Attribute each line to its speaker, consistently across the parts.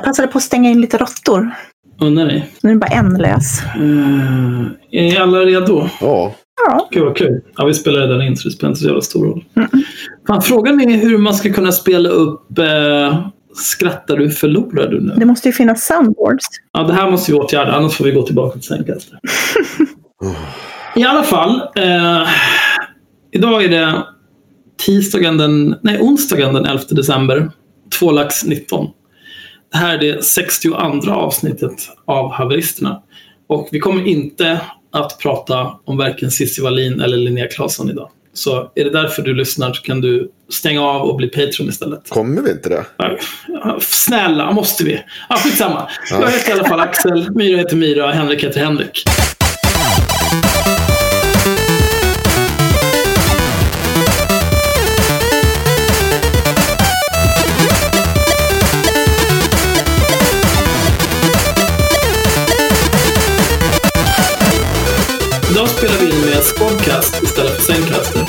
Speaker 1: Jag passade på att stänga in lite råttor.
Speaker 2: Unna dig.
Speaker 1: Nu är det bara en lös.
Speaker 2: Uh, är alla redo?
Speaker 3: Ja.
Speaker 1: Ja.
Speaker 2: Gud vad kul. Ja, vi spelar redan in så det spelar inte så jävla stor roll.
Speaker 1: Mm.
Speaker 2: Fan, frågan är hur man ska kunna spela upp eh, Skrattar du förlorar du nu?
Speaker 1: Det måste ju finnas soundboards.
Speaker 2: Ja, det här måste vi åtgärda, annars får vi gå tillbaka till sängkastet. I alla fall. Eh, idag är det tisdagen den, nej, onsdagen den 11 december. Två lax 19. Det här är det 62 avsnittet av Haveristerna. Och vi kommer inte att prata om varken Cissi Wallin eller Linnea Claesson idag. Så är det därför du lyssnar så kan du stänga av och bli Patreon istället.
Speaker 3: Kommer vi inte det?
Speaker 2: Snälla, måste vi? Ja, skitsamma. Jag heter i alla fall Axel, Myra heter Myra, Henrik heter Henrik. Squadcast istället för Zencaster.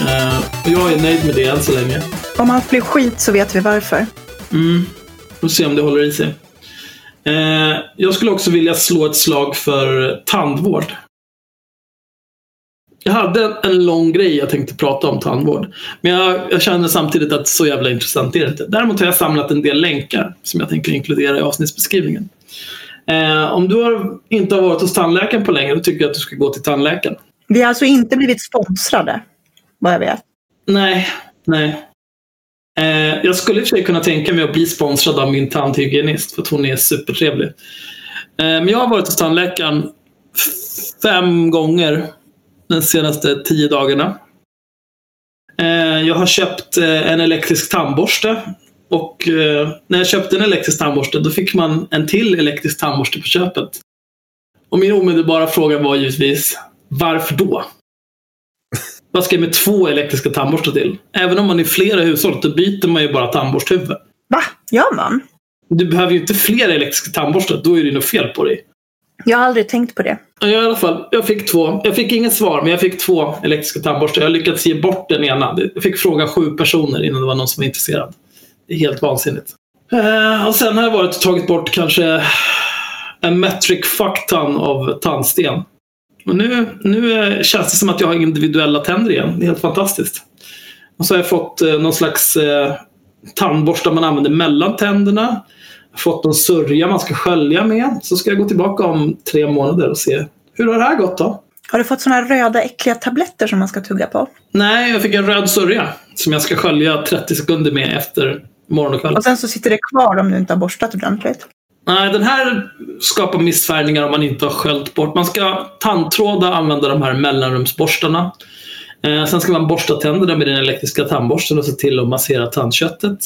Speaker 2: Eh, och jag är nöjd med det än så länge.
Speaker 1: Om allt blir skit så vet vi varför.
Speaker 2: Mm. Får se om det håller i sig. Eh, jag skulle också vilja slå ett slag för tandvård. Jag hade en lång grej jag tänkte prata om tandvård. Men jag, jag känner samtidigt att så jävla intressant är det inte. Däremot har jag samlat en del länkar som jag tänker inkludera i avsnittsbeskrivningen. Eh, om du har, inte har varit hos tandläkaren på länge, då tycker jag att du ska gå till tandläkaren.
Speaker 1: Vi har alltså inte blivit sponsrade. Vad jag vet.
Speaker 2: Nej, nej. Eh, jag skulle i och för sig kunna tänka mig att bli sponsrad av min tandhygienist för att hon är supertrevlig. Eh, men jag har varit hos tandläkaren fem gånger de senaste tio dagarna. Eh, jag har köpt eh, en elektrisk tandborste. Och eh, när jag köpte en elektrisk tandborste då fick man en till elektrisk tandborste på köpet. Och min omedelbara fråga var givetvis varför då? Vad ska jag med två elektriska tandborstar till? Även om man är flera i hushållet, då byter man ju bara tandborsthuvud.
Speaker 1: Va? Gör man?
Speaker 2: Du behöver ju inte fler elektriska tandborstar, då är det något fel på dig.
Speaker 1: Jag har aldrig tänkt på det.
Speaker 2: Ja, I alla fall, jag fick två. Jag fick inget svar, men jag fick två elektriska tandborstar. Jag lyckades ge bort den ena. Jag fick fråga sju personer innan det var någon som var intresserad. Det är helt vansinnigt. Eh, och sen har jag varit och tagit bort kanske en metric fuckton av tandsten. Och nu, nu känns det som att jag har individuella tänder igen. Det är helt fantastiskt. Och så har jag fått eh, någon slags eh, tandborstar man använder mellan tänderna. Jag har fått en sörja man ska skölja med. Så ska jag gå tillbaka om tre månader och se hur har det här gått då?
Speaker 1: Har du fått såna här röda äckliga tabletter som man ska tugga på?
Speaker 2: Nej, jag fick en röd sörja som jag ska skölja 30 sekunder med efter morgon och kväll.
Speaker 1: Och sen så sitter det kvar om du inte har borstat ordentligt.
Speaker 2: Nej, den här skapar missfärgningar om man inte har sköljt bort. Man ska tandtråda, använda de här mellanrumsborstarna. Eh, sen ska man borsta tänderna med den elektriska tandborsten och se till att massera tandköttet.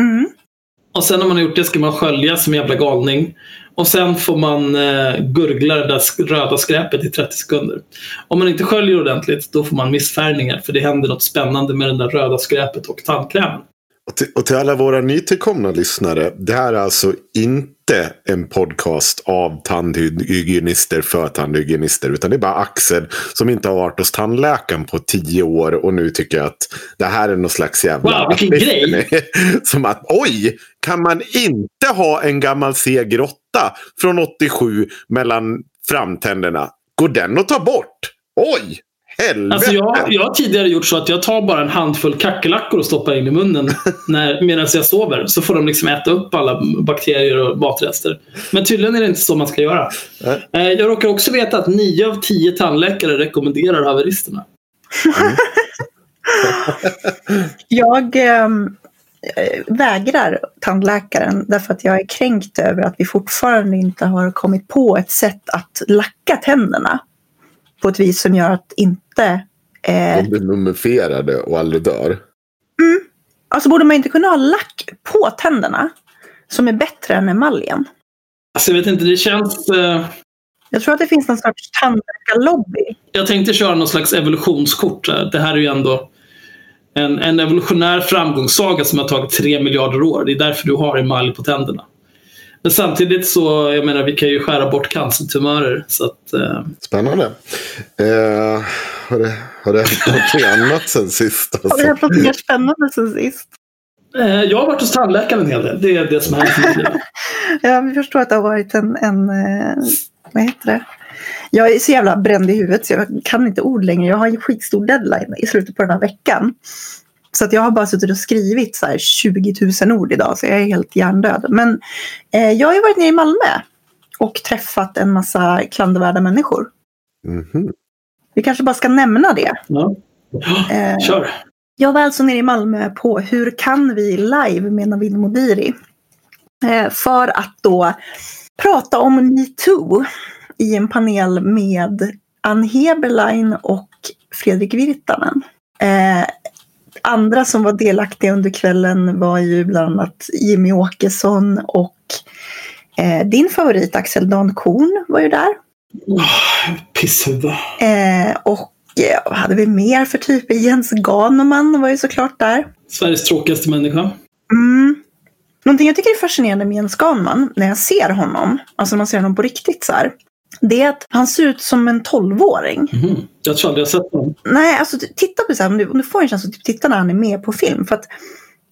Speaker 1: Mm.
Speaker 2: Och sen när man har gjort det ska man skölja som en jävla galning. Och sen får man eh, gurgla det där röda skräpet i 30 sekunder. Om man inte sköljer ordentligt då får man missfärgningar för det händer något spännande med det där röda skräpet och tandkrämen.
Speaker 3: Och till, och till alla våra nytillkomna lyssnare. Det här är alltså inte en podcast av tandhygienister för tandhygienister. Utan det är bara Axel som inte har varit hos tandläkaren på tio år. Och nu tycker jag att det här är någon slags jävla...
Speaker 2: Wow, vilken grej!
Speaker 3: som att oj, kan man inte ha en gammal seg råtta från 87 mellan framtänderna? Går den att ta bort? Oj! Helvete!
Speaker 2: Alltså jag, jag har tidigare gjort så att jag tar bara en handfull kackerlackor och stoppar in i munnen när, medan jag sover. Så får de liksom äta upp alla bakterier och matrester. Men tydligen är det inte så man ska göra.
Speaker 3: Nej.
Speaker 2: Eh, Jag råkar också veta att 9 av 10 tandläkare rekommenderar haveristerna.
Speaker 1: Jag ehm, eh, vägrar tandläkaren därför att jag är kränkt över att vi fortfarande inte har kommit på ett sätt att lacka tänderna. På ett vis som gör att inte... Eh,
Speaker 3: De blir mumifierade och aldrig dör.
Speaker 1: alltså borde man inte kunna ha lack på tänderna som är bättre än emaljen?
Speaker 2: Alltså jag vet inte, det känns... Eh,
Speaker 1: Jag tror att det finns någon sorts tandläkarlobby.
Speaker 2: jag tänkte köra någon slags evolutionskort. Det här är ju ändå en, en evolutionär framgångssaga som har tagit tre miljarder år. Det är därför du har emalj på tänderna. Men samtidigt så, jag menar, vi kan ju skära bort cancertumörer. Så att, eh,
Speaker 3: Spännande. Eh, har, det, har det hänt någonting annat sen sist?
Speaker 1: Har
Speaker 3: Alltså?
Speaker 1: vi haft något mer spännande sen sist?
Speaker 2: eh, jag har varit hos tandläkaren en hel del. Det är det som har hänt i mitt liv.
Speaker 1: jag förstår att det har varit en, en eh, vad heter det? Jag är så jävla bränd i huvudet så jag kan inte ord längre. Jag har en skitstor deadline i slutet på den här veckan. Så att jag har bara suttit och skrivit så här 20 000 ord idag så jag är helt hjärndöd. Men eh, jag har ju varit nere i Malmö och träffat en massa klandervärda människor.
Speaker 3: Mhm.
Speaker 1: Vi kanske bara ska nämna det.
Speaker 2: Ja.
Speaker 1: Eh,
Speaker 2: Kör.
Speaker 1: Jag var alltså nere i Malmö på Hur kan vi live med Navid Modiri. Eh, för att då prata om metoo i en panel med Ann Heberlein och Fredrik Virtanen. Eh, andra som var delaktiga under kvällen var ju bland annat Jimmy Åkesson och eh, din favorit Axel Dan Korn var ju där.
Speaker 2: Oh, Pisshuvud.
Speaker 1: Eh, och eh, vad hade vi mer för typer? Jens Ganeman var ju såklart där.
Speaker 2: Sveriges tråkigaste människa.
Speaker 1: Mm. Någonting jag tycker är fascinerande med Jens Ganman när jag ser honom, alltså när man ser honom på riktigt så här, det är att han ser ut som en tolvåring.
Speaker 2: Mhm. Jag tror aldrig jag sett honom.
Speaker 1: Nej, alltså titta på så här, om du, om du får en chans att typ titta när han är med på film. För att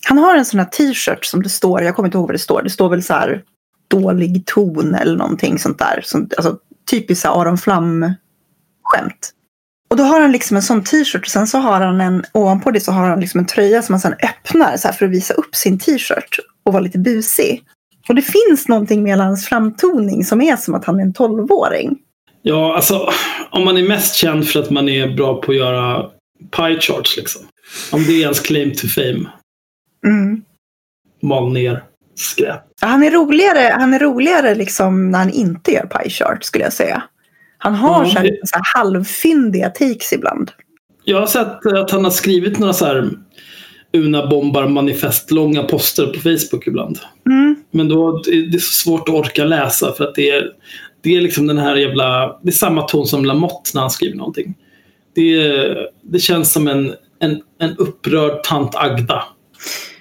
Speaker 1: han har en sån här t-shirt som det står, jag kommer inte ihåg vad det står, det står väl så här dålig ton eller någonting sånt där. Som, alltså typiskt Aron Flam-skämt. Och då har han liksom en sån t-shirt och sen så har han en, ovanpå det så har han liksom en tröja som han sen öppnar så för att visa upp sin t-shirt och vara lite busig. Och det finns någonting med hans framtoning som är som att han är en tolvåring.
Speaker 2: Ja, alltså om man är mest känd för att man är bra på att göra pie charts liksom. Om det är ens claim to fame.
Speaker 1: Mm.
Speaker 2: Mal ner skräp.
Speaker 1: Han är roligare, han är roligare liksom när han inte gör pie chart skulle jag säga. Han har
Speaker 2: Ja,
Speaker 1: så här,
Speaker 2: det-
Speaker 1: så här halvfyndiga takes ibland.
Speaker 2: Jag har sett att han har skrivit några så här Una bombar manifest långa poster på Facebook ibland.
Speaker 1: Mm.
Speaker 2: Men då det är så svårt att orka läsa för att det är, det är liksom den här jävla... Det är samma ton som Lamotte när han skriver någonting. Det, är, det känns som en, en, en upprörd tant Agda.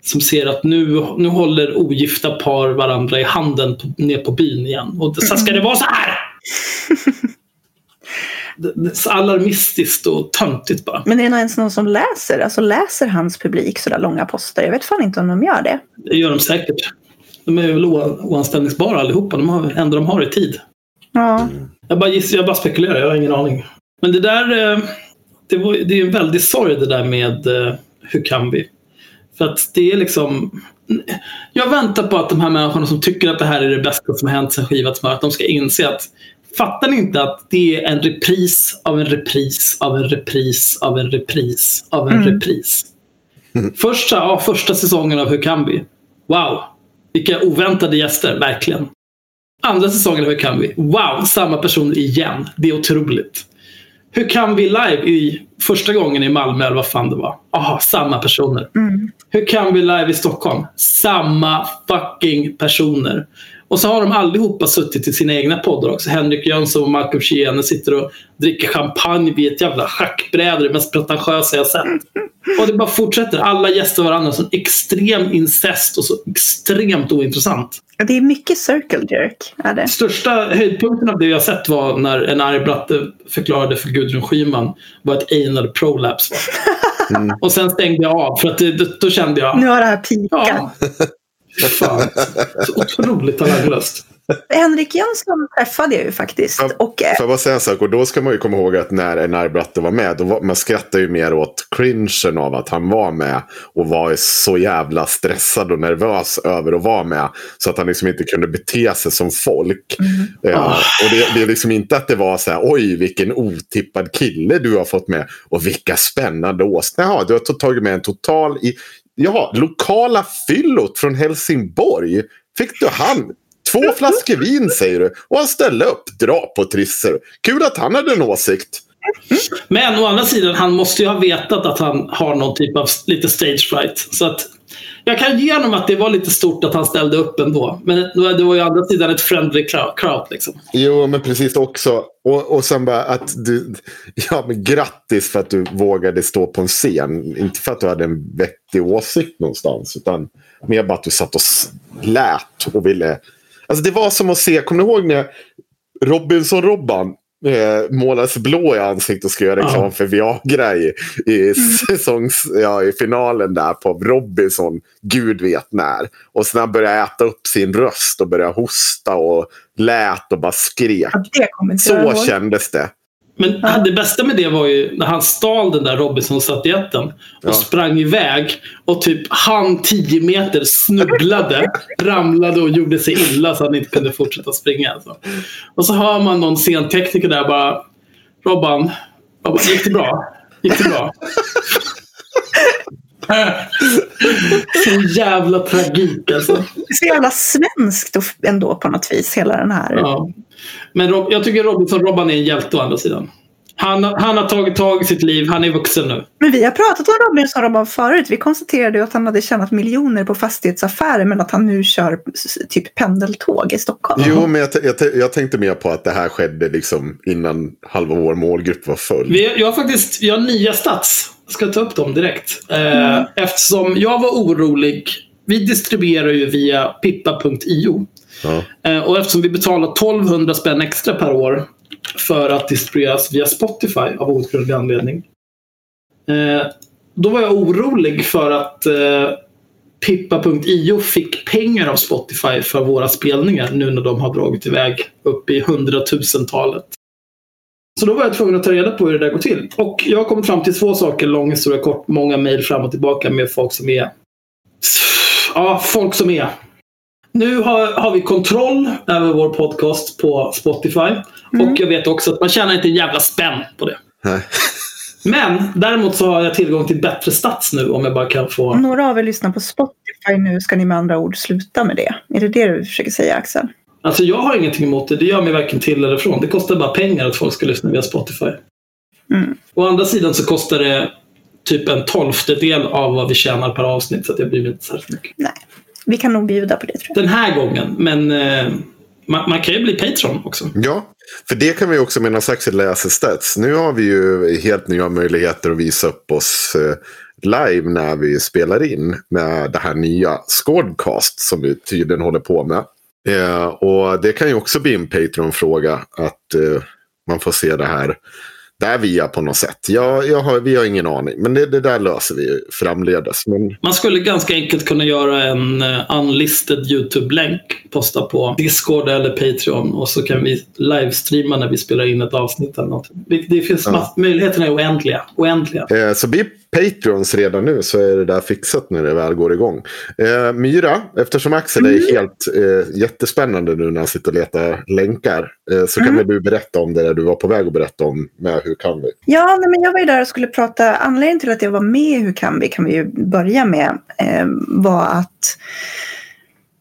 Speaker 2: Som ser att nu, nu håller ogifta par varandra i handen på, ner på byn igen. Och så ska det vara så här! Så alarmistiskt och töntigt bara.
Speaker 1: Men är det ens någon som läser? Alltså läser hans publik sådär långa poster? Jag vet fan inte om de gör det.
Speaker 2: Det gör de säkert. De är väl oanställningsbara allihopa. De har, enda de har är tid.
Speaker 1: Ja.
Speaker 2: Jag bara, gissar, jag bara spekulerar, jag har ingen aning. Men det där, eh, det, var, det är en väldig sorg det där med eh, hur kan vi? För att det är liksom... Jag väntar på att de här människorna som tycker att det här är det bästa som har hänt sen skivat smör, att de ska inse att Fattar ni inte att det är en repris av en repris av en repris av en repris av en
Speaker 1: Mm.
Speaker 2: repris? Första, ja, första säsongen av Hur kan vi? Wow! Vilka oväntade gäster, verkligen. Andra säsongen av Hur kan vi? Wow! Samma personer igen. Det är otroligt. Hur kan vi live i första gången i Malmö eller vad fan det var? Aha, samma personer.
Speaker 1: Mm.
Speaker 2: Hur kan vi live i Stockholm? Samma fucking personer. Och så har de allihopa suttit i sina egna poddar också. Henrik Jönsson och Marco Chiene sitter och dricker champagne vid ett jävla schackbräde. Det mest pretentiösa jag sett. Och det bara fortsätter. Alla gästar varandra. Så extrem incest och så extremt ointressant.
Speaker 1: Det är mycket circle jerk. Är det.
Speaker 2: Största höjdpunkten av det jag sett var när en arg bratte förklarade för Gudrun Schyman vad ett anal prolapse var. Och sen stängde jag av för att det, då, då kände jag
Speaker 1: Nu har det här pikat.
Speaker 2: Ja. Fan. Så otroligt talanglöst.
Speaker 1: Henrik Jönsson träffade jag ju faktiskt.
Speaker 3: Ja,
Speaker 1: Och, eh,
Speaker 3: Får jag bara säga en sak? Och då ska man ju komma ihåg att när Enar Bratte var med, då var, man skrattar ju mer åt cringen av att han var med. Och var så jävla stressad och nervös över att vara med. Så att han liksom inte kunde bete sig som folk. Ja,
Speaker 2: Ah.
Speaker 3: och det, det är liksom inte att det var så här, oj vilken otippad kille du har fått med. Och vilka spännande åsikter. Jaha, du har tagit med en total i, jaha, lokala fyllot från Helsingborg. Fick du han? Två flaskor vin säger du. Och han ställde upp. Dra på Trisser. Kul att han hade en åsikt.
Speaker 2: Men å andra sidan, han måste ju ha vetat att han har någon typ av lite stage fright. Så att jag kan ge honom att det var lite stort att han ställde upp ändå. Men det var ju å andra sidan ett friendly crowd. liksom.
Speaker 3: Jo, men precis också. Och, och sen bara att du... Ja, men grattis för att du vågade stå på en scen. Inte för att du hade en vettig åsikt någonstans. Utan mer bara att du satt och lät och ville... Alltså det var som att se, kommer ni ihåg när Robinson-Robban eh, målar sig blå i ansiktet och ska göra reklam
Speaker 2: Ja.
Speaker 3: för Viagra i, i, säsongs, ja, i finalen där på Robinson, gud vet när. Och sen börjar äta upp sin röst och börjar hosta och lät och bara skrek.
Speaker 1: Ja,
Speaker 3: Så
Speaker 1: ihåg.
Speaker 3: kändes det.
Speaker 2: Men det bästa med det var ju när han stal den där Robinson-statyetten och
Speaker 3: Ja.
Speaker 2: sprang iväg och typ han 10 meter snubblade, ramlade och gjorde sig illa så han inte kunde fortsätta springa. Alltså. Och så hör man någon scentekniker där bara Robban, Robban gick det bra? Gick det bra? Så jävla tragik alltså.
Speaker 1: Det är så jävla svenskt ändå på något vis, hela den här.
Speaker 2: Ja. Men Rob, jag tycker Robinson-Robban är en hjälte å andra sidan. Han, har- han har tagit tag i sitt liv. Han är vuxen nu.
Speaker 1: Men vi har pratat om Robinson Robban förut. Vi konstaterade ju att han hade tjänat miljoner på fastighetsaffärer men att han nu kör typ pendeltåg i Stockholm.
Speaker 3: Jo, men jag, jag, jag tänkte mer på att det här skedde liksom innan halva vår målgrupp var full.
Speaker 2: Vi, jag har faktiskt jag har nya stats. Jag ska ta upp dem direkt. Eh, Eftersom jag var orolig. Vi distribuerar ju via pippa.io.
Speaker 3: Ja.
Speaker 2: Eh, och eftersom vi betalar 1200 spänn extra per år för att distribueras via Spotify av outgrundlig anledning. Eh, då var jag orolig för att eh, Pippa.io fick pengar av Spotify för våra spelningar nu när de har dragit iväg upp i hundratusentalet. Så då var jag tvungen att ta reda på hur det där går till. Och jag har kommit fram till två saker, lång historia kort, många mejl fram och tillbaka med folk som är... Ja, folk som är. Nu har, har vi kontroll över vår podcast på Spotify. Och jag vet också att man tjänar inte en jävla spänn på det.
Speaker 3: Nej.
Speaker 2: Men däremot så har jag tillgång till bättre stats nu om jag bara kan få...
Speaker 1: Några av er lyssnar på Spotify nu ska ni med andra ord sluta med det. Är det det du försöker säga Axel?
Speaker 2: Alltså jag har ingenting emot det. Det gör mig varken till eller från. Det kostar bara pengar att folk ska lyssna via Spotify.
Speaker 1: Mm.
Speaker 2: Å andra sidan så kostar det typ en tolftedel av vad vi tjänar per avsnitt. Så att jag bryr mig inte särskilt mycket.
Speaker 1: Nej. Vi kan nog bjuda på det tror jag.
Speaker 2: Den här gången. Men eh, man, man kan ju bli Patreon också.
Speaker 3: Ja, för det kan vi också medan Axel läser stats. Nu har vi ju helt nya möjligheter att visa upp oss eh, live när vi spelar in med det här nya Squadcast som vi tydligen håller på med. Eh, och det kan ju också bli en Patreon-fråga att eh, man får se det här där via på något sätt. Jag, jag har, vi har ingen aning, men det, det där löser vi framledes. Men
Speaker 2: Man skulle ganska enkelt kunna göra en uh, unlisted YouTube-länk. Posta på Discord eller Patreon. Och så kan vi livestreama när vi spelar in ett avsnitt eller något. Det, det finns
Speaker 3: Ja.
Speaker 2: möjligheterna är oändliga. oändliga.
Speaker 3: Eh, Så bli Patreons redan nu så är det där fixat när det väl går igång. Eh, Myra, eftersom Axel är helt eh, jättespännande nu när han sitter och letar länkar. Eh, så kan väl du berätta om det där du var på väg att berätta om med Hur kan vi?
Speaker 1: Ja, nej, men jag var ju där och skulle prata. Anledningen till att jag var med i Hur kan vi kan vi ju börja med. Eh, var att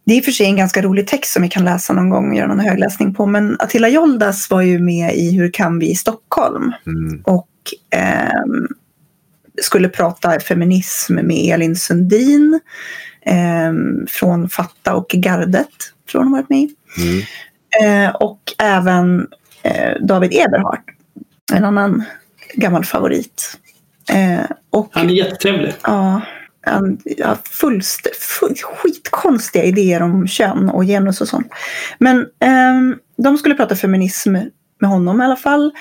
Speaker 1: det är i och för sig en ganska rolig text som vi kan läsa någon gång och göra någon högläsning på. Men Attila Joldas var ju med i Hur kan vi i Stockholm.
Speaker 3: Mm.
Speaker 1: och ehm, skulle prata feminism med Elin Sundin ehm, från Fatta och Gardet, tror hon har varit med i.
Speaker 3: Mm.
Speaker 1: Eh, och även eh, David Eberhardt, en annan gammal favorit. Eh, och
Speaker 2: Han är jättetrevlig.
Speaker 1: Ja, han har fullst, full, skitkonstiga idéer om kön och genus och sånt. Men ehm, de skulle prata feminism med honom i alla fall.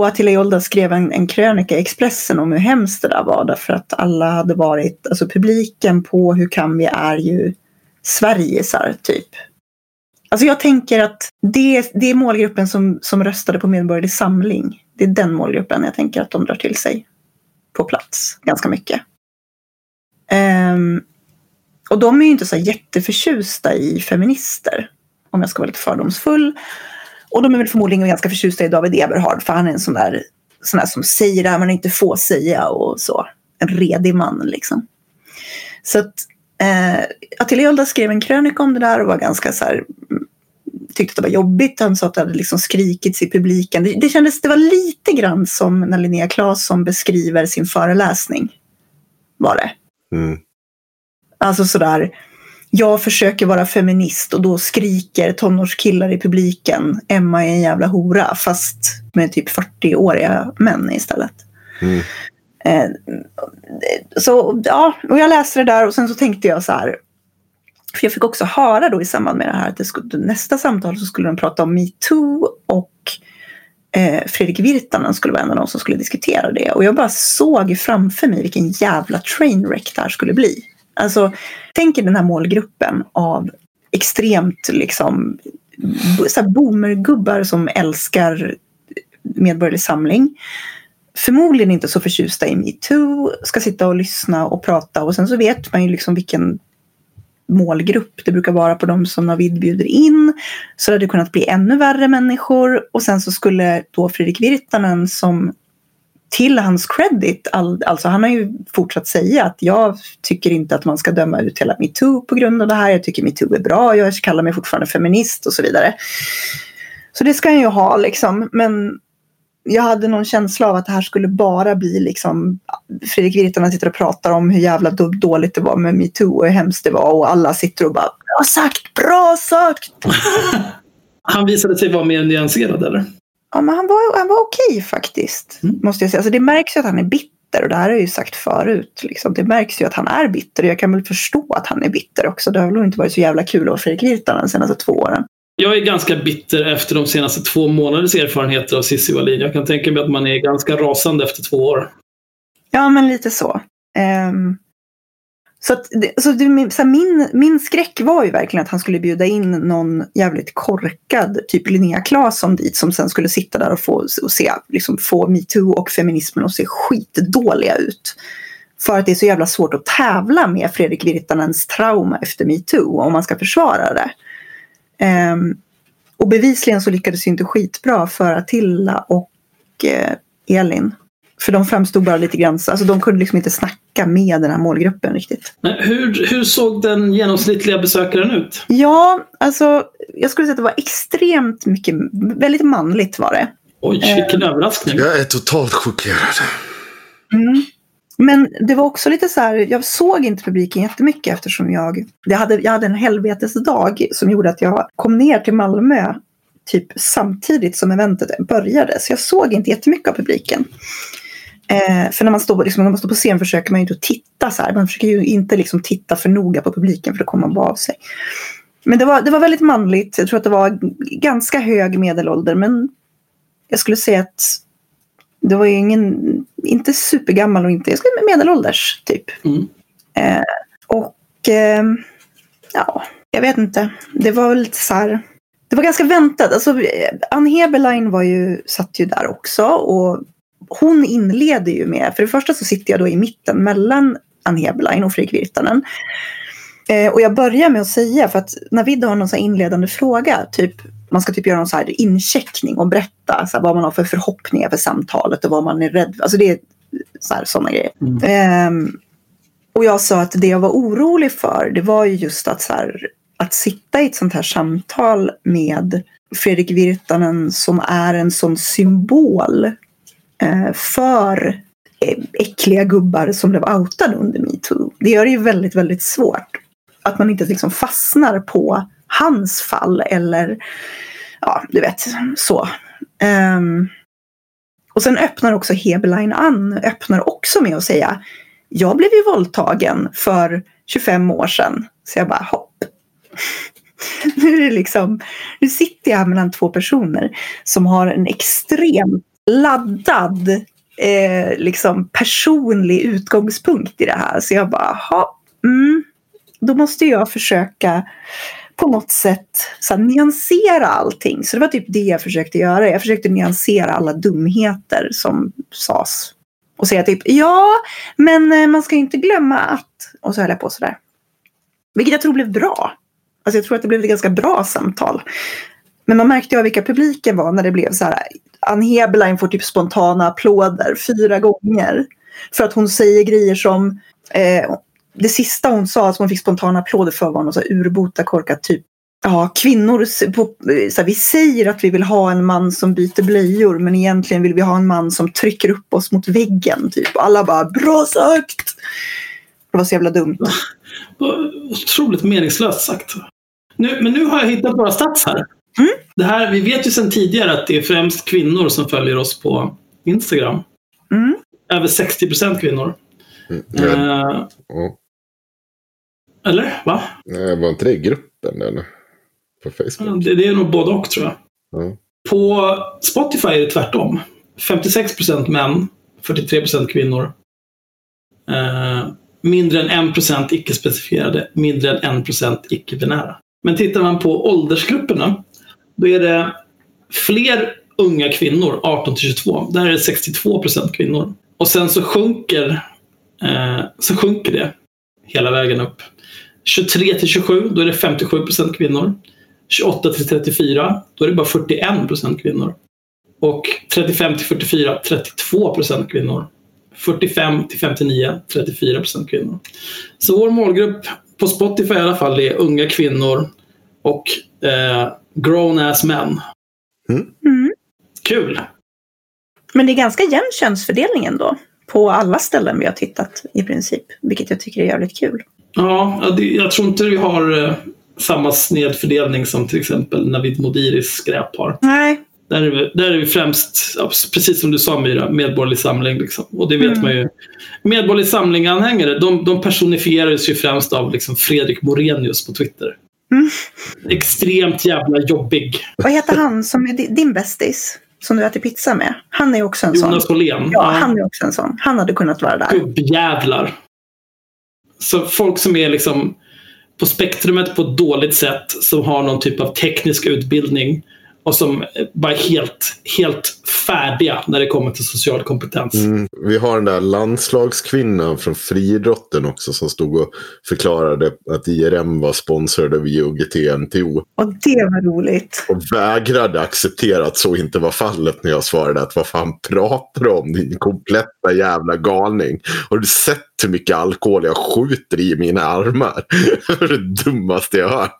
Speaker 1: Och Attila Jolda skrev en, en krönika i Expressen om hur hemskt det där var. Därför att alla hade varit, alltså publiken på Hur kan vi är ju Sverigesar typ. Alltså jag tänker att det, det är målgruppen som, som röstade på Medborgerlig Samling. Det är den målgruppen jag tänker att de drar till sig på plats ganska mycket. Um, och de är ju inte så jätteförtjusta i feminister, om jag ska vara lite fördomsfull. Och de är väl förmodligen ganska förtjusta i David Eberhard, för han är en sån där, sån där som säger det man inte får säga och så. En redig man liksom. Så att eh, Attila Jolda skrev en krönika om det där och var ganska så här, mm, tyckte att det var jobbigt. Han sa att det hade liksom skrikits i publiken. Det, det kändes, det var lite grann som när Linnea Claesson beskriver sin föreläsning. Var det.
Speaker 3: Mm.
Speaker 1: Alltså sådär, jag försöker vara feminist och då skriker tonårskillar i publiken Emma är en jävla hora fast med typ 40-åriga män istället.
Speaker 3: Mm.
Speaker 1: Eh, så ja, och jag läste det där och sen så tänkte jag så här. För jag fick också höra då i samband med det här att det skulle, nästa samtal så skulle de prata om metoo och eh, Fredrik Virtanen skulle vara en av de som skulle diskutera det. Och jag bara såg framför mig vilken jävla trainwreck det här skulle bli. Alltså, tänk er den här målgruppen av extremt liksom så här boomergubbar som älskar Medborgerlig Samling. Förmodligen inte så förtjusta i metoo, ska sitta och lyssna och prata och sen så vet man ju liksom vilken målgrupp det brukar vara på de som Navid bjuder in. Så det hade kunnat bli ännu värre människor och sen så skulle då Fredrik Virtanen som till hans credit, all, alltså han har ju fortsatt säga att jag tycker inte att man ska döma ut hela metoo på grund av det här. Jag tycker metoo är bra, jag kallar mig fortfarande feminist och så vidare. Så det ska han ju ha liksom, men jag hade någon känsla av att det här skulle bara bli liksom Fredrik Virtanen sitter och pratar om hur jävla dåligt det var med metoo och hur hemskt det var och alla sitter och bara bra sagt, bra sagt.
Speaker 2: han visade sig vara mer nyanserad eller?
Speaker 1: Ja, men han var, han var okej faktiskt. Mm. Måste jag säga. Alltså, det märks ju att han är bitter och det här har jag ju sagt förut. Liksom. Det märks ju att han är bitter och jag kan väl förstå att han är bitter också. Det har väl inte varit så jävla kul att vara Fredrik Virtanen de senaste två åren.
Speaker 2: Jag är ganska bitter efter de senaste två månaders erfarenheter av Cissi Wallin. Jag kan tänka mig att man är ganska rasande efter två år.
Speaker 1: Ja, men lite så. Um, så, att, så, det, så min, min skräck var ju verkligen att han skulle bjuda in någon jävligt korkad, typ Linnea Claesson dit, som sen skulle sitta där och få, och se, liksom, få metoo och feminismen att se skitdåliga ut. För att det är så jävla svårt att tävla med Fredrik Virtanens trauma efter metoo om man ska försvara det. Um, och bevisligen så lyckades det inte skitbra för Attila och uh, Elin. För de framstod bara lite grann, alltså de kunde liksom inte snacka med den här målgruppen riktigt.
Speaker 2: Men hur, hur såg den genomsnittliga besökaren ut?
Speaker 1: Ja, alltså jag skulle säga att det var extremt mycket, väldigt manligt var det.
Speaker 2: Oj, vilken eh, överraskning.
Speaker 3: Jag är totalt chockerad.
Speaker 1: Mm. Men det var också lite så här, jag såg inte publiken jättemycket eftersom jag, jag, hade, jag hade en helvetesdag som gjorde att jag kom ner till Malmö typ samtidigt som eventet började. Så jag såg inte jättemycket av publiken. Eh, för när man, står, liksom, när man står på scen försöker man ju inte titta så här. Man försöker ju inte liksom titta för noga på publiken för då kommer man bara av sig. Men det var, det var väldigt manligt. Jag tror att det var ganska hög medelålder. Men jag skulle säga att det var ju ingen, inte supergammal och inte, jag skulle medelålders typ. Mm. Eh, och eh, ja, jag vet inte. Det var väl lite så här. Det var ganska väntat. Alltså, Ann Heberlein var ju, satt ju där också. Och hon inleder ju med, för det första så sitter jag då i mitten mellan Ann Heberlein och Fredrik Virtanen. Eh, och jag börjar med att säga, för att Navid har någon så inledande fråga, typ man ska typ göra någon så här incheckning och berätta så vad man har för förhoppningar för samtalet och vad man är rädd för. Alltså det är så här, sådana grejer. Mm. Eh, och jag sa att det jag var orolig för, det var ju just att, så här, att sitta i ett sånt här samtal med Fredrik Virtanen som är en sån symbol Eh, för äckliga gubbar som blev outade under metoo. Det gör det ju väldigt, väldigt svårt. Att man inte liksom fastnar på hans fall eller ja, du vet, så. Um, och sen öppnar också Heberlein an, öppnar också med att säga jag blev ju våldtagen för 25 år sedan. Så jag bara hopp. nu är det liksom, nu sitter jag här mellan två personer som har en extremt laddad eh, liksom personlig utgångspunkt i det här. Så jag bara, ha, mm, då måste jag försöka på något sätt så här, nyansera allting. Så det var typ det jag försökte göra. Jag försökte nyansera alla dumheter som sades. Och säga typ ja, men eh, man ska inte glömma att... Och så höll jag på sådär. Vilket jag tror blev bra. Alltså jag tror att det blev ett ganska bra samtal. Men man märkte ju vilka publiken var när det blev så här. Ann Heberlein får typ spontana applåder fyra gånger. För att hon säger grejer som eh, det sista hon sa som hon fick spontana applåder för var något så urbota korkat typ Ja, kvinnor, på, eh, så här, vi säger att vi vill ha en man som byter blöjor men egentligen vill vi ha en man som trycker upp oss mot väggen. Typ. alla bara bra sagt! Det var så jävla dumt.
Speaker 2: Otroligt meningslöst sagt. Nu, men nu har jag hittat våra stats här. Mm. Det här, vi vet ju sedan tidigare att det är främst kvinnor som följer oss på Instagram. Mm. Över 60 procent kvinnor. Mm. Uh, oh. Eller? Va?
Speaker 3: Nej, var inte det gruppen eller? På Facebook?
Speaker 2: Det, det, är nog både och tror jag. Mm. På Spotify är det tvärtom. 56 procent män, 43 procent kvinnor. Eh, mindre än 1 procent icke-specifierade, mindre än 1 procent icke-binära. Men tittar man på åldersgrupperna, då är det fler unga kvinnor, 18 till 22. Där är det 62 procent kvinnor. Och sen så sjunker, eh, så sjunker det hela vägen upp. 23 till 27, då är det 57 procent kvinnor. 28 till 34, då är det bara 41 procent kvinnor. Och 35 till 44, 32 procent kvinnor. 45 till 59, 34 procent kvinnor. Så vår målgrupp på Spotify i alla fall är unga kvinnor och eh, grown ass män.
Speaker 1: Mm.
Speaker 2: Kul!
Speaker 1: Men det är ganska jämn könsfördelning ändå. På alla ställen vi har tittat i princip. Vilket jag tycker är jävligt kul.
Speaker 2: Ja, jag tror inte vi har eh, samma snedfördelning som till exempel Navid Modiris skräp har.
Speaker 1: Nej,
Speaker 2: Där är vi, där är vi främst, precis som du sa Myra, Medborgerlig Samling. Liksom. Och det vet
Speaker 1: Mm.
Speaker 2: man ju. Medborgerlig Samling-anhängare, de, de personifieras ju främst av liksom Fredrik Morenius på Twitter.
Speaker 1: Mm.
Speaker 2: Extremt jävla jobbig.
Speaker 1: vad heter han som är di- din bästis? Som du äter pizza med. Han är också en sån.
Speaker 2: Jonas Åhlén.
Speaker 1: Ja, han är också en sån. Han hade kunnat vara där.
Speaker 2: gubbjävlar. Så folk som är liksom på spektrumet på ett dåligt sätt, som har någon typ av teknisk utbildning och som bara är helt, helt färdiga när det kommer till social kompetens.
Speaker 3: Mm, vi har den där landslagskvinnan från friidrotten också som stod och förklarade att IRM var sponsrad av IOGT-NTO.
Speaker 1: Och det var roligt.
Speaker 3: Och vägrade acceptera att så inte var fallet när jag svarade att vad fan pratar du om din kompletta jävla galning. Har du sett hur mycket alkohol jag skjuter i mina armar? Det dummaste jag har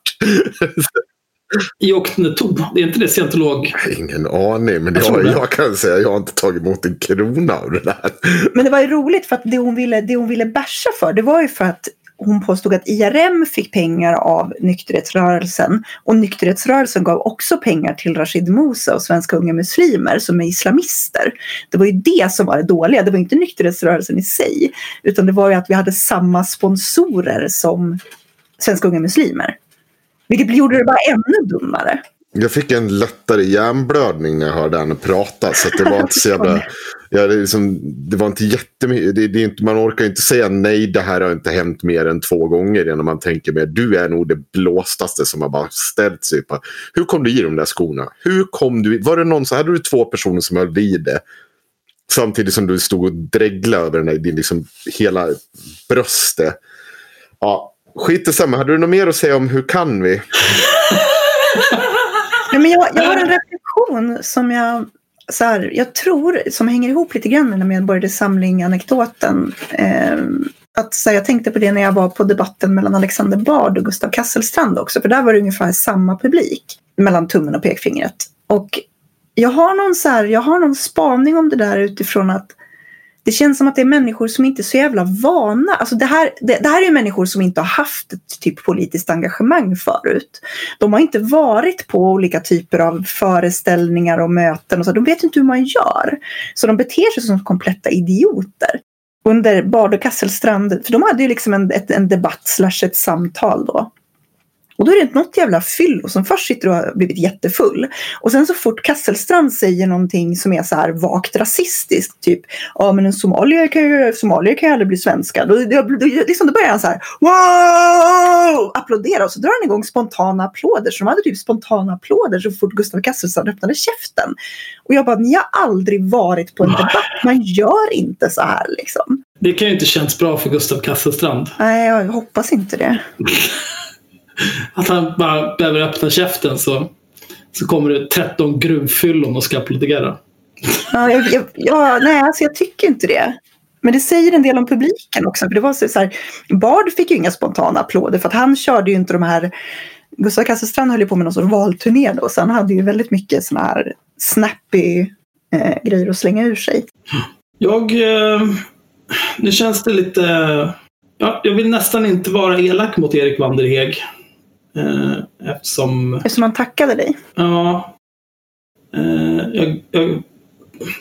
Speaker 3: hört.
Speaker 2: Iokneto, det är inte det scientolog?
Speaker 3: Ingen aning, men
Speaker 2: Jag
Speaker 3: jag, jag kan säga att jag har inte tagit emot en krona av det där.
Speaker 1: Men det var ju roligt för att det hon ville, det hon ville basha för det var ju för att hon påstod att IRM fick pengar av nykterhetsrörelsen och nykterhetsrörelsen gav också pengar till Rashid Musa och Svenska Unga Muslimer som är islamister. Det var ju det som var det dåliga, det var inte nykterhetsrörelsen i sig utan det var ju att vi hade samma sponsorer som Svenska Unga Muslimer. Vilket gjorde det bara ännu dummare.
Speaker 3: Jag fick en lättare hjärnblödning när jag hörde henne prata. Så det var inte så jävla... Ja, det, liksom, det var inte jättemycket. Det, det är inte, man orkar inte säga nej, det här har inte hänt mer än två gånger. Innan man tänker mer, du är nog det blåstaste som har bara ställt sig på. Hur kom du i de där skorna? Hur kom du i? Var det någon så hade du två personer som höll i det. Samtidigt som du stod och dreglade över den där, din liksom hela bröstet. Ja, skit i samma. Hade du något mer att säga om hur kan vi?
Speaker 1: Nej, men jag, jag har en reflektion som jag, så här, jag tror som hänger ihop lite grann med den medborgerliga samling-anekdoten. Eh, att, så här, jag tänkte på det när jag var på debatten mellan Alexander Bard och Gustav Kasselstrand också. För där var det ungefär samma publik mellan tummen och pekfingret. Och jag har någon, så här, jag har någon spaning om det där utifrån att det känns som att det är människor som inte är så jävla vana. Alltså det, här, det, det här är människor som inte har haft ett typ politiskt engagemang förut. De har inte varit på olika typer av föreställningar och möten. Och så. De vet inte hur man gör. Så de beter sig som kompletta idioter. Under Bard och Kasselstrand, för de hade ju liksom en, ett, en debatt slash ett samtal då. Och då är det inte något jävla fyllo som först sitter och har blivit jättefull. Och sen så fort Kasselstrand säger någonting som är så här vagt rasistiskt, typ ja men en somalier kan ju, somalier kan ju aldrig bli svenska. Då, då, då, liksom, då börjar han så här wow! Applådera och så drar han igång spontana applåder. Så de hade typ spontana applåder så fort Gustav Kasselstrand öppnade käften. Och jag bara, ni har aldrig varit på en debatt. Man gör inte så här liksom.
Speaker 2: Det kan ju inte känns bra för Gustav Kasselstrand.
Speaker 1: Nej, jag hoppas inte det.
Speaker 2: Att han bara behöver öppna käften så, så kommer det 13 gruvfyllon och ska applådera.
Speaker 1: Ja, jag, jag, ja, nej, alltså jag tycker inte det. Men det säger en del om publiken också. För det var så, här, Bard fick ju inga spontana applåder för att han körde ju inte de här... Gustav Kasselstrand höll ju på med någon sorts valturné då. Så han hade ju väldigt mycket såna här snappy eh, grejer att slänga ur sig.
Speaker 2: Jag... Eh, nu känns det lite... Ja, jag vill nästan inte vara elak mot Erik Vanderheg. Eh, eftersom...
Speaker 1: Eftersom han tackade dig.
Speaker 2: Ja. Eh, jag, jag,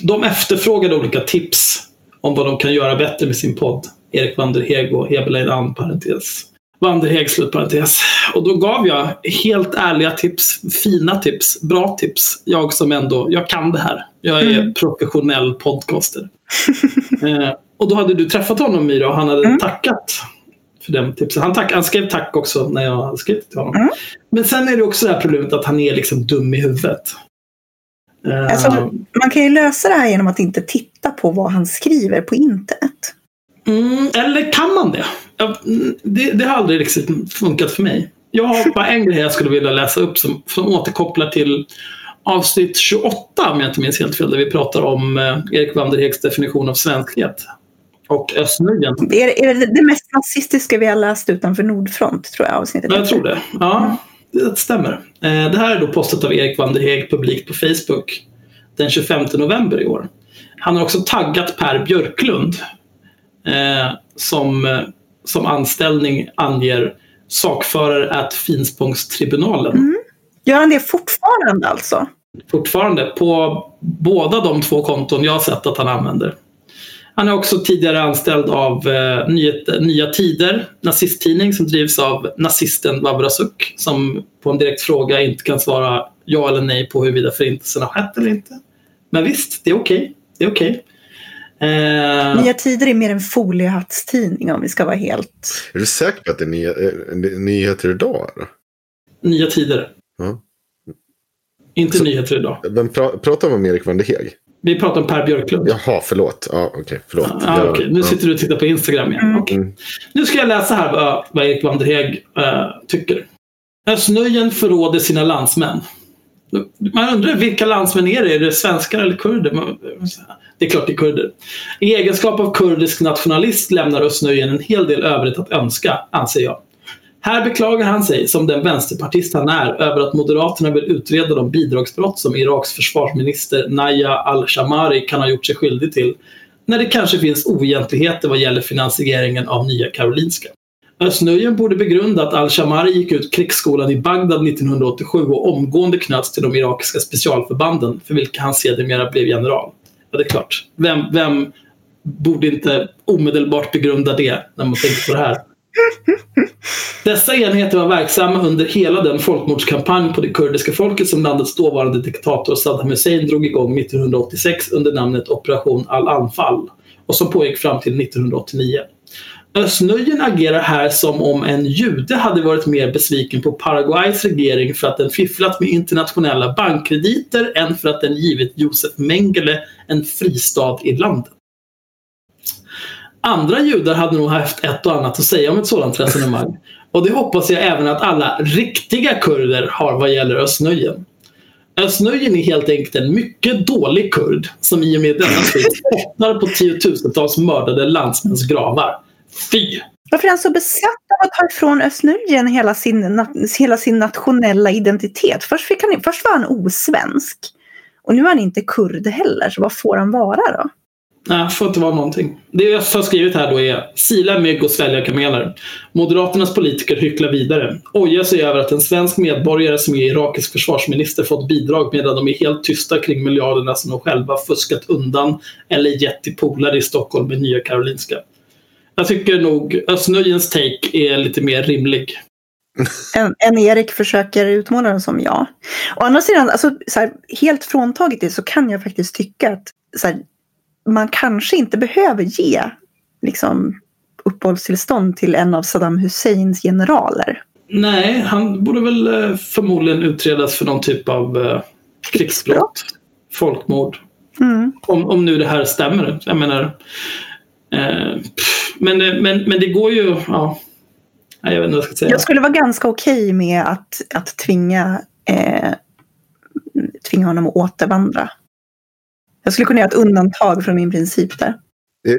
Speaker 2: de efterfrågade olika tips om vad de kan göra bättre med sin podd. Erik Vanderheg och Heberlein Ann, parentes. Vanderheg slutparentes. Och då gav jag helt ärliga tips, fina tips, bra tips. Jag som ändå, jag kan det här. Jag är
Speaker 1: Mm.
Speaker 2: professionell podcaster. eh, och då hade du träffat honom Myra och han hade
Speaker 1: Mm.
Speaker 2: tackat för den tipsen. Han, tack, han skrev tack också när jag hade skrivit till honom.
Speaker 1: Mm.
Speaker 2: Men sen är det också det här problemet att han är liksom dum i huvudet. Eh,
Speaker 1: Alltså, man kan ju lösa det här genom att inte titta på vad han skriver på internet.
Speaker 2: Mm, eller kan man det? Det? Det har aldrig riktigt funkat för mig. Jag har bara en grej jag skulle vilja läsa upp som, som återkopplar till avsnitt 28, om jag inte minns helt fel, där vi pratar om eh, Erik Vanderhegs definition av svenskhet. Och Östnöjen.
Speaker 1: Är, är det, det mest nazistiska vi har läst utanför Nordfront, tror jag, avsnittet.
Speaker 2: Ja, jag tror det. Ja, det stämmer. Eh, Det här är då postat av Erik Vanderheg publikt på Facebook den 25 november i år. Han har också taggat Per Björklund eh, som, eh, som anställning anger sakförare at Finspångstribunalen.
Speaker 1: Gör han det fortfarande alltså?
Speaker 2: Fortfarande på båda de två konton jag har sett att han använder. Han är också tidigare anställd av eh, Nyhet, Nya Tider, nazisttidning som drivs av nazisten Vavrasuk som på en direkt fråga inte kan svara ja eller nej på huruvida förintelsen har skett eller inte. Men visst, det är okej. Det är okej. Eh,
Speaker 1: Nya Tider är mer en foliehattstidning om vi ska vara helt...
Speaker 3: Är du säker på att det är nya, eh, nyheter idag? Eller?
Speaker 2: nya Tider.
Speaker 3: Ja.
Speaker 2: Inte
Speaker 3: Så-
Speaker 2: nyheter idag.
Speaker 3: Vem pra, pratar vi om Erik van der Heg?
Speaker 2: Vi pratar om Per Björklund.
Speaker 3: Jaha, förlåt. Ja, okej, förlåt.
Speaker 2: Ja,
Speaker 3: Jag-
Speaker 2: okej. Nu
Speaker 3: ja.
Speaker 2: sitter du och tittar på Instagram igen.
Speaker 1: Mm.
Speaker 3: Mm.
Speaker 2: Nu ska jag läsa här vad, vad Erik Vanderheg äh, tycker. Östnöjen förråder sina landsmän. Man undrar vilka landsmän är det? Är det svenskar eller kurder? Det är klart det är kurder. I egenskap av kurdisk nationalist lämnar Östnöjen en hel del övrigt att önska, anser jag. Här beklagar han sig, som den vänsterpartist han är, över att Moderaterna vill utreda de bidragsbrott som Iraks försvarsminister Naya al-Shamari kan ha gjort sig skyldig till, när det kanske finns oegentligheter vad gäller finansieringen av Nya Karolinska. Östnöjen borde begrunda att al-Shamari gick ut krigsskolan i Bagdad 1987 och omgående knöts till de irakiska specialförbanden, för vilka han sedermera blev general. Ja, det är klart. Vem, vem borde inte omedelbart begrunda det när man tänker på det här? Dessa enheter var verksamma under hela den folkmordskampanj på det kurdiska folket som landets dåvarande diktator Saddam Hussein drog igång 1986 under namnet Operation Al-Anfal och som pågick fram till 1989. Östnöjen agerar här som om en jude hade varit mer besviken på Paraguays regering för att den fifflat med internationella bankkrediter än för att den givit Josef Mengele en fristad i landet. Andra judar hade nog haft ett och annat att säga om ett sådant resonemang. Och det hoppas jag även att alla riktiga kurder har vad gäller Östnöjen. Östnöjen är helt enkelt en mycket dålig kurd som i och med denna tweet bottnar på tiotusentals mördade landsmäns gravar. Fy!
Speaker 1: Varför är han så besatt av att ta ifrån Östnöjen hela sin, hela sin nationella identitet? Först, fick han, först var han osvensk. Och nu är han inte kurd heller, så vad får han vara då?
Speaker 2: Nej, får inte vara någonting. Det jag har skrivit här då är sila mygg och svälja kameler. Moderaternas politiker hycklar vidare. Ojar sig över att en svensk medborgare som är irakisk försvarsminister fått bidrag medan de är helt tysta kring miljarderna som de själva fuskat undan eller gett till polare i Stockholm med Nya Karolinska. Jag tycker nog Östnöjens take är lite mer rimlig.
Speaker 1: än, en Erik försöker utmåla den som jag. Å andra sidan, alltså, så här, helt fråntaget det så kan jag faktiskt tycka att så här, man kanske inte behöver ge liksom, uppehållstillstånd till en av Saddam Husseins generaler.
Speaker 2: Nej, han borde väl eh, förmodligen utredas för någon typ av eh, krigsbrott. Folkmord.
Speaker 1: Mm.
Speaker 2: Om, om nu det här stämmer. Jag menar, eh, pff, men, men, men det går ju... Ja, Nej, jag vet inte vad jag ska säga.
Speaker 1: Jag skulle vara ganska okej med att, att tvinga, eh, tvinga honom att återvandra. Jag skulle kunna göra ett undantag från min princip där.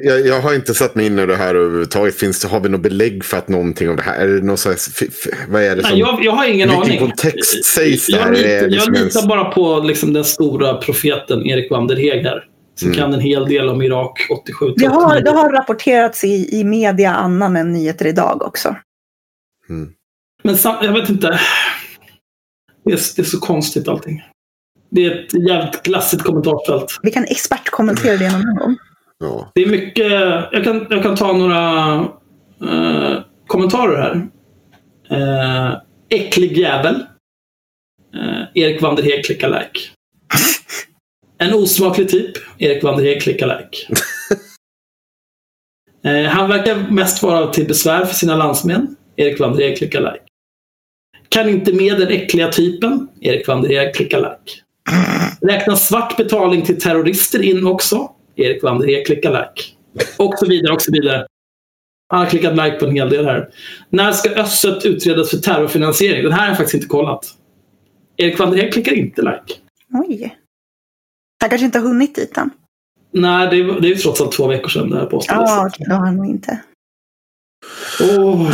Speaker 3: Jag, jag har inte satt mig in i det här överhuvudtaget. Finns det, har vi något belägg för att någonting av det här? Är det någon slags, f- f- vad är det som...
Speaker 2: Nej, jag, jag har ingen
Speaker 3: vilken
Speaker 2: aning.
Speaker 3: kontext sägs det
Speaker 2: jag,
Speaker 3: här? Är det
Speaker 2: jag
Speaker 3: liksom
Speaker 2: litar
Speaker 3: ens-
Speaker 2: bara på liksom, den stora profeten Erik Vanderheg här. Som
Speaker 3: Mm.
Speaker 2: kan en hel del om Irak 87
Speaker 1: Det har, det har rapporterats i, i media annan än nyheter idag också.
Speaker 3: Mm.
Speaker 2: Men sam, jag vet inte. Det är, det är så konstigt allting. Det är ett jävligt glassigt kommentarsfält.
Speaker 1: Vi kan expertkommentera det någon gång.
Speaker 3: Ja.
Speaker 2: Det är mycket, jag kan, jag kan ta några eh, kommentarer här. Eh, äcklig jävel. Eh, Erik van der Heek lookalike. En osmaklig typ. Erik van der Heek lookalike. Eh, han verkar mest vara till besvär för sina landsmän. Erik van der Heek lookalike. Kan inte med den äckliga typen. Erik van der Heek lookalike. Räknar svart betalning till terrorister in också. Erik van der Heek lookalike. Och så vidare och så vidare. Han har klickat like på en hel del här. När ska Össet utredas för terrorfinansiering? Den här har jag faktiskt inte kollat. Erik van der Heek klickar inte like.
Speaker 1: Oj. Han kanske inte har hunnit dit än.
Speaker 2: Nej, det är, det är ju trots allt två veckor sedan det här postades.
Speaker 1: Ja, okej, då har han nog inte.
Speaker 2: Åh,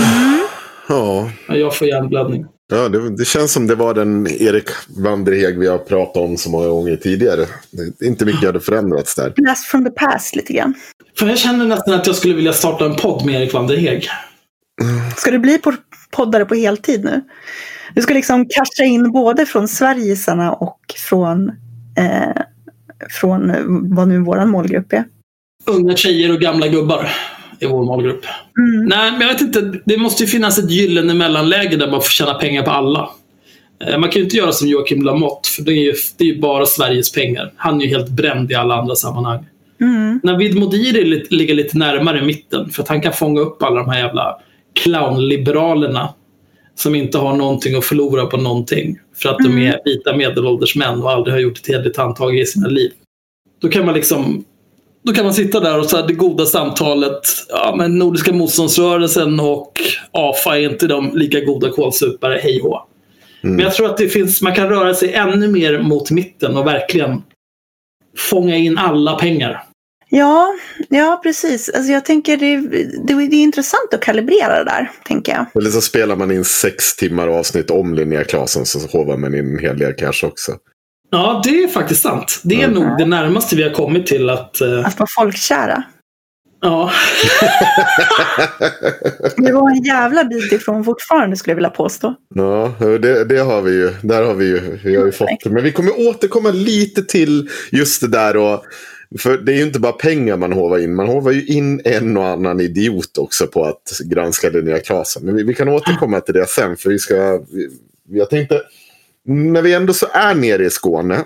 Speaker 3: Ja,
Speaker 2: ja, jag får hjärnblödning.
Speaker 3: Ja det, det känns som det var den Erik Vanderheg vi har pratat om så många gånger tidigare. Inte mycket hade förändrats där.
Speaker 1: Blast from the past lite grann.
Speaker 2: För jag känner nästan att jag skulle vilja starta en podd med Erik van der Heeg.
Speaker 1: Ska du bli po- poddare på heltid nu? Du ska liksom casha in både från Sverigesarna och från, eh, från vad nu våran målgrupp är.
Speaker 2: Unga tjejer och gamla gubbar är vår målgrupp.
Speaker 1: Mm.
Speaker 2: Nej, men jag vet inte. Det måste ju finnas ett gyllene mellanläge där man får tjäna pengar på alla. Eh, Man kan ju inte göra som Joakim Lamotte, för det är, ju, det är ju bara Sveriges pengar. Han är ju helt bränd i alla andra sammanhang.
Speaker 1: Mm.
Speaker 2: Navid Modiri li- ligger lite närmare mitten, för att han kan fånga upp alla de här jävla clownliberalerna som inte har någonting att förlora på någonting. För att de är vita medelålders män och aldrig har gjort ett hederligt handtag i sina liv. Då kan man liksom då kan man sitta där och så här, det goda samtalet. Ja, men Nordiska motståndsrörelsen och AFA är inte de lika goda kålsupare, hej hå. Men jag tror att det finns, man kan röra sig ännu mer mot mitten och verkligen fånga in alla pengar.
Speaker 1: Ja, ja, precis. Alltså jag tänker det, det, det är intressant att kalibrera det där, tänker jag.
Speaker 3: Eller så spelar man in sex timmar avsnitt om Linnea Claesson så hovar man in en hel del cash också.
Speaker 2: Ja, det är faktiskt sant. Det är
Speaker 3: Mm.
Speaker 2: nog det närmaste vi har kommit till att... eh,
Speaker 1: Att vara folkkära.
Speaker 2: ja,
Speaker 1: Det var en jävla bit ifrån fortfarande skulle jag vilja påstå.
Speaker 3: Ja, det, det har vi ju. Där har vi ju, vi har ju fått det. Men vi kommer återkomma lite till just det där. Och, för det är ju inte bara pengar man hovar in. Man hovar ju in en och annan idiot också på att granska Linnea Claesson. Men vi, vi kan återkomma till det sen. För vi ska... Vi, jag tänkte, när vi ändå så är nere i Skåne.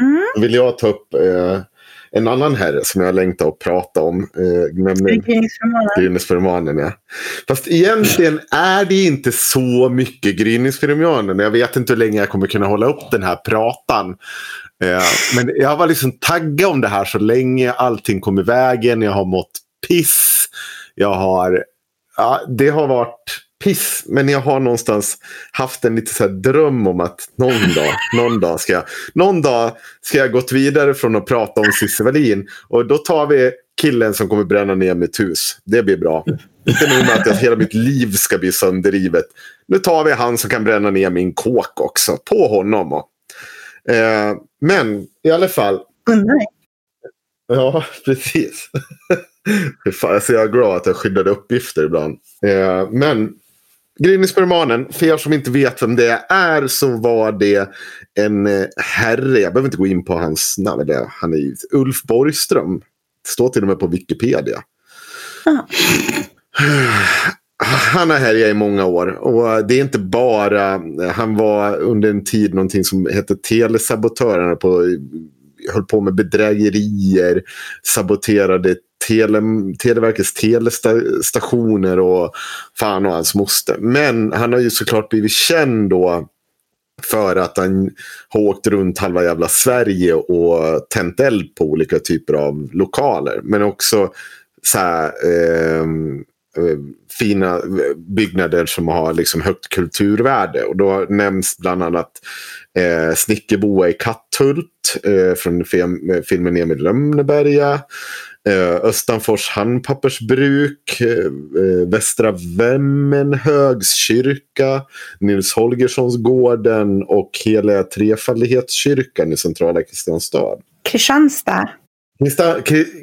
Speaker 1: Mm.
Speaker 3: vill jag ta upp eh, en annan herre som jag längtar att prata om. Eh, nämligen. Gryningsfyromanen, ja. Fast egentligen är det inte så mycket Gryningsfyromanen. Jag vet inte hur länge jag kommer kunna hålla upp den här pratan. Eh, men jag var liksom taggad om det här så länge. Allting kom i vägen. Jag har mått piss. Jag har... Ja, det har varit piss. Men jag har någonstans haft en lite så dröm om att någon dag, någon dag ska jag, någon dag ska jag gått vidare från att prata om Cissi Wallin. Och då tar vi killen som kommer bränna ner mitt hus. Det blir bra. Inte nog med att hela mitt liv ska bli sönderrivet. Nu tar vi han som kan bränna ner min kåk också. På honom. Och, eh, men i alla fall.
Speaker 1: Jag.
Speaker 3: Ja, precis. Fan, alltså jag är glad att jag skyddade uppgifter ibland. Eh, men Gryningspyromanen, för er som inte vet vem det är så var det en eh, herre, jag behöver inte gå in på hans namn, det, han är Ulf Borgström. Det står till och med på Wikipedia.
Speaker 1: Aha.
Speaker 3: Han har härjat i många år och det är inte bara, han var under en tid någonting som hette telesabotörerna på höll på med bedrägerier, saboterade tele, Televerkets telestationer och fan och hans moster. Men han har ju såklart blivit känd då för att han har åkt runt halva jävla Sverige och tänt eld på olika typer av lokaler. Men också så här, ehm, eh, fina byggnader som har liksom högt kulturvärde. Och då nämns bland annat eh, Snickerboa i Katthult eh, från film, filmen Emil Lönneberga. Eh, Östanfors handpappersbruk, eh, eh, Västra Vemmenhögs kyrka, Nils Holgerssonsgården och hela Trefaldighetskyrkan i centrala Kristianstad.
Speaker 1: Kristianstad.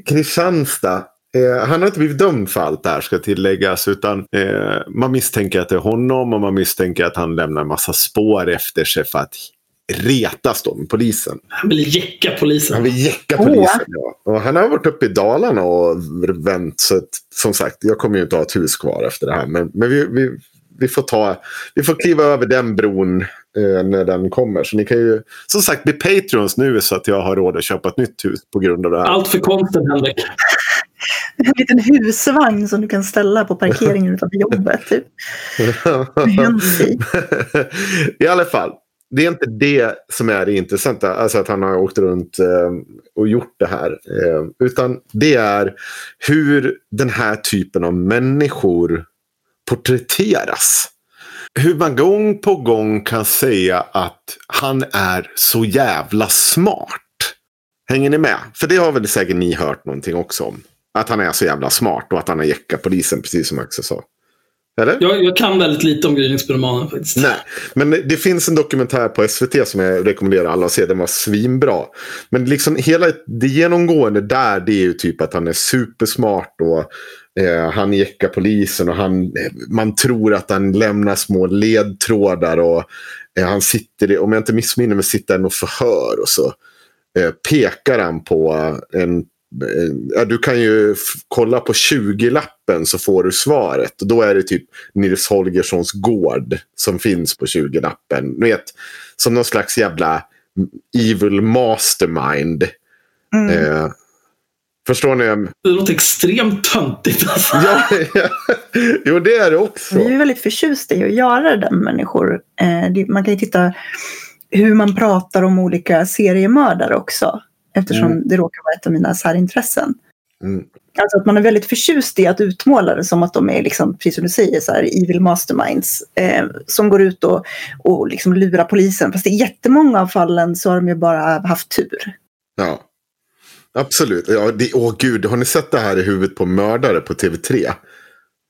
Speaker 3: Kristianstad. Eh, han har inte blivit dömd för allt det här ska tilläggas. Utan eh, man misstänker att det är honom och man misstänker att han lämnar en massa spår efter sig för att retas då med polisen.
Speaker 2: han vill jäcka polisen.
Speaker 3: Han vill jäcka polisen. Ja. Och han har varit uppe i Dalarna och vänt. Så att, som sagt, jag kommer ju inte ha ett hus kvar efter det här. Men, men vi, vi, vi, får ta, vi får kliva över den bron eh, när den kommer. Så ni kan ju som sagt bli Patreons nu så att jag har råd att köpa ett nytt hus på grund av det här.
Speaker 2: Allt för konsten, Henrik.
Speaker 1: En liten husvagn som du kan ställa på parkeringen utanför jobbet. Typ.
Speaker 3: I alla fall, det är inte det som är det intressanta. Alltså att han har åkt runt eh, och gjort det här. Eh, utan det är hur den här typen av människor porträtteras. Hur man gång på gång kan säga att han är så jävla smart. Hänger ni med? För det har väl säkert ni hört någonting också om. Att han är så jävla smart och att han har jäckat polisen, precis som Axel sa. Eller?
Speaker 2: Jag, jag kan väldigt lite om gryningspyromanen faktiskt.
Speaker 3: Nej, men det finns en dokumentär på SVT som jag rekommenderar alla att se. Den var svinbra. Men liksom hela det genomgående där det är ju typ att han är supersmart och eh, han jäckar polisen och han, man tror att han lämnar små ledtrådar och eh, han sitter, om jag inte missminner mig, sitter han och förhör och så eh, pekar han på en Ja, du kan ju kolla på 20-lappen så får du svaret. Och då är det typ Nils Holgerssons gård som finns på 20-lappen. Ni vet, som någon slags jävla evil mastermind. Mm. Eh, förstår ni?
Speaker 2: Det låter extremt töntigt. Alltså.
Speaker 3: ja, ja, jo, det är det också.
Speaker 1: Vi är väldigt förtjusta i att göra det med människor. Eh, man kan ju titta hur man pratar om olika seriemördare också. Eftersom mm. det råkar vara ett av mina särintressen. Mm. Alltså att man är väldigt förtjust i att utmåla det som att de är, liksom, precis som du säger, så här, evil masterminds. Eh, som går ut och, och liksom lurar polisen. Fast i jättemånga av fallen så har de ju bara haft tur.
Speaker 3: Ja, absolut. Ja, det, åh gud, har ni sett det här i huvudet på mördare på TV3?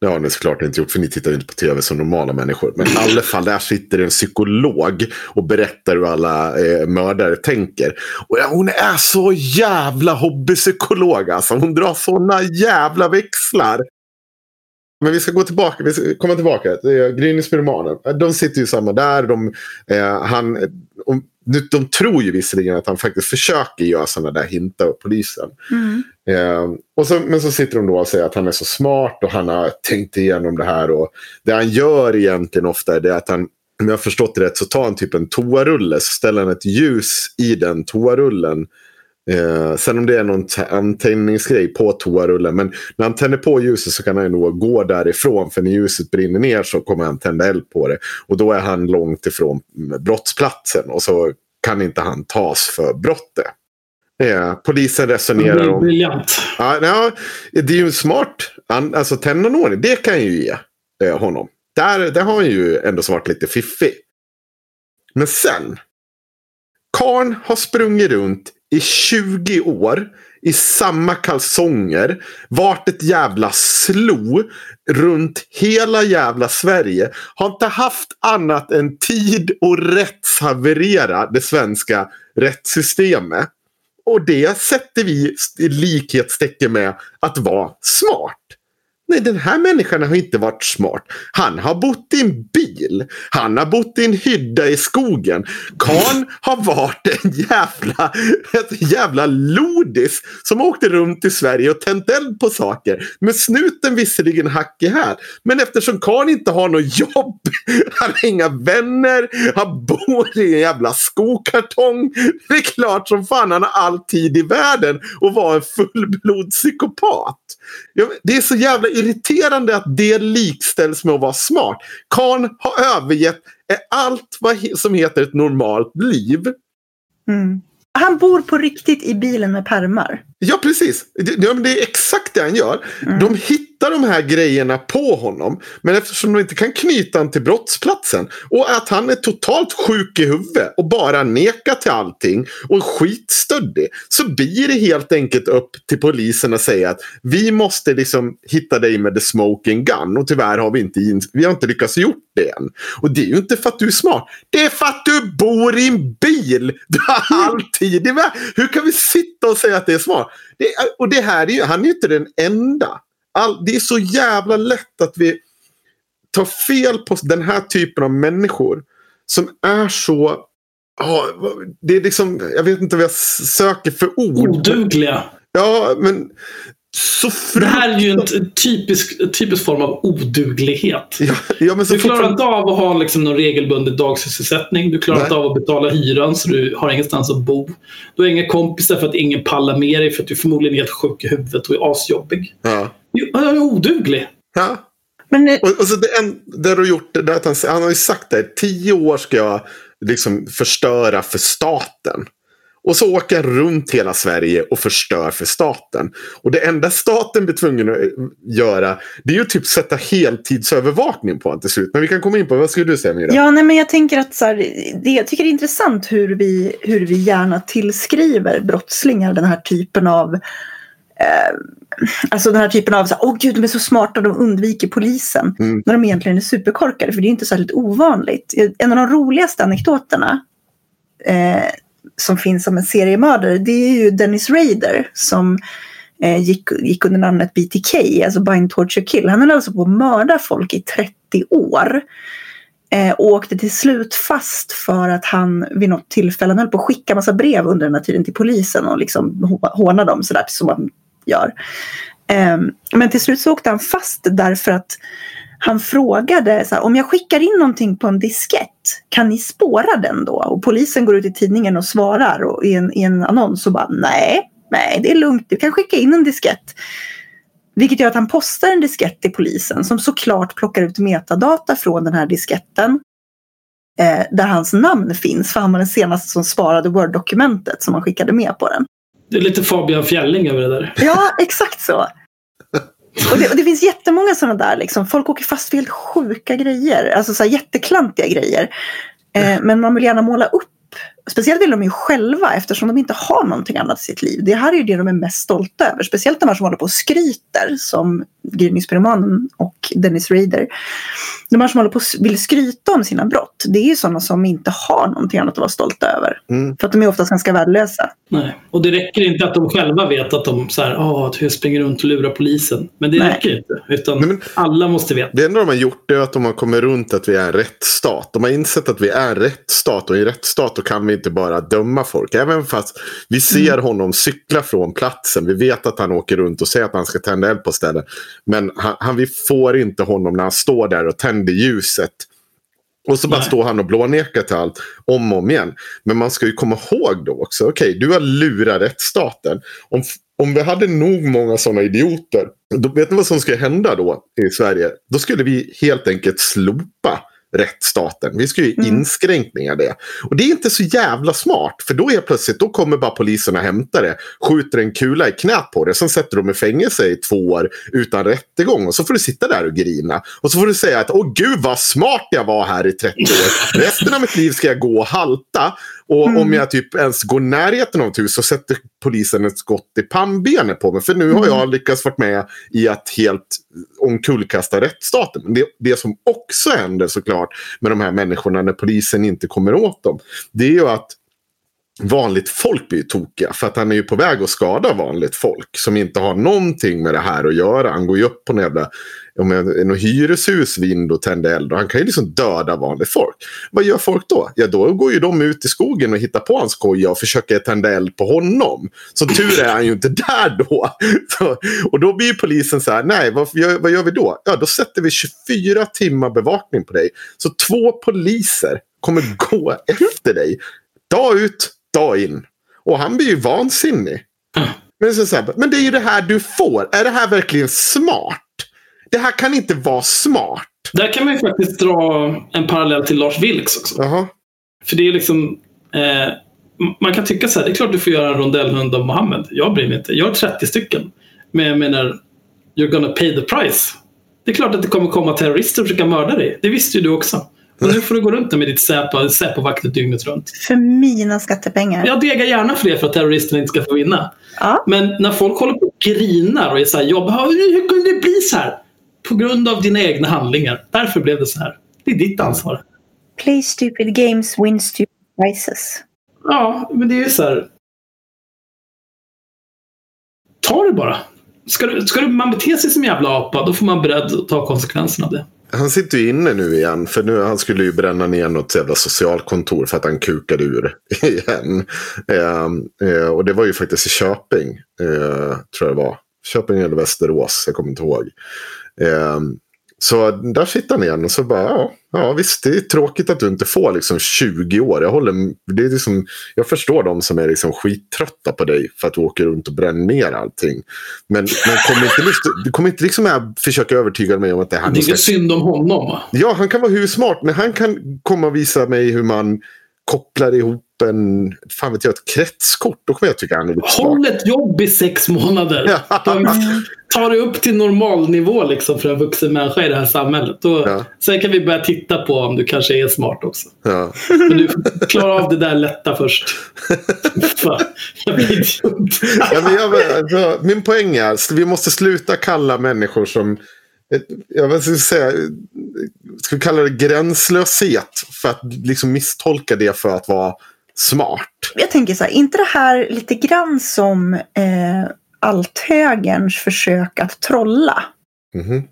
Speaker 3: Det har ni såklart inte gjort för ni tittar inte på tv som normala människor. Men i alla fall, där sitter en psykolog och berättar hur alla eh, mördare tänker. Och ja, hon är så jävla hobbypsykolog alltså. Hon drar sådana jävla växlar. Men vi ska gå tillbaka, vi ska komma tillbaka. Gryningspyromanen. De sitter ju samma där. De, eh, han, de tror ju visserligen att han faktiskt försöker göra sådana där hintar åt polisen. Mm. Eh, och så, men så sitter de då och säger att han är så smart och han har tänkt igenom det här. Och det han gör egentligen ofta är det att han, om jag har förstått det rätt, så tar han typ en toarulle, så ställer han ett ljus i den toarullen. Eh, sen om det är någon antändningsgrej på toarullen. Men när han tänder på ljuset så kan han nog gå därifrån. För när ljuset brinner ner så kommer han tända eld på det. Och då är han långt ifrån brottsplatsen. Och så kan inte han tas för brottet. Eh, polisen resonerar om... Det är
Speaker 2: briljant.
Speaker 3: Ja, ja, det är ju smart. Alltså tända det kan jag ju ge eh, honom. Där, där har han ju ändå varit lite fiffig. Men sen. Karn har sprungit runt i 20 år i samma kalsonger. Vart ett jävla slo runt hela jävla Sverige. Har inte haft annat än tid och rättshaverera det svenska rättssystemet. Och det sätter vi likhetstecken med att vara smart. Nej, den här människan har inte varit smart. Han har bott i en bil. Han har bott i en hydda i skogen. Karn har varit en jävla, ett jävla lodis som åkte runt i Sverige och tänt eld på saker. Med snuten visserligen hack i här. Men eftersom Karn inte har något jobb, han har inga vänner, han bor i en jävla skokartong. Det är klart som fan han har all tid i världen att vara en fullblodspsykopat. Det är så jävla irriterande att det likställs med att vara smart. Karn har övergett allt vad som heter ett normalt liv.
Speaker 1: Mm. Han bor på riktigt i bilen med permar.
Speaker 3: Ja, precis. Det, det är exakt det han gör. Mm. De hittar de här grejerna på honom. Men eftersom de inte kan knyta honom till brottsplatsen. Och att han är totalt sjuk i huvudet och bara nekar till allting. Och skitstöddig. Så blir det helt enkelt upp till polisen att säga att vi måste liksom hitta dig med the smoking gun. Och tyvärr har vi inte, vi har inte lyckats gjort det än. Och det är ju inte för att du är smart. Det är för att du bor i en bil. Du har all tid i världen. Hur kan vi sitta och säga att det är smart? Det, och det här är ju, han är ju inte den enda. All, det är så jävla lätt att vi tar fel på den här typen av människor. Som är så... Oh, det är liksom, jag vet inte vad jag söker för ord.
Speaker 2: Odugliga.
Speaker 3: Ja, men så
Speaker 2: Det här är ju en typisk, typisk form av oduglighet.
Speaker 3: Ja, ja, men så
Speaker 2: Du klarar inte av att ha liksom någon regelbunden dagsysselsättning. Du klarar
Speaker 3: Nej.
Speaker 2: inte av att betala hyran så du har ingenstans att bo. Du har inga kompisar för att ingen pallar med dig för att du förmodligen är helt sjuk i huvudet och är asjobbig.
Speaker 3: Ja.
Speaker 2: Du jag är oduglig.
Speaker 3: Ja.
Speaker 1: Men eh,
Speaker 3: Och, och så det, en, det har du gjort, det att han, han har ju sagt det, tio år ska jag liksom förstöra för staten. Och så åker han runt hela Sverige och förstör för staten. Och det enda staten blir tvungen att göra, det är ju typ sätta heltidsövervakning på honom till slut. Men vi kan komma in på, vad skulle du säga Mira?
Speaker 1: Ja, nej, men jag tänker att så här, det, jag tycker det är intressant hur vi, hur vi gärna tillskriver brottslingar den här typen av eh, Alltså den här typen av, åh gud de är så smarta, de undviker polisen.
Speaker 3: Mm.
Speaker 1: När de egentligen är superkorkade, för det är inte särskilt ovanligt. En av de roligaste anekdoterna eh, som finns som en seriemördare, det är ju Dennis Rader som eh, gick, gick under namnet BTK, alltså Bind Torture Kill. Han höll alltså på att mörda folk i 30 år. Eh, och åkte till slut fast för att han vid något tillfälle han höll på att skicka massa brev under den här tiden till polisen och liksom håna dem sådär som man gör. Eh, men till slut så åkte han fast därför att han frågade så här, om jag skickar in någonting på en diskett, kan ni spåra den då? Och polisen går ut i tidningen och svarar och i, en, i en annons och bara nej, nej det är lugnt, du kan skicka in en diskett. Vilket gör att han postar en diskett till polisen som såklart plockar ut metadata från den här disketten. Eh, där hans namn finns, för han var den senaste som svarade Word-dokumentet som han skickade med på den.
Speaker 2: Det är lite Fabian Fjälling över det där.
Speaker 1: Ja, exakt så. Och det, och det finns jättemånga sådana där, liksom. folk åker fast för helt sjuka grejer, alltså så jätteklantiga grejer. Eh, men man vill gärna måla upp, speciellt vill de ju själva eftersom de inte har någonting annat i sitt liv. Det här är ju det de är mest stolta över, speciellt de här som håller på och skryter som Gryningspyromanen och Dennis Rader. De här som håller på och vill skryta om sina brott, det är ju sådana som inte har någonting annat att vara stolta över.
Speaker 3: Mm.
Speaker 1: För att de är oftast ganska värdelösa.
Speaker 2: Nej. Och det räcker inte att de själva vet att de så här, "Åh, att jag springer runt och lurar polisen. Men det
Speaker 1: Nej.
Speaker 2: räcker inte. Utan
Speaker 3: Nej, men-
Speaker 2: alla måste veta.
Speaker 3: Det enda de har gjort är att de har kommit runt att vi är en rättsstat. De har insett att vi är en rättsstat och i en rättsstat då kan vi inte bara döma folk. Även fast vi ser honom cykla från platsen. Vi vet att han åker runt och säger att han ska tända eld på ställen. Men han, han, vi får inte honom när han står där och tänder ljuset. Och så bara
Speaker 2: Nej.
Speaker 3: står han och blånekar till allt om och om igen. Men man ska ju komma ihåg då också. Okej, du har lurat rättsstaten. Om, om vi hade nog många sådana idioter. Då, vet ni vad som skulle hända då i Sverige? Då skulle vi helt enkelt slopa rättsstaten. Vi skulle ju
Speaker 1: Mm.
Speaker 3: inskränkningar det. Och det är inte så jävla smart. För då är plötsligt, då kommer bara polisen och hämtar det. Skjuter en kula i knät på det. Sen sätter de i fängelse i två år utan rättegång. Och så får du sitta där och grina. Och så får du säga att åh gud vad smart jag var här i 30 år. Resten av mitt liv ska jag gå och halta. Och
Speaker 1: Mm.
Speaker 3: om jag typ ens går närheten av ett hus så sätter polisen ett skott i pannbenet på mig. För nu har jag lyckats vara med i att helt omkullkasta rättsstaten. Men det, det som också händer såklart med de här människorna när polisen inte kommer åt dem. Det är ju att vanligt folk blir ju tokiga. För att han är ju på väg att skada vanligt folk. Som inte har någonting med det här att göra. Han går ju upp på en jävla om en, en hyreshus vind och tänder eld. Och han kan ju liksom döda vanligt folk. Vad gör folk då? Ja, då går ju de ut i skogen och hittar på hans koja och försöker tända eld på honom. Som tur är han ju inte där då. Så, och då blir ju polisen så här, nej, vad gör, vad gör vi då? Ja, då sätter vi 24 timmar bevakning på dig. Så två poliser kommer gå efter dig. Dag ut, dag in. Och han blir ju vansinnig. Men, så så här, men det är ju det här du får. Är det här verkligen smart? Det här kan inte vara smart.
Speaker 2: Där kan man ju faktiskt dra en parallell till Lars Vilks också.
Speaker 3: Jaha.
Speaker 2: För det är liksom... Eh, man kan tycka så här, det är klart du får göra en rondellhund av Mohammed. Jag bryr mig inte. Jag har 30 stycken. Men jag menar, you're gonna pay the price. Det är klart att det kommer komma terrorister och försöka mörda dig. Det visste ju du också. Och nu får du gå runt med ditt Säpo- Säpo-vakter dygnet runt.
Speaker 1: För mina skattepengar.
Speaker 2: Jag degar gärna för det för att terroristerna inte ska få vinna.
Speaker 1: Ja.
Speaker 2: Men när folk håller på och grinar och är så här, jag bara, hur kunde det bli så här? På grund av dina egna handlingar. Därför blev det så här. Det är ditt ansvar.
Speaker 1: Play stupid games, win stupid prizes.
Speaker 2: Ja, men det är ju så här. Ta det bara. Ska, du, ska du, man bete sig som en jävla apa, då får man beredd att ta konsekvenserna av det.
Speaker 3: Han sitter ju inne nu igen. För nu, han skulle ju bränna ner något jävla socialkontor för att han kukade ur igen. Eh, eh, och det var ju faktiskt i Köping. Eh, tror jag det var. Köping eller Västerås, jag kommer inte ihåg. Eh, så där sitter han igen och så bara, ja, ja visst det är tråkigt att du inte får liksom 20 år. Jag, håller, det är liksom, jag förstår de som är liksom skittrötta på dig för att du åker runt och bränner ner allting. Men, men kom inte, du kommer inte liksom här försöka övertyga mig om att det här...
Speaker 2: Det är synd om honom.
Speaker 3: Ja, han kan vara hur smart, men han kan komma och visa mig hur man kopplar ihop en, fan vet jag, ett kretskort. Då kommer jag tycka han är lite smart.
Speaker 2: Håll ett jobb i sex månader. Ta, det upp till normalnivå liksom för en vuxen människa i det här samhället. Då,
Speaker 3: Ja.
Speaker 2: Sen kan vi börja titta på om du kanske är smart också.
Speaker 3: Ja.
Speaker 2: Men du klarar av det där lätta först. Fan, jag blir idiot.
Speaker 3: Ja, men jag, alltså, min poäng är att vi måste sluta kalla människor som jag ska jag säga, ska vi kalla det gränslöshet för att liksom misstolka det för att vara smart.
Speaker 1: Jag tänker så här, inte det här lite grann som eh, althögerns försök att trolla?
Speaker 3: Mhm.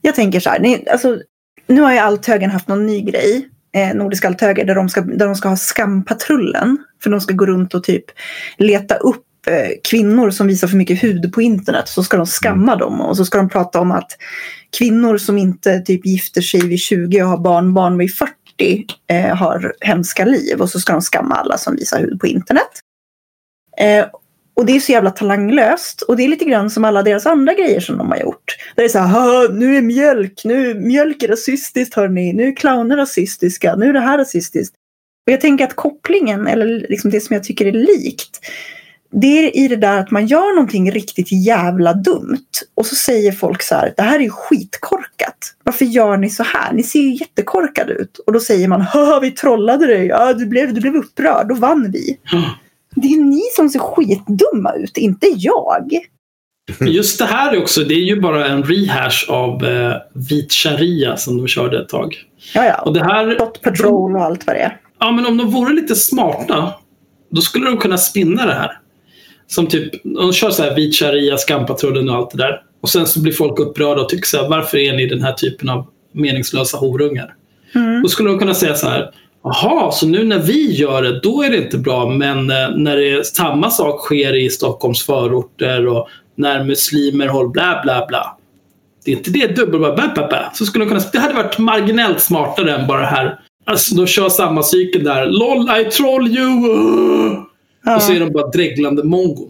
Speaker 1: Jag tänker så här, ni, alltså, nu har ju althögern haft någon ny grej, eh, Nordisk althöger, där de, ska, där de ska ha skampatrullen. För de ska gå runt och typ leta upp eh, kvinnor som visar för mycket hud på internet. Så ska de skamma dem och så ska de prata om att kvinnor som inte typ gifter sig vid 20 och har barnbarn vid 40 eh, har hemska liv. Och så ska de skamma alla som visar hud på internet. Eh, och det är så jävla talanglöst. Och det är lite grann som alla deras andra grejer som de har gjort. Där det är så här, "Haha, nu är mjölk, nu mjölk är rasistiskt hörni, nu är clowner rasistiska, nu är det här rasistiskt. Och jag tänker att kopplingen, eller liksom det som jag tycker är likt, det är i det där att man gör någonting riktigt jävla dumt. Och så säger folk så här, det här är ju skitkorkat. Varför gör ni så här? Ni ser ju jättekorkade ut. Och då säger man, haha vi trollade dig, ja, du, blev, du blev upprörd, då vann vi. Det är ni som ser skitdumma ut, inte jag.
Speaker 2: Just det här är också, det är ju bara en rehash av eh, vit sharia som de körde ett tag.
Speaker 1: Ja, ja.
Speaker 2: Och det här,
Speaker 1: Dot Patrol och allt vad det är.
Speaker 2: ja men om de vore lite smarta, då skulle de kunna spinna det här. Som typ, de kör så här vit sharia, skampatrullen och allt det där. Och sen så blir folk upprörda och tycker så här, varför är ni den här typen av meningslösa horungar?
Speaker 1: Mm.
Speaker 2: Då skulle de kunna säga så här, jaha, så nu när vi gör det, då är det inte bra, men eh, när det samma sak sker i Stockholms förorter och när muslimer håller bla bla bla. Det är inte det dubbel. Så skulle de kunna, det hade varit marginellt smartare än bara det här. Alltså, de kör samma cykel där. LOL, I troll you! Uh."
Speaker 1: Ja.
Speaker 2: Och så är de bara dreglande mongo.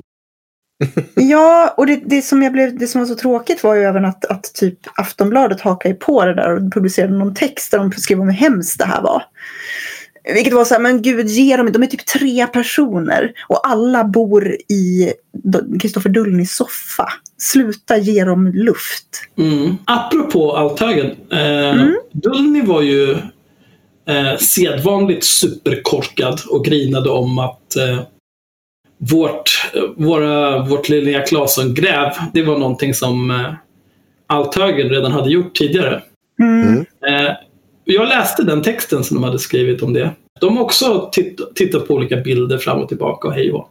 Speaker 1: Ja, och det, det, som jag blev, det som var så tråkigt var ju även att, att typ Aftonbladet hakade på det där och publicerade någon text där de skrev om hur hemskt det här var. Vilket var så här, men gud, ge dem, de är typ tre personer och alla bor i Kristoffer Dullnys soffa. Sluta ge dem luft.
Speaker 2: Mm. Apropå althögen. Eh,
Speaker 1: Mm.
Speaker 2: Dullny var ju eh, sedvanligt superkorkad och grinade om att eh, vårt, våra, vårt Linnea Claesson-gräv, det var någonting som eh, althögern redan hade gjort tidigare.
Speaker 1: Mm.
Speaker 2: Eh, jag läste den texten som de hade skrivit om det. De har också titt tittat på olika bilder fram och tillbaka och hej och.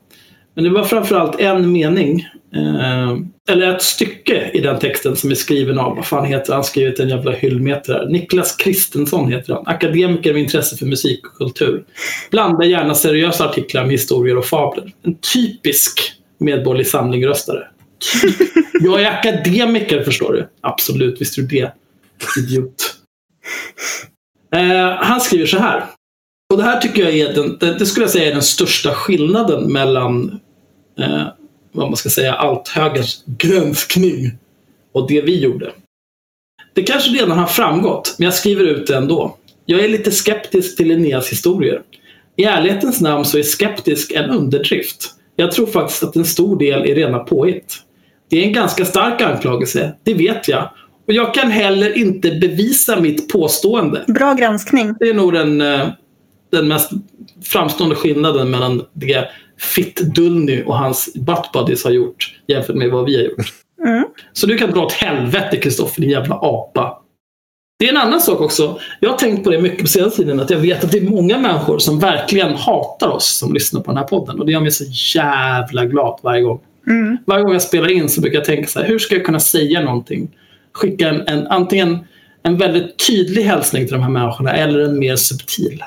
Speaker 2: Men det var framförallt en mening, eh, eller ett stycke i den texten som är skriven av, vad fan heter han, skrivit en jävla hyllmeter här. Niklas Kristensson heter han, akademiker med intresse för musik och kultur. Blandar gärna seriösa artiklar med historier och fabler. En typisk medborgerlig samlingröstare. Jag är akademiker förstår du. Absolut, visst är du det. Idiot. Eh, han skriver så här. Och det här tycker jag är den, det, det skulle jag säga är den största skillnaden mellan eh, vad man ska säga, althögerns granskning och det vi gjorde. Det kanske redan har framgått, men jag skriver ut det ändå. Jag är lite skeptisk till Linneas historier. I ärlighetens namn så är skeptisk en underdrift. Jag tror faktiskt att en stor del är rena påhitt. Det är en ganska stark anklagelse, det vet jag. Och jag kan heller inte bevisa mitt påstående.
Speaker 1: Bra granskning.
Speaker 2: Det är nog den, eh, den mest framstående skillnaden mellan det Fitt Dullny och hans butt buddies har gjort jämfört med vad vi har gjort.
Speaker 1: Mm.
Speaker 2: Så du kan dra åt helvete Kristoffer, din jävla apa. Det är en annan sak också. Jag har tänkt på det mycket på senaste tiden. Att jag vet att det är många människor som verkligen hatar oss som lyssnar på den här podden. Och det gör mig så jävla glad varje gång.
Speaker 1: Mm.
Speaker 2: Varje gång jag spelar in så brukar jag tänka så här. Hur ska jag kunna säga någonting? Skicka en, en, antingen en väldigt tydlig hälsning till de här människorna eller en mer subtil.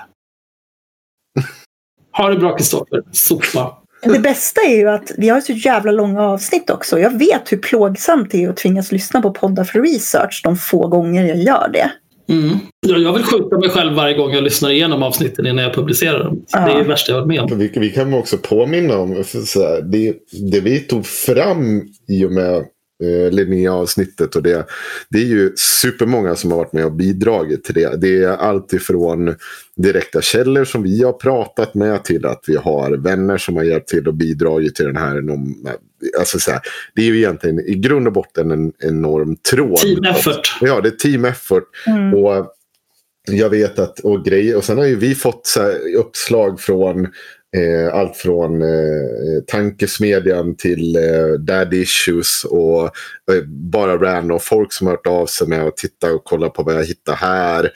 Speaker 2: Ha det bra Kristoffer. Sopa.
Speaker 1: Det bästa är ju att vi har så jävla långa avsnitt också. Jag vet hur plågsamt det är att tvingas lyssna på poddar för research de få gånger jag gör det.
Speaker 2: Mm. Ja, Jag vill skjuta mig själv varje gång jag lyssnar igenom avsnitten innan jag publicerar dem.
Speaker 1: Ja.
Speaker 2: Det är det värsta jag varit med om.
Speaker 3: Vi, vi kan också påminna om så här, det, det vi tog fram i och med eh, Linnea-avsnittet och det. Det är ju supermånga som har varit med och bidragit till det. Det är allt ifrån direkta källor som vi har pratat med till att vi har vänner som har hjälpt till och bidragit till den här. enorm- Alltså så här, det är ju egentligen i grund och botten en enorm tråd.
Speaker 2: Team effort.
Speaker 3: Ja, det är team effort.
Speaker 1: Mm.
Speaker 3: Och jag vet att, och grejer, och sen har ju vi fått så här, uppslag från eh, allt från eh, tankesmedjan till eh, dad issues och eh, bara random folk som har hört av sig med att titta och kolla på vad jag hittar här.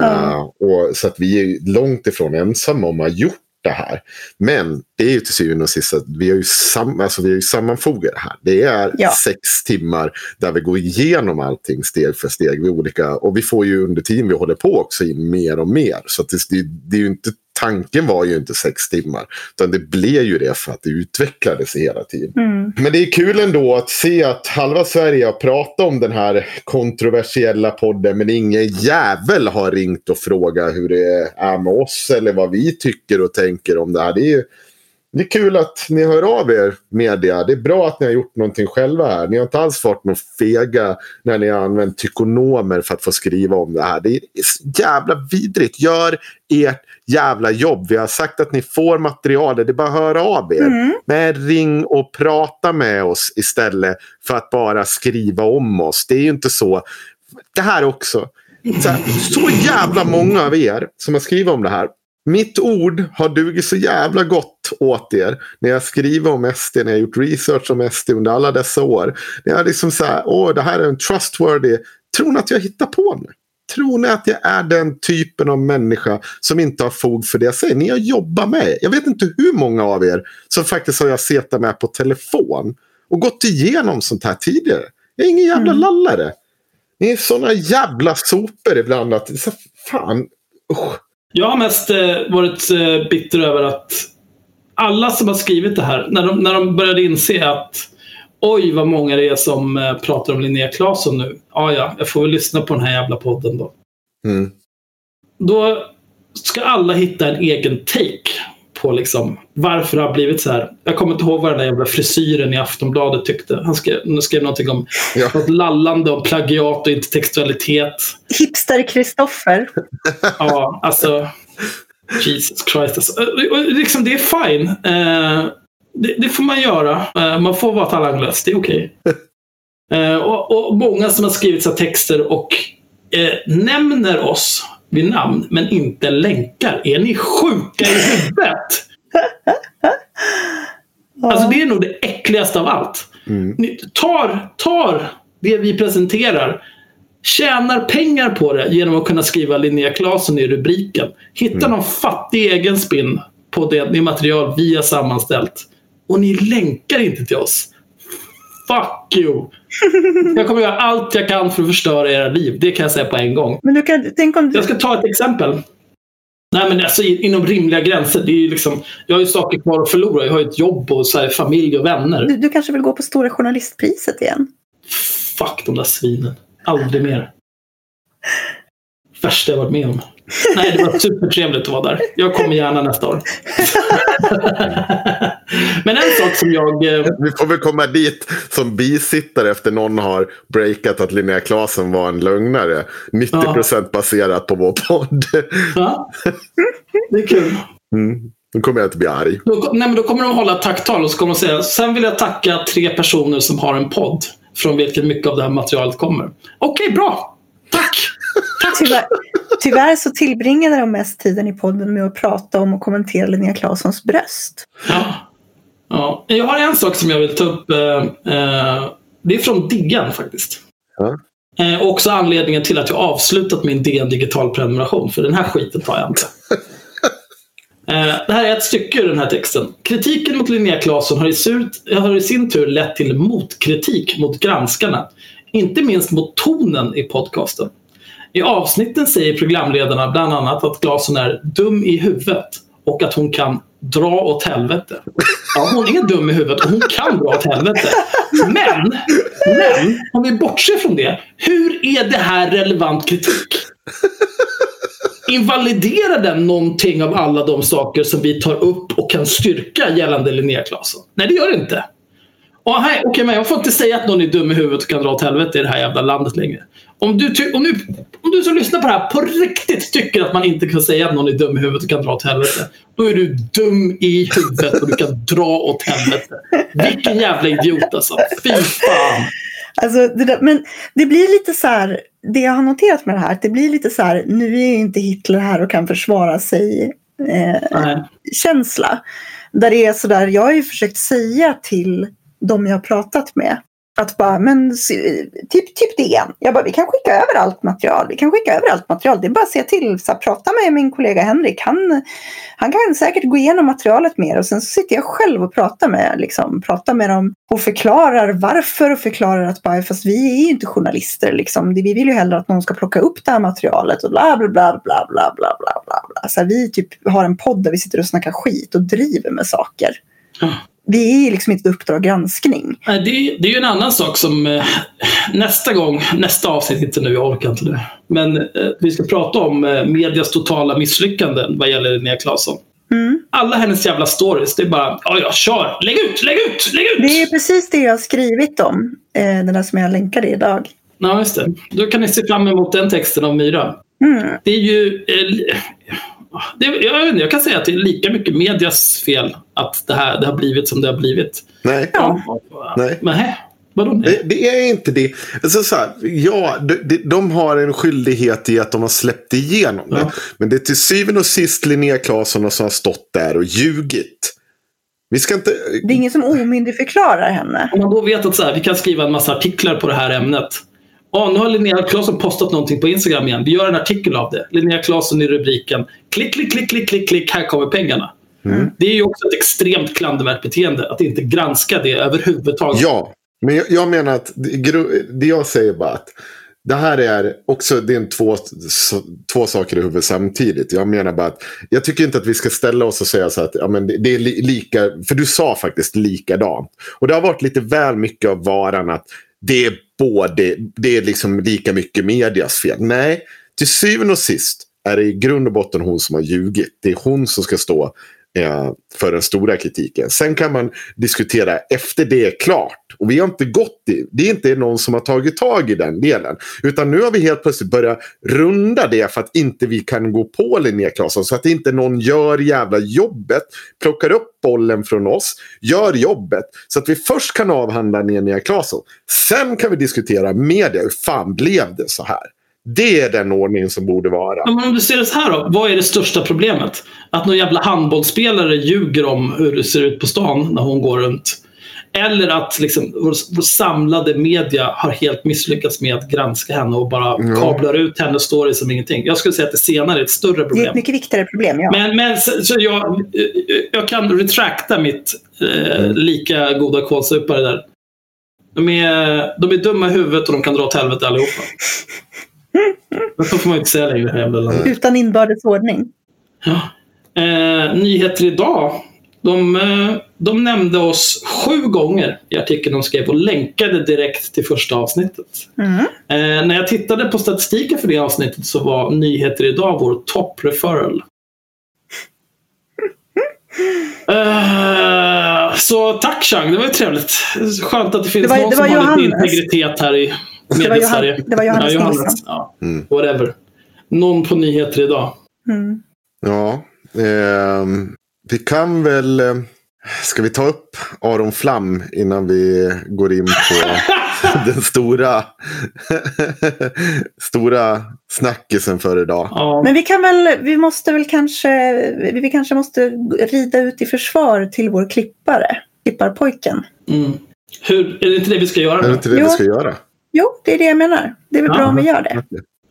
Speaker 1: Ja.
Speaker 3: och, så att vi är långt ifrån ensamma om att ha gjort det här. Men det är ju till syvende och sist att vi har ju, sam, alltså vi har ju sammanfogat det här. Det är
Speaker 1: Ja.
Speaker 3: sex timmar där vi går igenom allting steg för steg. Vid olika, och vi får ju under tiden vi håller på också in mer och mer. Så att det, det, det är ju inte, tanken var ju inte sex timmar. Utan det blev ju det för att det utvecklades hela tiden.
Speaker 1: Mm.
Speaker 3: Men det är kul ändå att se att halva Sverige har pratat om den här kontroversiella podden men ingen jävel har ringt och frågat hur det är med oss eller vad vi tycker och tänker om det här. Det är, ju- det är kul att ni hör av er media. Det är bra att ni har gjort någonting själva här. Ni har inte alls varit någon fega när ni har använt tykonomer för att få skriva om det här. Det är jävla vidrigt. Gör ert jävla jobb. Vi har sagt att ni får materialet. Det är bara att höra av er.
Speaker 1: Mm.
Speaker 3: Men ring och prata med oss istället för att bara skriva om oss. Det är ju inte så. Det här också. Så, här, så jävla många av er som har skrivit om det här. Mitt ord har dugit så jävla gott åt er när jag skriver om SD, när jag gjort research om SD under alla dessa år. Det är liksom så här, åh det här är en trustworthy. Tror ni att jag hittar på nu? Tror ni att jag är den typen av människa som inte har fog för det jag säger? Ni har jobbat med. Jag vet inte hur många av er som faktiskt har jag suttit med på telefon och gått igenom sånt här tidigare. Jag är ingen jävla
Speaker 1: Mm.
Speaker 3: lallare. Ni är såna jävla sopor ibland att, så, fan, usch.
Speaker 2: Jag har mest eh, varit eh, bitter över att alla som har skrivit det här, när de, när de började inse att oj vad många det är som eh, pratar om Linnea Claesson nu. Ja, ja, jag får väl lyssna på den här jävla podden då.
Speaker 3: Mm.
Speaker 2: Då ska alla hitta en egen take på liksom varför det har blivit så här. Jag kommer inte ihåg vad den där jävla frisyren i Aftonbladet tyckte. Han skrev, skrev någonting om
Speaker 3: Ja.
Speaker 2: något lallande om plagiat och intertextualitet.
Speaker 1: Hipster Kristoffer.
Speaker 2: Ja, alltså. Jesus Christ. Alltså. Och- och Liksom, det är fine. Eh, det, det får man göra. Eh, man får vara talanglös. Det är okej. Eh, och, och många som har skrivit så här texter och eh, nämner oss vid namn, men inte länkar. Är ni sjuka i huvudet? Alltså det är nog det äckligaste av allt.
Speaker 3: Mm.
Speaker 2: Ni tar, tar det vi presenterar, tjänar pengar på det genom att kunna skriva Linnea Claesson i rubriken. Hitta någon fattig egen spin på det, det material vi har sammanställt. Och ni länkar inte till oss. Fuck you! Jag kommer göra allt jag kan för att förstöra era liv. Det kan jag säga på en gång.
Speaker 1: Men du kan, tänk om du...
Speaker 2: Jag ska ta ett exempel. Nej, men alltså, inom rimliga gränser. Det är ju liksom, jag har ju saker kvar att förlora. Jag har ju ett jobb och så här, familj och vänner.
Speaker 1: Du, du kanske vill gå på Stora Journalistpriset igen?
Speaker 2: Fuck de där svinen. Aldrig mer. Värsta jag varit med om. Nej, det var supertrevligt att vara där. Jag kommer gärna nästa år. Men en sak som jag... eh,
Speaker 3: Vi får väl komma dit som bisittare efter någon har breakat att Linnea Claesson var en lögnare. 90% baserat på vår podd.
Speaker 2: Ja, det är kul.
Speaker 3: Mm. Nu kommer jag inte bli arg.
Speaker 2: Då, nej, men då kommer de hålla ett tacktal och så kommer de säga Sen vill jag tacka tre personer som har en podd från vilken mycket av det här materialet kommer. Okej, bra.
Speaker 1: Tyvärr, tyvärr så tillbringade de mest tiden i podden med att prata om och kommentera Linnea Claessons bröst.
Speaker 2: Ja. Ja. Jag har en sak som jag vill ta upp. Eh, eh, det är från Diggan faktiskt.
Speaker 3: Ja.
Speaker 2: Eh, också anledningen till att jag avslutat min DN digital prenumeration. För den här skiten tar jag inte. Eh, det här är ett stycke ur den här texten. Kritiken mot Linnea Claesson har i, har i sin tur lett till motkritik mot granskarna. Inte minst mot tonen i podcasten. I avsnitten säger programledarna bland annat att Glasen är dum i huvudet och att hon kan dra åt helvete. Ja, hon är dum i huvudet och hon kan dra åt helvete. Men, men om vi bortser från det. Hur är det här relevant kritik? Invaliderar den någonting av alla de saker som vi tar upp och kan styrka gällande Linnea Claesson? Nej, det gör det inte. Och här, okay, men jag får inte säga att någon är dum i huvudet och kan dra åt helvete i det här jävla landet längre. Om du, om, du, om du som lyssnar på det här på riktigt tycker att man inte kan säga att någon är dum i huvudet och kan dra åt helvete. Då är du dum i huvudet och du kan dra åt helvete. Vilken jävla idiot alltså. Fy fan.
Speaker 1: Alltså, det där, men det blir lite så här, det jag har noterat med det här, det blir lite så här, nu är ju inte Hitler här och kan försvara sig eh, känsla. Där det är så där, jag har ju försökt säga till de jag pratat med. Att bara, men typ, typ DN. Jag bara, vi kan skicka över allt material. Vi kan skicka över allt material. Det är bara att se till. Så här, prata med min kollega Henrik. Han, han kan säkert gå igenom materialet mer. Och sen så sitter jag själv och pratar med, liksom, pratar med dem och förklarar varför och förklarar att bara, fast vi är ju inte journalister. Liksom. Vi vill ju hellre att någon ska plocka upp det här materialet och bla bla bla bla bla bla bla. bla. Så här, vi typ har en podd där vi sitter och snackar skit och driver med saker. Vi är liksom inte Uppdrag granskning.
Speaker 2: Nej, Det, är- det är ju en annan sak som eh, nästa gång, nästa avsnitt, inte nu, jag orkar inte det. Men eh, vi ska prata om eh, medias totala misslyckanden vad gäller Linnea Claesson.
Speaker 1: Mm.
Speaker 2: Alla hennes jävla stories, det är bara ja, ja, kör, lägg ut, lägg ut, lägg ut!
Speaker 1: Det är precis det jag har skrivit om, den där som jag länkade idag.
Speaker 2: Ja, just det. Då kan ni se fram emot den texten av Myra.
Speaker 1: Mm.
Speaker 2: Det är ju... Eh, det, jag, vet inte, jag kan säga att det är lika mycket medias fel att det här det har blivit som det har blivit.
Speaker 3: Nej.
Speaker 1: Ja.
Speaker 3: Nej.
Speaker 2: Men hä? Vadå nej?
Speaker 3: Det, det är inte det. Alltså så här, ja, de, de, de har en skyldighet i att de har släppt igenom det.
Speaker 2: Ja.
Speaker 3: Men det är till syvende och sist Linnea Claesson som har stått där och ljugit. Vi ska inte...
Speaker 1: Det är ingen som omyndigförklarar henne.
Speaker 2: Om man då vet att så här, vi kan skriva en massa artiklar på det här ämnet. Ja, nu har Linnea Claesson postat någonting på Instagram igen. Vi gör en artikel av det. Linnea Claesson i rubriken. Klick, klick, klick, klick, klick, klick. Här kommer pengarna.
Speaker 3: Mm.
Speaker 2: Det är ju också ett extremt klandervärt beteende att inte granska det överhuvudtaget.
Speaker 3: Ja, men jag, jag menar att det, jag säger bara att det här är också det är två, två saker i huvudet samtidigt. Jag menar bara att jag tycker inte att vi ska ställa oss och säga så att ja, men det, det är li, lika, för du sa faktiskt likadant. Och det har varit lite väl mycket av varan att det är både, det är liksom lika mycket medias fel. Nej, till syvende och sist är det i grund och botten hon som har ljugit. Det är hon som ska stå eh, för den stora kritiken. Sen kan man diskutera efter det är klart. Och vi har inte gått i, det är inte någon som har tagit tag i den delen. Utan nu har vi helt plötsligt börjat runda det för att inte vi kan gå på Linnea Claesson. Så att inte någon gör jävla jobbet, plockar upp bollen från oss, gör jobbet. Så att vi först kan avhandla Linnea Claesson. Sen kan vi diskutera media, hur fan blev det så här? Det är den ordningen som borde vara.
Speaker 2: Men om du ser det så här då. Vad är det största problemet? Att någon jävla handbollsspelare ljuger om hur det ser ut på stan när hon går runt. Eller att liksom, vår, vår samlade media har helt misslyckats med att granska henne och bara
Speaker 3: Ja.
Speaker 2: kablar ut hennes story som ingenting. Jag skulle säga att det senare är ett större
Speaker 1: Det är
Speaker 2: problem.
Speaker 1: ett mycket viktigare problem, ja.
Speaker 2: Men, men så, så jag, jag kan retracta mitt eh, lika goda kålsupare där. De är, de är dumma i huvudet och de kan dra åt helvete allihopa. Men så får man ju inte säga längre.
Speaker 1: Utan inbördes ordning.
Speaker 2: Ja. Eh, nyheter idag. De, eh, de nämnde oss sju gånger i artikeln de skrev och länkade direkt till första avsnittet.
Speaker 1: Mm.
Speaker 2: Eh, när jag tittade på statistiken för det avsnittet så var nyheter idag vår top referral. Eh, så tack Chang, det var ju trevligt. Skönt att det finns
Speaker 1: Det var-
Speaker 2: någon
Speaker 1: det
Speaker 2: som
Speaker 1: var
Speaker 2: har lite
Speaker 1: Johannes.
Speaker 2: integritet här i
Speaker 1: Det var
Speaker 2: Mediesverige.
Speaker 1: Johan- det var Johannes
Speaker 2: ja,
Speaker 1: Nilsson.
Speaker 2: Ja,
Speaker 3: Mm.
Speaker 2: whatever. Någon på nyheter idag.
Speaker 1: Mm.
Speaker 3: Ja, ehm, vi kan väl... eh, Ska vi ta upp Aron Flam innan vi går in på den stora, stora snackisen för idag?
Speaker 2: Ja.
Speaker 1: Men vi kan väl, vi måste väl kanske, vi vi kanske måste rida ut i försvar till vår klippare, klipparpojken.
Speaker 2: Mm. Hur, är det inte det vi ska göra
Speaker 3: Är det inte det vi
Speaker 1: Jo.
Speaker 3: ska göra?
Speaker 1: Jo, det är det jag menar. Det är väl bra
Speaker 2: Ja.
Speaker 1: om vi gör det.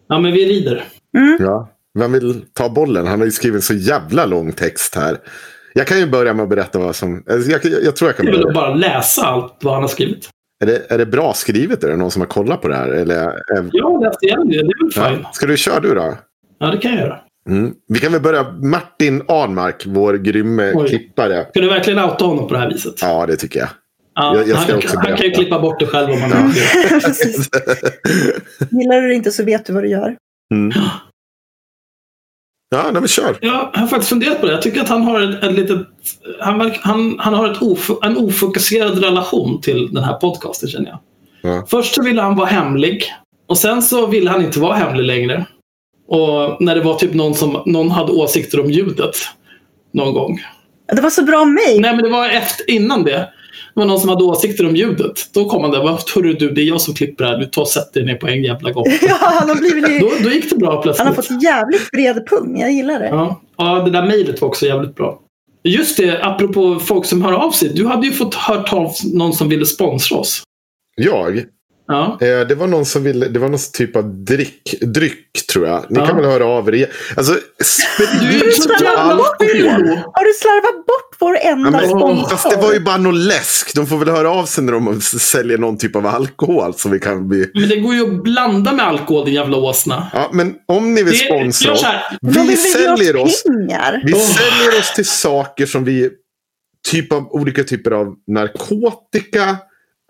Speaker 2: Ja, men vi rider.
Speaker 1: Mm.
Speaker 3: Ja. Vem vill ta bollen? Han har ju skrivit så jävla lång text här. Jag kan ju börja med att berätta vad som... alltså, Jag, jag, jag tror jag kan börja.
Speaker 2: att bara läsa allt vad han har skrivit.
Speaker 3: Är det, är det bra skrivet? Är det någon som har kollat på det här? Eller, är,
Speaker 2: Jag läste igen det, det är väl fine.
Speaker 3: ja. Ska du köra du då?
Speaker 2: Ja, det kan jag göra.
Speaker 3: Mm. Vi kan väl börja. Martin Arnmark, vår grymme
Speaker 2: Oj.
Speaker 3: klippare.
Speaker 2: Ska du verkligen outa honom på det här viset?
Speaker 3: Ja, det tycker jag.
Speaker 2: Ja,
Speaker 3: Jag- jag ska
Speaker 2: han,
Speaker 3: också
Speaker 2: han kan ju klippa bort det själv om han vill.
Speaker 1: Gillar du det inte så vet du vad du gör.
Speaker 3: Mm. Ja, nej, men kör.
Speaker 2: Jag har faktiskt funderat på det. Jag tycker att han har ett, ett litet... Han, han, han har ett of, en ofokuserad relation till den här podcasten känner jag.
Speaker 3: Ja.
Speaker 2: Först så ville han vara hemlig. Och sen så ville han inte vara hemlig längre. Och när det var typ någon som någon hade åsikter om ljudet. Någon gång.
Speaker 1: Det var så bra om mig.
Speaker 2: Nej men det var efter, innan det. Det var någon som hade åsikter om ljudet. Då kom han där. Vad hörru du, det är jag som klipper här. Du tar och sätter dig ner på en jävla gång.
Speaker 1: Ja, han har blivit...
Speaker 2: Då, då gick det bra plötsligt.
Speaker 1: Han har fått jävligt bred pung. Jag gillar det.
Speaker 2: Ja, ja det där mejlet var också jävligt bra. Just det, apropå folk som hör av sig. Du hade ju fått hört av någon som ville sponsra oss.
Speaker 3: Jag?
Speaker 2: Ja.
Speaker 3: Eh, det var någon som ville, det var någon typ av drick, dryck tror jag. Ni
Speaker 2: Ja.
Speaker 3: kan väl höra av er. igen. Alltså,
Speaker 2: Du är ju
Speaker 3: sprit och alkohol.
Speaker 1: Har du slarvat bort vår
Speaker 3: Ja,
Speaker 1: enda
Speaker 3: men,
Speaker 1: sponsor?
Speaker 3: fast det var ju bara någon läsk. De får väl höra av sig när de säljer någon typ av alkohol. Så vi kan bli...
Speaker 2: Men det går ju att blanda med alkohol din jävla åsna.
Speaker 3: Ja, men om ni vill sponsra oss. Vi säljer oss.
Speaker 1: pengar?
Speaker 3: Vi
Speaker 2: Åh.
Speaker 3: säljer oss till saker som vi... Typ av olika typer av narkotika,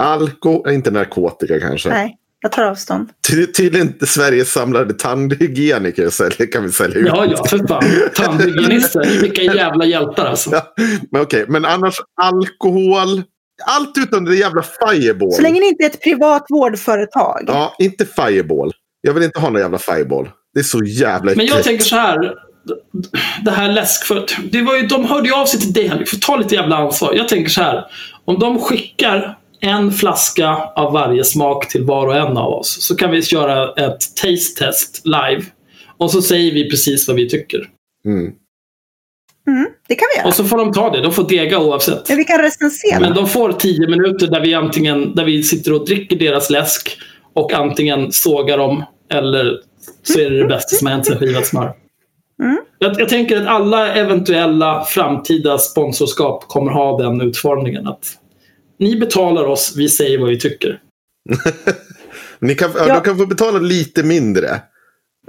Speaker 3: alkohol, inte narkotika kanske.
Speaker 1: Nej, jag tar avstånd.
Speaker 3: Ty, tydligen inte Sveriges samlade tandhygieniker säljer, kan vi sälja ut.
Speaker 2: Ja, ja, för fan. Tandhygienister. Vilka jävla hjältar alltså.
Speaker 3: Ja, men okej, men annars alkohol. Allt utom det jävla Fireball.
Speaker 1: Så länge det inte är ett privat vårdföretag.
Speaker 3: Ja, inte Fireball. Jag vill inte ha någon jävla Fireball. Det är så jävla
Speaker 2: Men jag
Speaker 3: äckligt.
Speaker 2: tänker så här. Det här läsk för, det var ju, De hörde ju av sig till dig Henrik. För ta lite jävla ansvar. Jag tänker så här. Om de skickar en flaska av varje smak till var och en av oss. Så kan vi köra ett taste test live. Och så säger vi precis vad vi tycker.
Speaker 3: Mm.
Speaker 1: Mm, det kan vi göra.
Speaker 2: Och så får de ta det. De får dega oavsett.
Speaker 1: Men vi kan recensera.
Speaker 2: Men de får tio minuter där vi antingen där vi sitter och dricker deras läsk och antingen sågar dem eller så är det det bästa som har hänt sen skivat smör.
Speaker 1: Mm.
Speaker 2: Jag, jag tänker att alla eventuella framtida sponsorskap kommer ha den utformningen. att Ni betalar oss, vi säger vad vi tycker.
Speaker 3: Ni kan, ja. De kan få betala lite mindre.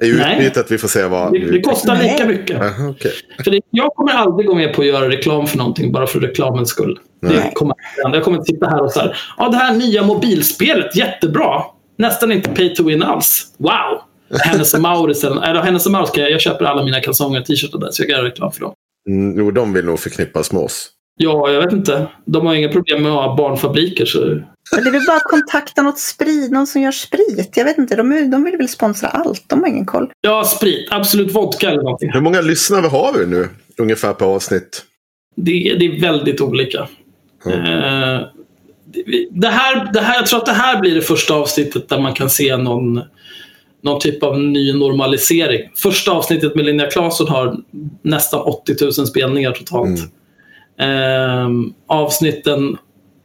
Speaker 3: I utbyte att vi får säga vad
Speaker 2: Det, det kostar
Speaker 1: Nej.
Speaker 2: lika mycket.
Speaker 3: Aha, okej.
Speaker 2: För det, jag kommer aldrig gå med på att göra reklam för någonting bara för reklamens skull. Det
Speaker 3: Nej.
Speaker 2: kommer, aldrig hända. jag kommer inte sitta här och säga ja det här nya mobilspelet, jättebra. Nästan inte pay to win alls. Wow! Hennes och Mauritz, eller, Hennes och Mauritz, jag, jag köper alla mina kalsonger och t-shirtar där så jag kan göra reklam för dem.
Speaker 3: Mm, jo, de vill nog förknippas med oss.
Speaker 2: Ja, jag vet inte. De har inga problem med att ha barnfabriker. Så...
Speaker 1: Men det är väl bara att kontakta något sprit, någon som gör sprit. Jag vet inte, de, de vill väl sponsra allt. De har ingen koll.
Speaker 2: Ja, sprit. Absolut vodka eller någonting.
Speaker 3: Hur många lyssnare har vi nu? Ungefär per avsnitt.
Speaker 2: Det, är- det är väldigt olika.
Speaker 3: Mm.
Speaker 2: Eh, det, här, det här, jag tror att det här blir det första avsnittet där man kan se någon, någon typ av ny normalisering. Första avsnittet med Linnea Claesson har nästan 80 000 spelningar totalt. Eh, avsnitten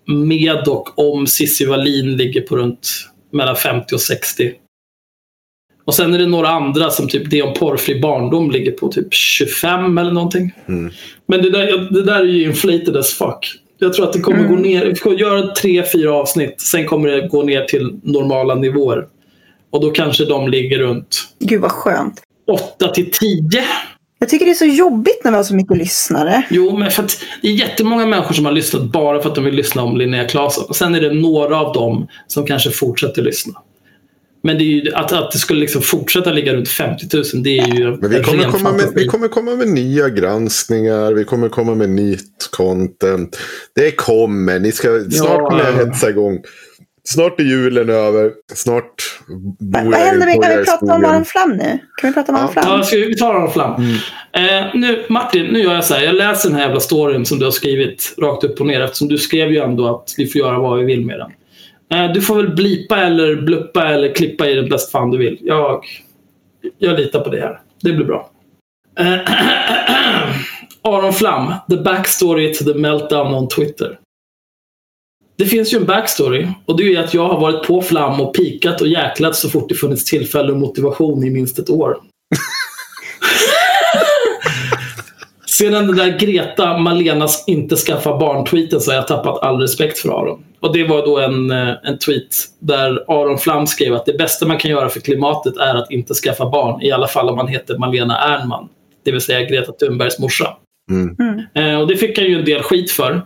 Speaker 2: med och om Cissi Wallin ligger på runt mellan 50 och 60. Och sen är det några andra som typ det om porrfri barndom ligger på typ 25 eller någonting.
Speaker 3: Mm.
Speaker 2: Men det där, det där är ju inflated as fuck. Jag tror att det kommer
Speaker 1: Mm.
Speaker 2: gå ner. Vi ska göra tre, fyra avsnitt. Sen kommer det gå ner till normala nivåer. Och då kanske de ligger runt
Speaker 1: Gud vad skönt.
Speaker 2: 8 till 10.
Speaker 1: Jag tycker det är så jobbigt när vi har så mycket lyssnare.
Speaker 2: Jo, men för att det är jättemånga människor som har lyssnat bara för att de vill lyssna om Linnea Claesson. Och sen är det några av dem som kanske fortsätter lyssna. Men det är ju, att, att det skulle liksom fortsätta ligga runt 50 000, det är ju
Speaker 3: Men vi kommer, komma med, vi kommer komma med nya granskningar. Vi kommer komma med nytt content. Det kommer. Ni ska, snart
Speaker 2: Ja.
Speaker 3: kommer jag hetsa igång. Snart är julen över. Snart bor
Speaker 1: Vad, händer kan vi prata om. Aron Flam nu? Kan vi prata om Aron. Flam?
Speaker 2: Ja, ska vi tar honom fram.
Speaker 3: Mm.
Speaker 2: Eh, nu, Martin, nu gör jag så här. Jag läser den här jävla storyn som du har skrivit rakt upp och ner eftersom du skrev ju ändå att vi får göra vad vi vill med den. Eh, du får väl blipa eller bluppa eller klippa i den bäst fan du vill. Jag, jag litar på det här. Det blir bra. Eh, Aron Flam, the backstory to the meltdown on Twitter. Det finns ju en backstory och det är ju att jag har varit på Flam och pikat och jäklat så fort det funnits tillfälle och motivation i minst ett år. Sedan den där Greta Malenas inte skaffa barn-tweeten så har jag tappat all respekt för Aron. Och det var då en, eh, en tweet där Aron Flam skrev att det bästa man kan göra för klimatet är att inte skaffa barn. I alla fall om man heter Malena Ernman. det vill säga Greta Thunbergs morsa.
Speaker 3: Mm.
Speaker 1: Mm.
Speaker 2: Eh, och det fick han ju en del skit för.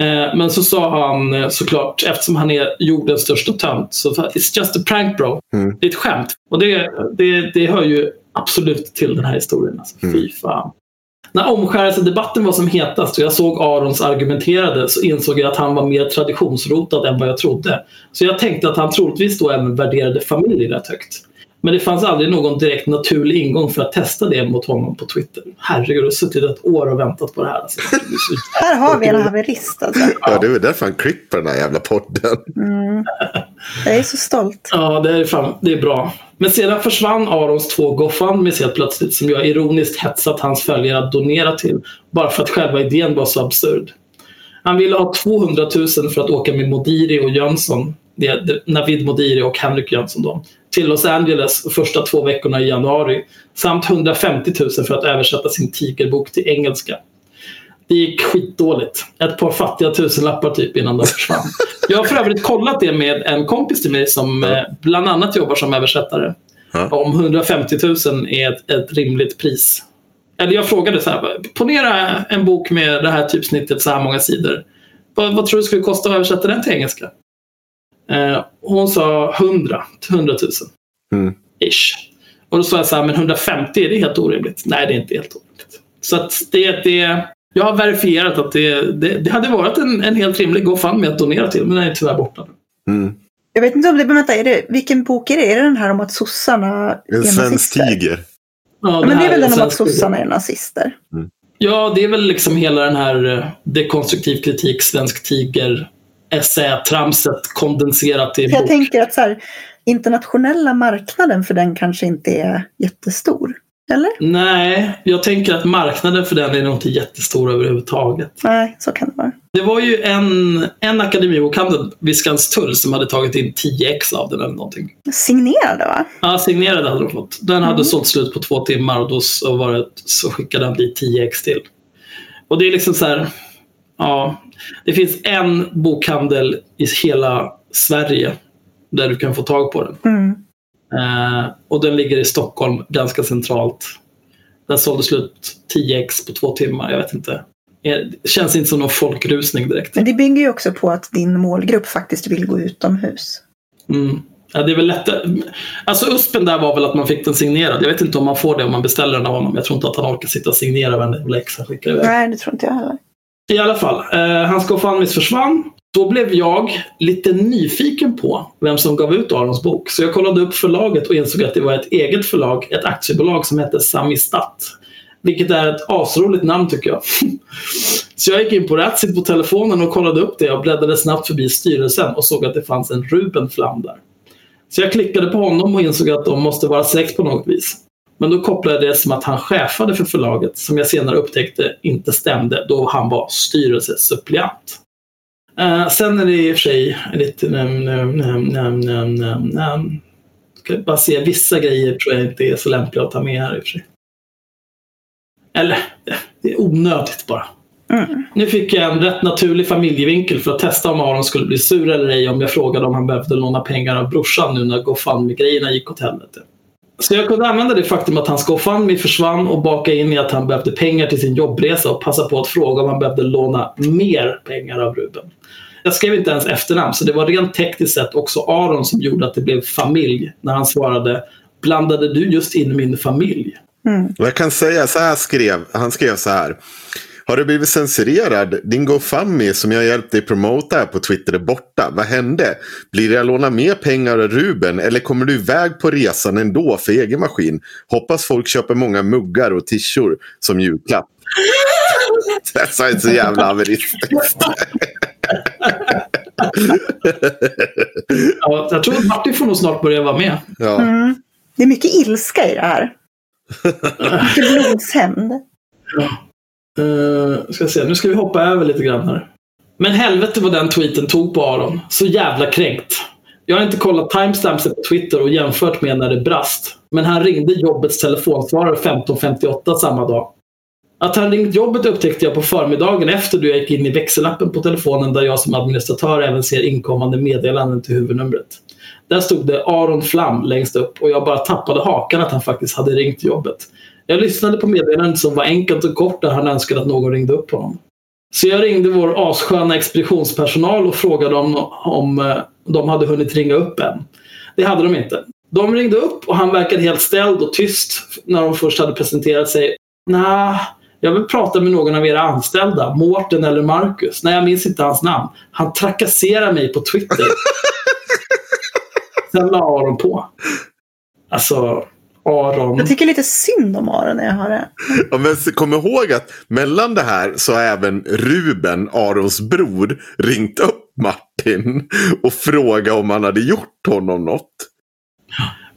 Speaker 2: Eh, men så sa han eh, såklart, eftersom han är jordens största tönt, så it's just a prank bro.
Speaker 3: Mm.
Speaker 2: Det är ett skämt. Och det, det, det hör ju absolut till den här historien. Alltså.
Speaker 3: Mm.
Speaker 2: Fy fan. När omskärelsedebatten var som hetast och jag såg Arons argumenterade så insåg jag att han var mer traditionsrotad än vad jag trodde. Så jag tänkte att han troligtvis då även värderade familj rätt högt. Men det fanns aldrig någon direkt naturlig ingång för att testa det mot honom på Twitter. Herregud, jag har suttit ett år och väntat på det här. Alltså.
Speaker 1: Här har vi en haverist alltså.
Speaker 3: Ja, det är väl därför han klipper den här jävla podden.
Speaker 1: Mm. Jag är så stolt.
Speaker 2: Ja, det är, fan, det är bra. Men sedan försvann Arons två GoFundMes helt plötsligt som jag ironiskt hetsat hans följare att donera till. Bara för att själva idén var så absurd. Han ville ha 200 000 för att åka med Modiri och Jönsson, det, Navid Modiri och Henrik Jönsson då, till Los Angeles första två veckorna i januari. Samt 150 000 för att översätta sin tigerbok till engelska. Det gick skitdåligt. Ett par fattiga tusenlappar typ innan de försvann. Jag har för övrigt kollat det med en kompis till mig som
Speaker 3: Ja.
Speaker 2: eh, bland annat jobbar som översättare.
Speaker 3: Ja.
Speaker 2: Om 150 000 är ett, ett rimligt pris. Eller jag frågade så här, ponera en bok med det här typsnittet så här många sidor. Vad, vad tror du skulle kosta att översätta den till engelska? Eh, hon sa 100 till 100 000.
Speaker 3: Mm.
Speaker 2: Ish. Och då sa jag så här, men 150 är det helt orimligt? Nej, det är inte helt orimligt. Så att det, det, jag har verifierat att det, det, det hade varit en, en helt rimlig GoFundMe att donera till, men den är tyvärr borta. nu.
Speaker 3: Mm.
Speaker 1: Jag vet inte om det, men vänta, är det, vilken bok är det? Är det den här om att sossarna
Speaker 3: En
Speaker 1: är
Speaker 3: svensk
Speaker 1: nazister?
Speaker 3: tiger.
Speaker 2: Ja,
Speaker 1: Ja, men det är väl den om att
Speaker 2: svensk-
Speaker 1: sossarna är nazister?
Speaker 2: Ja, det är väl liksom hela den här eh, dekonstruktiv kritik, svensk tiger, essä-tramset kondenserat i
Speaker 1: För jag
Speaker 2: bok.
Speaker 1: tänker att så här, internationella marknaden för den kanske inte är jättestor. Eller?
Speaker 2: Nej, jag tänker att marknaden för den är nog inte jättestor överhuvudtaget.
Speaker 1: Nej, så kan det vara.
Speaker 2: Det var ju en, en akademibokhandel vid Skanstull som hade tagit in 10 ex av den eller någonting.
Speaker 1: Signerade va?
Speaker 2: Ja, signerade hade de fått. Den hade
Speaker 1: Mm.
Speaker 2: sålt slut på två timmar och då så, var det, så skickade han dit 10 ex till. Och det är liksom så här, ja, det finns en bokhandel i hela Sverige där du kan få tag på den.
Speaker 1: Mm.
Speaker 2: Eh, och den ligger i Stockholm, ganska centralt. Den sålde slut 10 ex på två timmar, jag vet inte. Eh, Det känns inte som någon folkrusning direkt.
Speaker 1: Men det bygger ju också på att din målgrupp faktiskt vill gå utomhus.
Speaker 2: Mm. Ja, det är väl lättare. Alltså USPen där var väl att man fick den signerad. Jag vet inte om man får det om man beställer den av honom. Jag tror inte att han orkar sitta och signera varenda jävla ex han skickar iväg.
Speaker 1: Nej, det tror inte jag heller.
Speaker 2: I alla fall, eh, hans GoFundMes försvann. Då blev jag lite nyfiken på vem som gav ut Arons bok. Så jag kollade upp förlaget och insåg att det var ett eget förlag, ett aktiebolag som hette Samistat. Vilket är ett asroligt namn tycker jag. Så jag gick in på Ratsit på telefonen och kollade upp det och bläddrade snabbt förbi styrelsen och såg att det fanns en Ruben Flam där. Så jag klickade på honom och insåg att de måste vara släkt på något vis. Men då kopplade jag det som att han chefade för förlaget som jag senare upptäckte inte stämde då han var styrelsesuppleant. Uh, sen är det i och för sig lite... Um, um, um, bara se, vissa grejer tror jag inte är så lämpliga att ta med här i och för sig. Eller, det är onödigt bara.
Speaker 1: Mm.
Speaker 2: Nu fick jag en rätt naturlig familjevinkel för att testa om Aron skulle bli sur eller ej om jag frågade om han behövde låna pengar av brorsan nu när GoFundMe-grejerna gick åt helvete. Så jag kunde använda det faktum att hans GoFundMe försvann och baka in i att han behövde pengar till sin jobbresa och passa på att fråga om han behövde låna mer pengar av Ruben. Jag skrev inte ens efternamn så det var rent tekniskt sett också Aron som gjorde att det blev familj när han svarade Blandade du just in min familj?
Speaker 1: Mm.
Speaker 3: Jag kan säga så här skrev. Han skrev så här. Har du blivit censurerad? Din GoFundMe som jag hjälpt dig promota här på Twitter är borta. Vad hände? Blir det att låna mer pengar av Ruben eller kommer du iväg på resan ändå för egen maskin? Hoppas folk köper många muggar och tishor som julklapp. Det sa inte så jävla haveristiskt.
Speaker 2: Ja, jag tror att Martin får nog snart börja vara med.
Speaker 3: Ja.
Speaker 1: Mm. Det är mycket ilska i det här. Mycket blodshämnd.
Speaker 2: Uh, ska se, nu ska vi hoppa över lite grann här. Men helvete vad den tweeten tog på Aron. Så jävla kränkt. Jag har inte kollat timestampsen på Twitter och jämfört med när det brast. Men han ringde jobbets telefonsvarare 15.58 samma dag. Att han ringt jobbet upptäckte jag på förmiddagen efter då jag gick in i växelappen på telefonen där jag som administratör även ser inkommande meddelanden till huvudnumret. Där stod det Aron Flam längst upp och jag bara tappade hakan att han faktiskt hade ringt jobbet. Jag lyssnade på meddelandet som var enkelt och kort där han önskade att någon ringde upp honom. Så jag ringde vår assköna expeditionspersonal och frågade om, om eh, de hade hunnit ringa upp än. Det hade de inte. De ringde upp och han verkade helt ställd och tyst när de först hade presenterat sig. Nej, jag vill prata med någon av era anställda, Mårten eller Marcus. Nej, jag minns inte hans namn. Han trakasserar mig på Twitter. Sen la Aron på. Alltså, Aron.
Speaker 1: Jag tycker lite synd om Aron när jag hör det.
Speaker 3: Ja, men kom ihåg att mellan det här så har även Ruben, Arons bror, ringt upp Martin och frågat om han hade gjort honom något.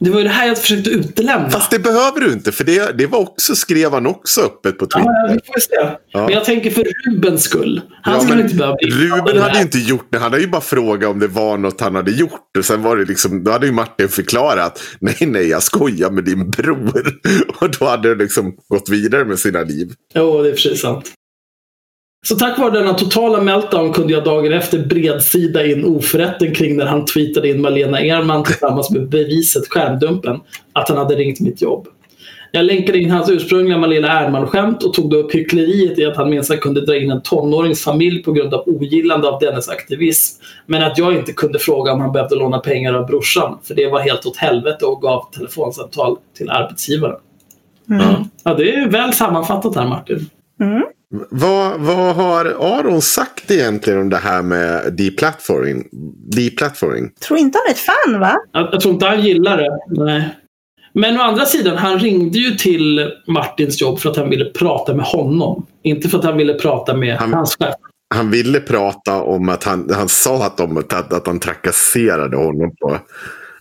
Speaker 2: Det var ju det här jag försökte utelämna.
Speaker 3: Fast det behöver du inte, för det, det var också, skrev han också öppet på Twitter.
Speaker 2: Ja, vi får se.
Speaker 3: Ja.
Speaker 2: Men jag tänker för Rubens skull. Han
Speaker 3: Ja,
Speaker 2: skulle inte behöva bli
Speaker 3: Ruben hade ju inte gjort det. Han hade ju bara frågat om det var något han hade gjort. Och sen var det liksom, då hade ju Martin förklarat. Nej, nej, jag skojar med din bror. Och då hade det liksom gått vidare med sina liv.
Speaker 2: Jo, det är precis sant. Så tack vare denna totala meltdown kunde jag dagen efter bredsida in oförrätten kring när han tweetade in Malena Erman tillsammans med beviset skärmdumpen att han hade ringt mitt jobb. Jag länkade in hans ursprungliga Malena Ernman-skämt och tog då upp hyckleriet i att han minsann kunde dra in en tonårings familj på grund av ogillande av dennes aktivism. Men att jag inte kunde fråga om han behövde låna pengar av brorsan, för det var helt åt helvete och gav telefonsamtal till arbetsgivaren. Ja. ja, det är väl sammanfattat här Martin.
Speaker 3: Vad, vad har Aron sagt egentligen om det här med deplatforming? deplatforming?
Speaker 1: Tror inte han är ett fan va?
Speaker 2: Jag, jag tror inte han gillar det. Nej. Men å andra sidan, han ringde ju till Martins jobb för att han ville prata med honom. Inte för att han ville prata med
Speaker 3: Han-
Speaker 2: hans chef.
Speaker 3: Han ville prata om att han, han sa att, de, att, att han trakasserade honom på...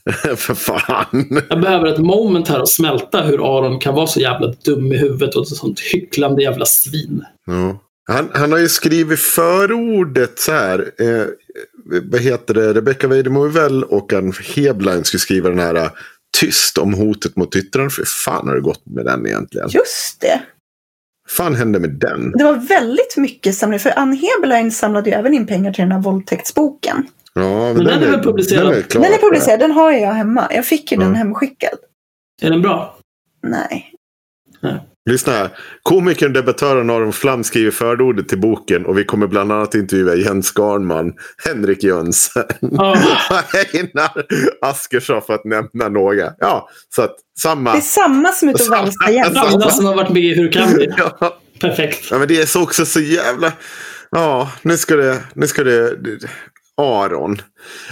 Speaker 3: För fan.
Speaker 2: Jag behöver ett moment här att smälta hur Aron kan vara så jävla dum i huvudet och ett sånt hycklande jävla svin.
Speaker 3: Ja. Han, han har ju skrivit förordet så här. Eh, vad heter det? Rebecca Weidemo och Ann Heblein skulle skriva den här eh, Tyst om hotet mot yttrandefrihet. Hur fan har det gått med den egentligen?
Speaker 1: Just det.
Speaker 3: fan hände med den?
Speaker 1: Det var väldigt mycket samling. För Ann Heberlein samlade ju även in pengar till den här våldtäktsboken.
Speaker 3: Ja, men
Speaker 2: Men den är väl publicerad?
Speaker 3: Den är, klar.
Speaker 1: Den är publicerad, den har jag hemma. Jag fick ju den
Speaker 3: Mm.
Speaker 1: hemskickad.
Speaker 2: Är den bra?
Speaker 1: Nej.
Speaker 3: Lyssna här. Komikern och debattören Aron Flam skriver förordet till boken och vi kommer bland annat intervjua Jens Garnman, Henrik Jönsson
Speaker 2: Ja.
Speaker 3: och Einar Askersson för att nämna några. Ja, så att samma.
Speaker 1: Det är samma som ute och valsar igen.
Speaker 2: Alla som har varit med i Hur kan vi?
Speaker 3: Ja,
Speaker 2: Perfekt.
Speaker 3: ja, men det är så också så jävla... Ja, nu ska det... Nu ska det... Aron.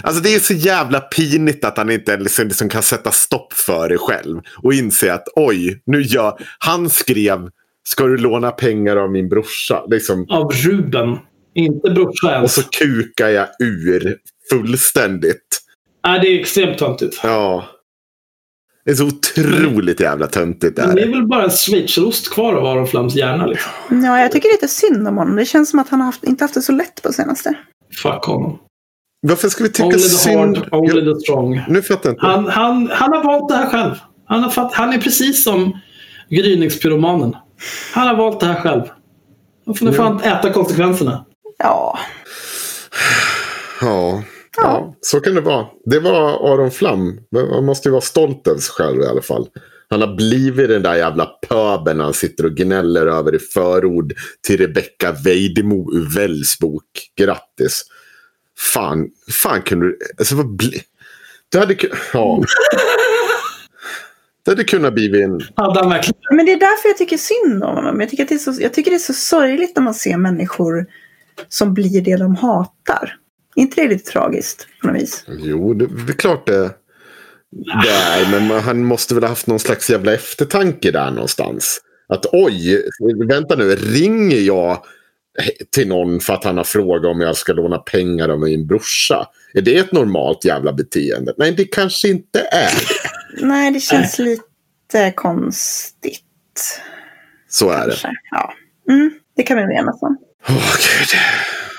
Speaker 3: Alltså det är så jävla pinigt att han inte liksom, liksom kan sätta stopp för det själv. Och inse att oj, nu gör... Han skrev Ska du låna pengar av min brorsa? Liksom,
Speaker 2: Av Ruben. Inte brorsa
Speaker 3: och
Speaker 2: ens.
Speaker 3: så kukar jag ur fullständigt.
Speaker 2: Nej, det är extremt töntigt.
Speaker 3: Ja. Det är så otroligt jävla töntigt.
Speaker 2: Men det är
Speaker 3: Där.
Speaker 2: väl bara en schweizerost kvar av Aron Flams hjärna. Liksom.
Speaker 1: Ja, jag tycker lite synd om honom. Det känns som att han har haft, inte haft det så lätt på senaste.
Speaker 2: Fuck honom.
Speaker 3: Varför ska vi tycka
Speaker 2: Only the
Speaker 3: synd?
Speaker 2: hard, only the strong.
Speaker 3: Nu fattar jag inte.
Speaker 2: Han, han, han har valt det här själv. Han, har fatt, han är precis som gryningspyromanen. Han har valt det här själv. Nu får han äta konsekvenserna.
Speaker 1: Ja.
Speaker 3: Ja. ja, så kan det vara. Det var Aron Flam. Man måste ju vara stolt över sig själv i alla fall. Han har blivit den där jävla pöbeln han sitter och gnäller över i förord till Rebecca Weidemo Uvells bok. Grattis. Fan, fan kunde du... Alltså vad bli... Du hade kunnat... Ja. Det hade kunnat bli en...
Speaker 1: Men det är därför jag tycker synd om honom. Jag tycker, att det är så, jag tycker det är så sorgligt när man ser människor som blir det de hatar. inte det lite tragiskt på något vis?
Speaker 3: Jo, det, det är klart det, det är. Men man, han måste väl ha haft någon slags jävla eftertanke där någonstans. Att oj, vänta nu, ringer jag till någon för att han har frågat om jag ska låna pengar av min brorsa? Är det ett normalt jävla beteende? Nej, det kanske inte är det.
Speaker 1: Nej, det känns lite konstigt.
Speaker 3: Så är det.
Speaker 1: Ja. Mm, det kan vi enas om.
Speaker 3: Åh, gud.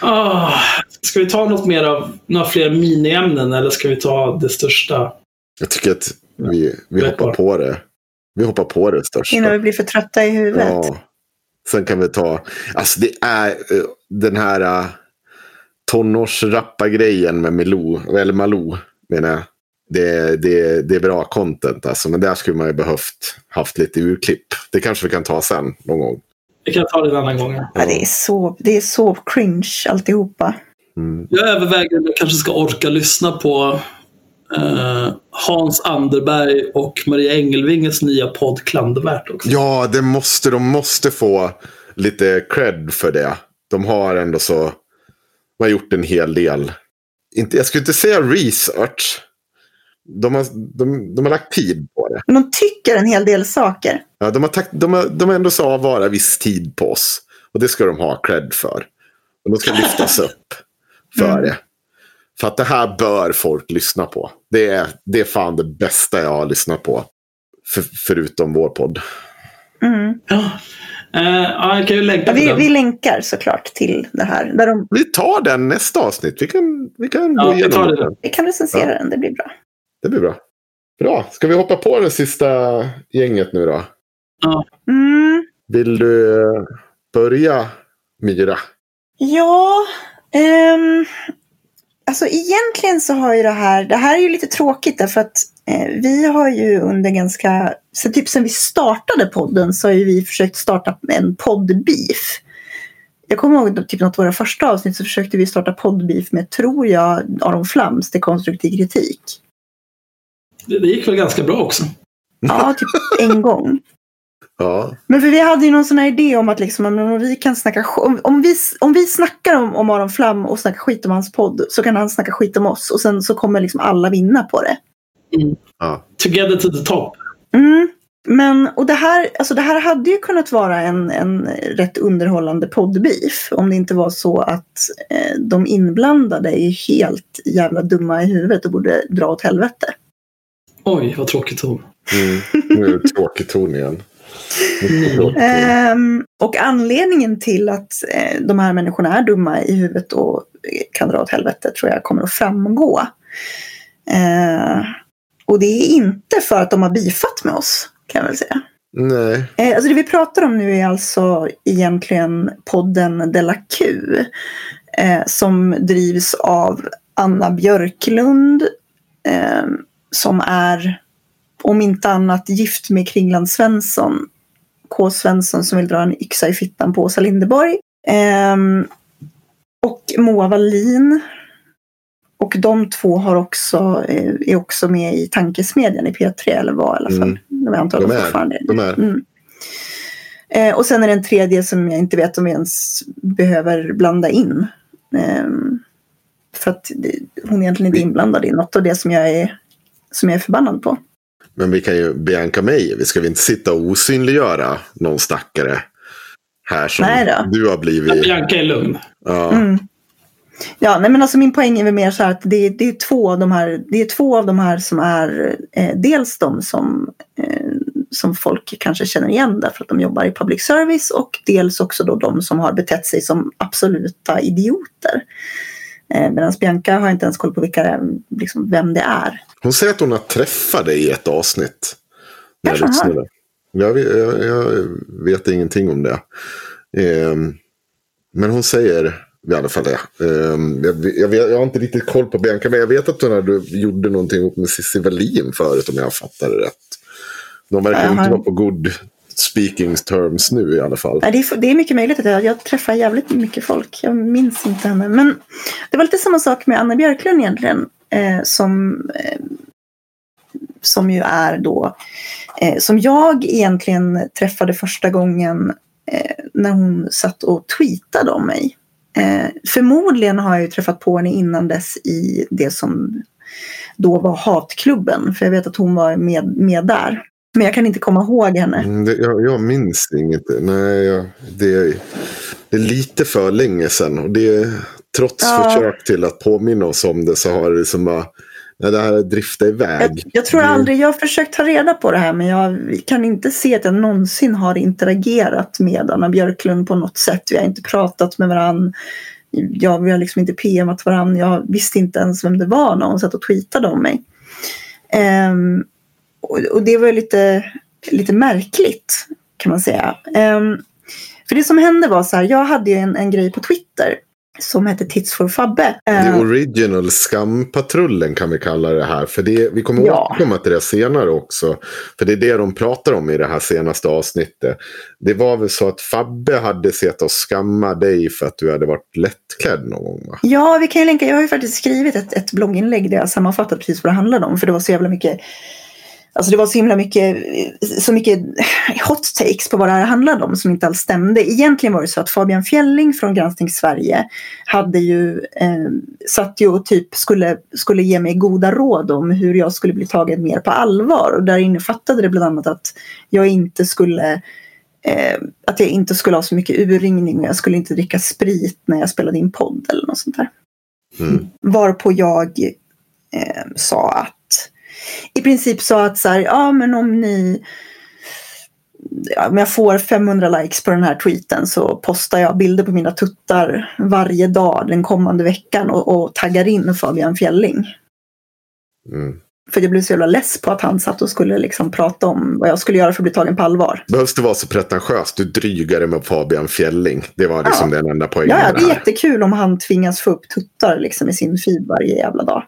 Speaker 2: Oh, ska vi ta något mer av några fler miniämnen eller ska vi ta det största?
Speaker 3: Jag tycker att vi, vi hoppar på det. Vi hoppar på det största.
Speaker 1: Innan vi blir för trötta i huvudet.
Speaker 3: Ja. Sen kan vi ta, alltså det är eh, den här uh, tonårsrappa-grejen med Milou, eller Malou menar jag. det, det, det är bra content alltså. Men där skulle man ju behövt haft lite urklipp. Det kanske vi kan ta sen någon gång.
Speaker 2: Vi kan ta det en annan gång.
Speaker 1: Ja, det, är så, det är så cringe alltihopa.
Speaker 3: Mm.
Speaker 2: Jag överväger om jag kanske ska orka lyssna på eh, Hans Anderberg och Maria Engelvinges nya podd Klandervärt också.
Speaker 3: Ja, det måste, de måste få lite cred för det. De har ändå så... De har gjort en hel del. Inte, jag skulle inte säga research. De har, de, de har lagt tid på det.
Speaker 1: Men de tycker en hel del saker.
Speaker 3: Ja, de, har takt, de, har, de har ändå så avvara viss tid på oss. Och det ska de ha cred för. Och de ska lyftas upp för
Speaker 1: Mm.
Speaker 3: det. För att det här bör folk lyssna på. Det är, det är fan det bästa jag har lyssnat på. För, förutom vår podd.
Speaker 1: Mm.
Speaker 2: Ja. Ja, jag kan ju länka
Speaker 1: Ja, vi, vi länkar såklart till det här. Där de,
Speaker 3: Vi tar den nästa avsnitt. Vi kan, vi kan
Speaker 2: Ja,
Speaker 3: gå
Speaker 2: vi
Speaker 3: igenom
Speaker 2: tar det
Speaker 3: den.
Speaker 2: nu.
Speaker 1: vi kan recensera
Speaker 3: Ja.
Speaker 1: den, det blir bra.
Speaker 3: Det blir bra. Bra. Ska vi hoppa på det sista gänget nu då?
Speaker 1: Mm.
Speaker 3: Vill du börja, Myra?
Speaker 1: Ja, ehm, alltså egentligen så har ju det här, det här är ju lite tråkigt därför att eh, vi har ju under ganska, så typ sen vi startade podden så har ju vi försökt starta en poddbeef. Jag kommer ihåg typ något av våra första avsnitt så försökte vi starta poddbeef med, tror jag, Aron Flams till konstruktiv kritik.
Speaker 2: Det, det gick väl ganska bra också.
Speaker 1: Ja, typ en gång.
Speaker 3: Ja.
Speaker 1: Men för vi hade ju någon sån här idé om att liksom, om vi kan snacka om, om, vi, om vi snackar om, om Aron Flam och snackar skit om hans podd så kan han snacka skit om oss och sen så kommer liksom alla vinna på det.
Speaker 3: ja.
Speaker 2: Together to the top.
Speaker 1: Mm. Men, och det här, alltså det här hade ju kunnat vara en, en rätt underhållande poddbeef om det inte var så att eh, de inblandade är helt jävla dumma i huvudet och borde dra åt helvete.
Speaker 2: Oj, vad tråkigt ton.
Speaker 3: Mm. Nu är det tråkig ton igen.
Speaker 1: Ehm, och anledningen till att eh, de här människorna är dumma i huvudet och kan dra åt helvete tror jag kommer att framgå. Eh, och det är inte för att de har bifat med oss, kan jag väl säga.
Speaker 3: Nej.
Speaker 1: Eh, alltså det vi pratar om nu är alltså egentligen podden Della Q. Eh, som drivs av Anna Björklund. Eh, som är, om inte annat, gift med Kringland Svensson. K. Svensson som vill dra en yxa i fittan på Åsa Linderborg. Eh, och Moa Wallin. Och de två har också, eh, är också med i Tankesmedjan i P3, eller var i alla fall.
Speaker 3: Mm.
Speaker 1: De är
Speaker 3: De är.
Speaker 1: fortfarande.
Speaker 3: De är.
Speaker 1: Mm. Eh, och sen är det en tredje som jag inte vet om vi ens behöver blanda in. Ehm, för att hon är egentligen inte inblandad i något av det som jag är, som jag är förbannad på.
Speaker 3: Men vi kan ju Bianca Meijer. Vi ska vi inte sitta och osynliggöra någon stackare här som
Speaker 1: Nej då.
Speaker 3: du har
Speaker 2: Ja,
Speaker 3: blivit.
Speaker 2: Bianca är lugn.
Speaker 3: Ja.
Speaker 1: Mm. Ja, nej men alltså min poäng är väl mer så här att det, det, är två av de här, det är två av de här som är eh, dels de som, eh, som folk kanske känner igen därför att de jobbar i public service och dels också då de som har betett sig som absoluta idioter. Eh, Medan Bianca har inte ens koll på vilka, liksom, vem det är.
Speaker 3: Hon säger att hon har träffat dig i ett avsnitt. När jag
Speaker 1: har.
Speaker 3: Jag, vet- jag, jag vet ingenting om det. Ehm, men hon säger i alla fall det. Ehm, jag, jag, vet, jag har inte riktigt koll på Bianca, men jag vet att hon hade, gjorde någonting ihop med Cissi Wallin förut om jag fattar det rätt. De verkar inte vara på good speaking terms nu i alla fall.
Speaker 1: Nej, det, är, det är mycket möjligt att jag, jag träffar jävligt mycket folk. Jag minns inte henne. Men det var lite samma sak med Anna Björklund egentligen. Eh, som, eh, som ju är då, eh, som jag egentligen träffade första gången eh, när hon satt och tweetade om mig. Eh, förmodligen har jag ju träffat på henne innan dess i det som då var Hatklubben. För jag vet att hon var med, med där. Men jag kan inte komma ihåg henne.
Speaker 3: Mm, det, jag, jag minns inget. Nej, jag, det, är, det är lite för länge sedan. Och det, trots
Speaker 1: Ja.
Speaker 3: försök till att påminna oss om det så har det liksom bara... Ja, det här driftat iväg.
Speaker 1: Jag, jag tror aldrig, jag har försökt ta reda på det här men jag kan inte se att jag någonsin har interagerat med Anna Björklund på något sätt. Vi har inte pratat med varandra. Ja, vi har liksom inte PMat varandra. Jag visste inte ens vem det var när hon satt och tweetade om mig. Ehm, och, och det var lite, lite märkligt kan man säga. Ehm, för det som hände var så här, jag hade ju en, en grej på Twitter som hette Tits for Fabbe.
Speaker 3: The
Speaker 1: Eh,
Speaker 3: original skampatrullen kan vi kalla det här. För det, vi kommer
Speaker 1: Ja.
Speaker 3: återkomma till det senare också. För det är det de pratar om i det här senaste avsnittet. Det var väl så att Fabbe hade sett och skamma dig för att du hade varit lättklädd någon gång va?
Speaker 1: Ja, vi kan ju länka. Jag har ju faktiskt skrivit ett, ett blogginlägg där jag sammanfattat precis vad det handlade om. För det var så jävla mycket Alltså det var så himla mycket, så mycket hot takes på vad det här handlade om som inte alls stämde. Egentligen var det så att Fabian Fjelling från Granskning Sverige hade ju eh, satt ju och typ skulle, skulle ge mig goda råd om hur jag skulle bli tagen mer på allvar. Och där innefattade det bland annat att jag inte skulle eh, att jag inte skulle ha så mycket urringning och jag skulle inte dricka sprit när jag spelade in podd eller något sånt där.
Speaker 3: Mm.
Speaker 1: Varpå jag eh, sa att i princip sa att så här, ja men om ni ja, om jag får 500 likes på den här tweeten så postar jag bilder på mina tuttar varje dag den kommande veckan och, och taggar in Fabian Fjelling.
Speaker 3: Mm.
Speaker 1: För jag blev så jävla less på att han satt och skulle liksom prata om vad jag skulle göra för att bli tagen på allvar.
Speaker 3: Behövs det vara så pretentiöst? Du drygade med Fabian Fjelling. Det var liksom den enda poängen
Speaker 1: Ja, ja, det är
Speaker 3: här.
Speaker 1: jättekul om han tvingas få upp tuttar liksom i sin feed varje jävla dag.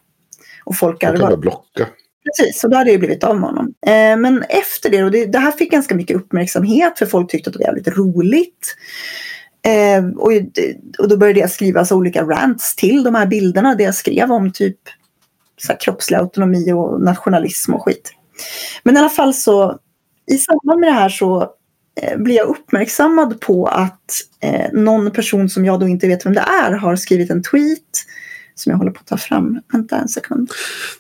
Speaker 1: Och folk
Speaker 3: Du kan
Speaker 1: garvar.
Speaker 3: bara blocka.
Speaker 1: Precis, och då hade jag blivit av med honom. Eh, men efter det, och det, det här fick ganska mycket uppmärksamhet för folk tyckte att det var jävligt roligt. Eh, och, och då började jag skriva så olika rants till de här bilderna. Det jag skrev om typ så här, kroppslig autonomi och nationalism och skit. Men i alla fall så i samband med det här så eh, blir jag uppmärksammad på att eh, någon person som jag då inte vet vem det är har skrivit en tweet som jag håller på att ta fram. Vänta en sekund.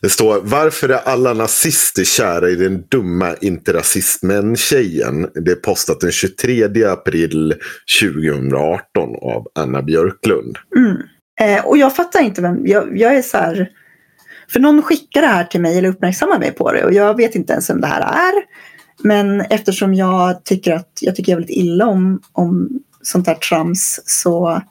Speaker 3: Det står varför är alla nazister kära i den dumma inte rasist-män-tjejen? Det är postat den 23 april 2018 av Anna Björklund.
Speaker 1: Mm. Eh, och jag fattar inte vem, jag, jag är så här, för någon skickar det här till mig eller uppmärksammar mig på det och jag vet inte ens vem det här är. Men eftersom jag tycker att jag tycker väldigt illa om, om sånt här trams så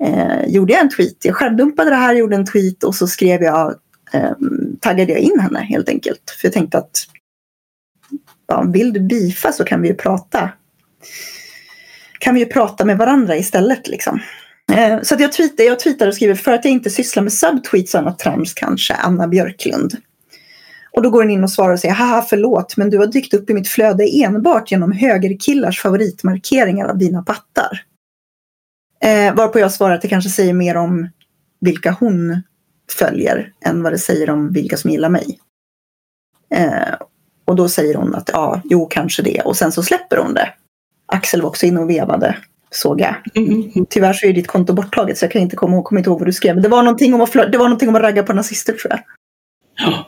Speaker 1: eh, gjorde jag en tweet. Jag självdumpade det här, gjorde en tweet och så skrev jag, eh, taggade jag in henne helt enkelt. För jag tänkte att ja, vill du beefa så kan vi ju prata. Kan vi ju prata med varandra istället liksom. Eh, Så att jag, tweetade, jag tweetade och skriver för att jag inte sysslar med subtweets och annat trams kanske, Anna Björklund. Och då går den in och svarar och säger haha förlåt men du har dykt upp i mitt flöde enbart genom högerkillars favoritmarkeringar av dina pattar. Eh, varpå jag svarar att det kanske säger mer om vilka hon följer än vad det säger om vilka som gillar mig. Eh, och då säger hon att ja, jo kanske det och sen så släpper hon det. Axel var också inne och vevade såg jag.
Speaker 2: Mm.
Speaker 1: Tyvärr så är ditt konto borttaget så jag kan inte komma kommer inte ihåg vad du skrev. Men det var någonting om att, det var någonting om att ragga på nazister tror jag.
Speaker 2: Ja,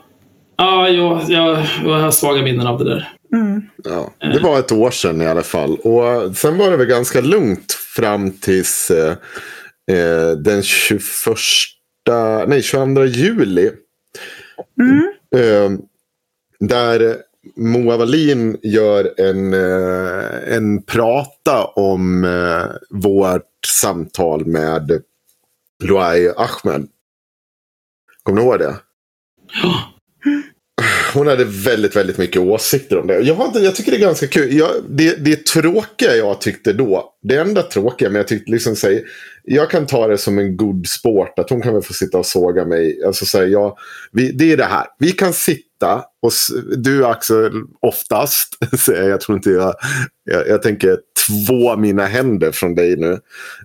Speaker 2: ja jag, jag, jag har svaga minnen av det där.
Speaker 1: Mm.
Speaker 3: Ja, det var ett år sedan i alla fall. Och sen var det väl ganska lugnt fram tills eh, eh, den 21, nej 22 juli.
Speaker 1: Mm.
Speaker 3: Eh, där Moa Wallin gör en, eh, en prata om eh, vårt samtal med Luai Ahmed. Kommer ni ihåg det?
Speaker 2: Ja.
Speaker 3: Hon hade väldigt, väldigt mycket åsikter om det. Jag, har inte, jag tycker det är ganska kul. Jag, det, det tråkiga jag tyckte då, det enda tråkiga, men jag tyckte liksom säg, jag kan ta det som en god sport att hon kan väl få sitta och såga mig. Alltså så här, jag, vi, det är det här, vi kan sitta och du Axel oftast, säger jag, jag tror inte jag, jag, jag tänker två mina händer från dig nu.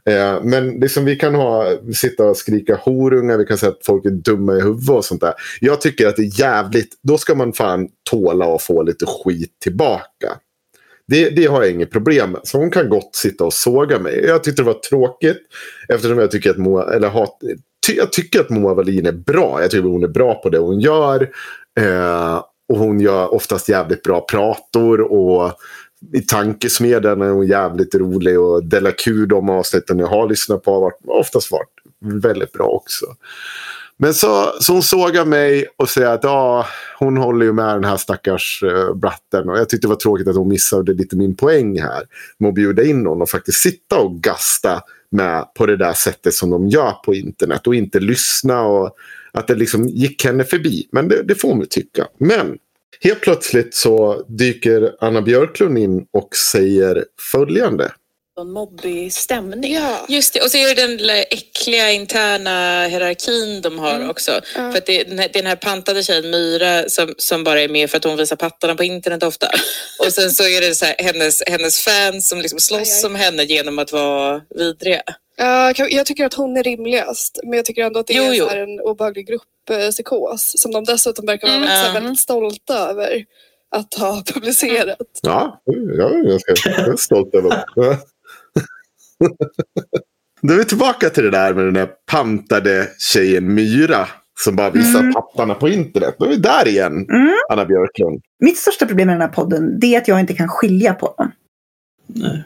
Speaker 3: Eh, men liksom vi kan ha, sitta och skrika horungar, vi kan säga att folk är dumma i huvudet och sånt där. Jag tycker att det är jävligt, då ska man fan tåla att få lite skit tillbaka. Det, det har jag inget problem med. Så hon kan gott sitta och såga mig. Jag tyckte det var tråkigt eftersom jag tycker att Moa, eller hat, ty, jag tycker att Moa Wallin är bra. Jag tycker hon är bra på det hon gör. Eh, och hon gör oftast jävligt bra prator. Och i tankesmedjan är hon jävligt rolig. Och Della Q, de avsnitten jag har lyssnat på, har varit, oftast varit väldigt bra också. Men så, så hon sågar mig och säger att ja, hon håller ju med den här stackars uh, bratten. Och jag tyckte det var tråkigt att hon missade lite min poäng här. Med att bjuda in någon och faktiskt sitta och gasta med på det där sättet som de gör på internet. Och inte lyssna och att det liksom gick henne förbi. Men det, det får man ju tycka. Men helt plötsligt så dyker Anna Björklund in och säger följande
Speaker 4: en mobbig stämning.
Speaker 5: Ja.
Speaker 4: Just det, och så är det den lilla äckliga interna hierarkin de har också.
Speaker 5: Ja.
Speaker 4: För att det är den här, det är den här pantade tjejen Myra som, som bara är med för att hon visar pattarna på internet ofta. Och sen så är det så här, hennes, hennes fans som liksom slåss
Speaker 5: Aj, aj.
Speaker 4: som henne genom att vara vidriga.
Speaker 5: Ja, kan- jag tycker att hon är rimligast. Men jag tycker ändå att det
Speaker 4: Jo,
Speaker 5: är
Speaker 4: jo.
Speaker 5: så här en obehaglig grupppsykos. Som de dessutom verkar vara
Speaker 4: Mm.
Speaker 5: väldigt, så här,
Speaker 4: Mm.
Speaker 5: väldigt stolta över att ha publicerat.
Speaker 3: Ja, jag är ganska jag är stolt över det. Då är vi tillbaka till det där med den där pantade tjejen Myra. Som bara visar
Speaker 1: Mm.
Speaker 3: pattarna på internet. Då är vi där igen,
Speaker 1: Mm.
Speaker 3: Anna Björklund.
Speaker 1: Mitt största problem med den här podden det är att jag inte kan skilja på dem.
Speaker 2: Nej.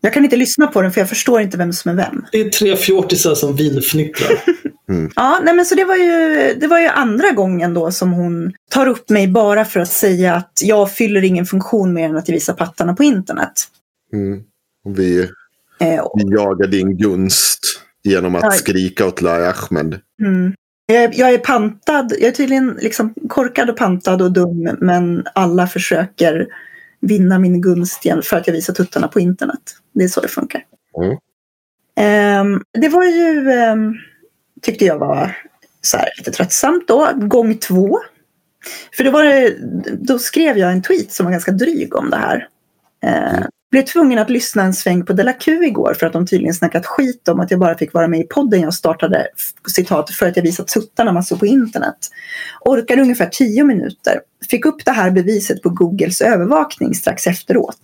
Speaker 1: Jag kan inte lyssna på den för jag förstår inte vem som är vem.
Speaker 2: Det är tre fjortisar som vinfnittrar.
Speaker 1: Ja, nej men så det var, ju, det var ju andra gången då som hon tar upp mig bara för att säga att jag fyller ingen funktion mer än att jag visar pattarna på internet.
Speaker 3: Mm. Och Vi,
Speaker 1: Eh, och,
Speaker 3: vi jagar din gunst genom att skrika åt Lai Ahmed.
Speaker 1: mm. jag, är- jag är pantad, jag är tydligen liksom korkad och pantad och dum men alla försöker vinna min gunst igen för att jag visar tuttarna på internet. Det är så det funkar.
Speaker 3: Mm.
Speaker 1: Ehm, det var ju, ehm, tyckte jag var så här, lite tröttsamt då, gång två. För då, var det, då skrev jag en tweet som var ganska dryg om det här. Eh, Blev tvungen att lyssna en sväng på Della Q igår för att de tydligen snackat skit om att jag bara fick vara med i podden jag startade, citat, för att jag visat tuttarna massor på internet. Orkade ungefär tio minuter. Fick upp det här beviset på Googles övervakning strax efteråt.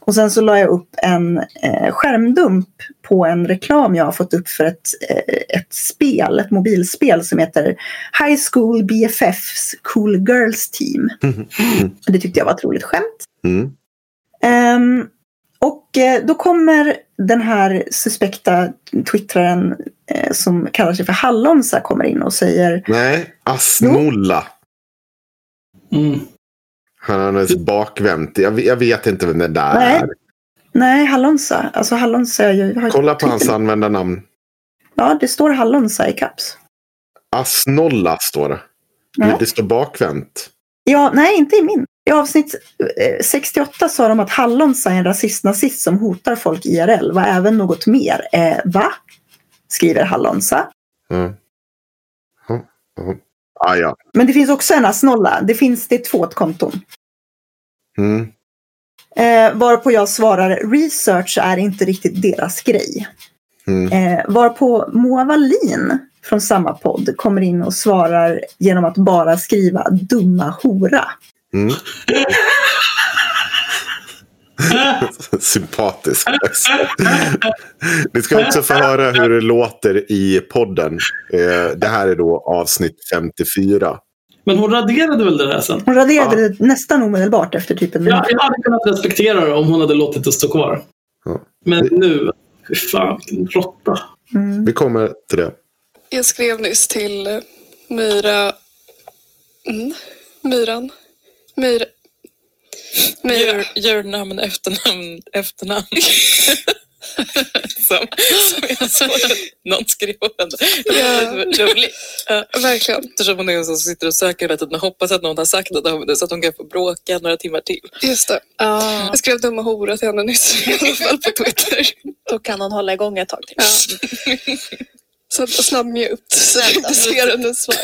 Speaker 1: Och sen så la jag upp en eh, skärmdump på en reklam jag har fått upp för ett, eh, ett spel, ett mobilspel som heter High School BFFs Cool Girls Team. Det tyckte jag var ett roligt skämt.
Speaker 3: Mm.
Speaker 1: Ehm, och eh, då kommer den här suspekta twittraren eh, som kallar sig för Hallonsa kommer in och säger
Speaker 3: Nej, Asnolla.
Speaker 2: Mm.
Speaker 3: Han är alldeles bakvänt. Jag, jag vet inte vem det där
Speaker 1: Nej.
Speaker 3: är.
Speaker 1: Nej, Hallonsa. Alltså Hallonsa är ju... har-
Speaker 3: Kolla på hans användarnamn.
Speaker 1: Ja, det står Hallonsa i caps.
Speaker 3: Asnolla står det.
Speaker 1: Ja.
Speaker 3: Det står bakvänt.
Speaker 1: Ja, nej, inte i min. I avsnitt eh, 68 sa de att Hallonsa är en rasist-nazist som hotar folk IRL. Var även något mer. Eh, va? Skriver Hallonsa.
Speaker 3: Ja. Ja, ja. Ah, ja.
Speaker 1: Men det finns också en asnolla. Det finns det två konton.
Speaker 3: Mm.
Speaker 1: Eh, varpå jag svarar research är inte riktigt deras grej.
Speaker 3: Mm.
Speaker 1: Eh, varpå Moa Wallin från samma podd kommer in och svarar genom att bara skriva dumma hora.
Speaker 3: Mm. Sympatisk. Ni ska också få höra hur det låter i podden. Eh, Det här är då avsnitt 54.
Speaker 2: Men hon raderade väl det där sen?
Speaker 1: Hon raderade det nästan omedelbart efter typ en minut.
Speaker 2: Ja, jag hade kunnat respektera det om hon hade låtit det stå kvar.
Speaker 3: Ja.
Speaker 2: Men nu, fy fan vilken råtta.
Speaker 1: Mm.
Speaker 3: Vi kommer till det.
Speaker 5: Jag skrev nyss till Myra... Mm. Myran. Myra... Myra.
Speaker 4: Gör, gör namn, efternamn, efternamn. som, som jag såg någon skrev om
Speaker 5: Ja.
Speaker 4: roligt. Ja.
Speaker 5: Verkligen.
Speaker 4: Eftersom hon är en som sitter och söker hela tiden och hoppas att någon har sagt något om det så att hon kan få bråka några timmar till.
Speaker 5: Just det. Jag skrev dumma hora till henne nyss i alla fall på Twitter.
Speaker 6: Då kan hon hålla igång ett tag till.
Speaker 5: Ja. Så snabb mute så jag inte ser hennes svar.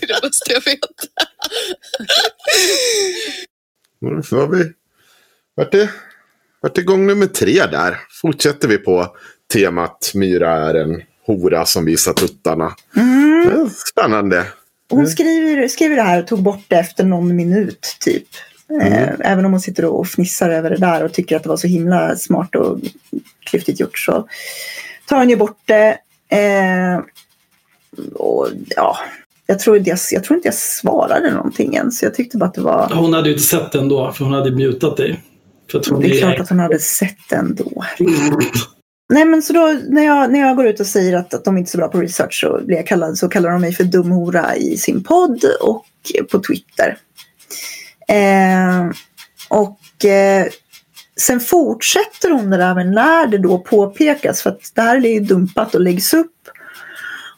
Speaker 5: Det är det bästa jag vet.
Speaker 3: Nu har vi varit det, varit det gång nummer tre där. Fortsätter vi på temat Myra är en hora som visar tuttarna.
Speaker 1: Mm.
Speaker 3: Är Spännande.
Speaker 1: Hon skriver, skriver det här och tog bort det efter någon minut typ. Eh, även om hon sitter och fnissar över det där och tycker att det var så himla smart och klyftigt gjort så tar hon ju bort det. Eh, och ja, jag tror, inte jag, jag tror inte jag svarade någonting ens. Jag tyckte bara att det var...
Speaker 2: Hon hade ju inte sett det ändå, för hon hade mutat dig. För att hon
Speaker 1: Det är klart att hon hade sett det ändå. Nej men så då när jag, när jag går ut och säger att, att de inte är så bra på research så blir jag kallad så kallar de mig för dumhora i sin podd och på Twitter. Eh, och eh, sen fortsätter hon det där med när det då påpekas för att det här är ju dumpat och läggs upp.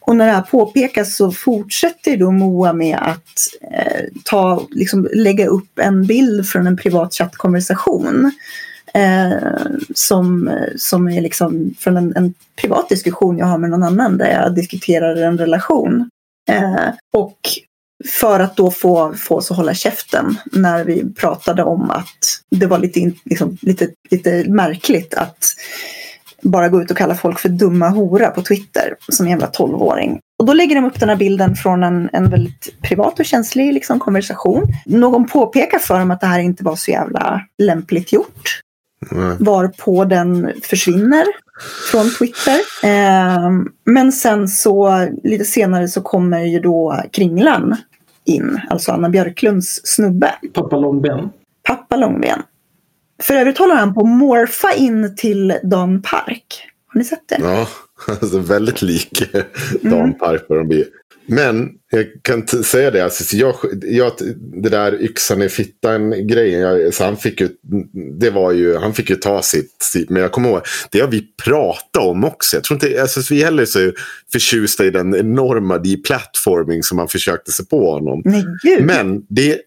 Speaker 1: Och när det här påpekas så fortsätter ju då Moa med att eh, ta, liksom, lägga upp en bild från en privat chattkonversation. Eh, som, som är liksom från en, en privat diskussion jag har med någon annan där jag diskuterar en relation. Eh, och för att då få, få oss att hålla käften när vi pratade om att det var lite, liksom, lite, lite märkligt att bara gå ut och kalla folk för dumma hora på Twitter som en jävla tolvåring. Och då lägger de upp den här bilden från en, en väldigt privat och känslig liksom, konversation. Någon påpekar för dem att det här inte var så jävla lämpligt gjort.
Speaker 3: Nej.
Speaker 1: Varpå den försvinner från Twitter. Eh, men sen så lite senare så kommer ju då Kringlan in, alltså Anna Björklunds snubbe,
Speaker 2: Pappa Långben.
Speaker 1: pappa Långben. För övrigt håller han på att morfa in till Dan Park. Har ni sett det?
Speaker 3: Ja, alltså väldigt lik
Speaker 1: Mm.
Speaker 3: Dan Park vad de blir. Men jag kan säga det, alltså, så jag, jag, det där yxan i fittan grejen, jag, så han fick ju, det var ju, han fick ju ta sitt, sitt, men jag kommer ihåg, det har vi pratat om också. Jag tror inte, alltså, vi heller så förtjusta i den enorma deplatforming som han försökte sig på honom.
Speaker 1: Gud.
Speaker 3: Men det,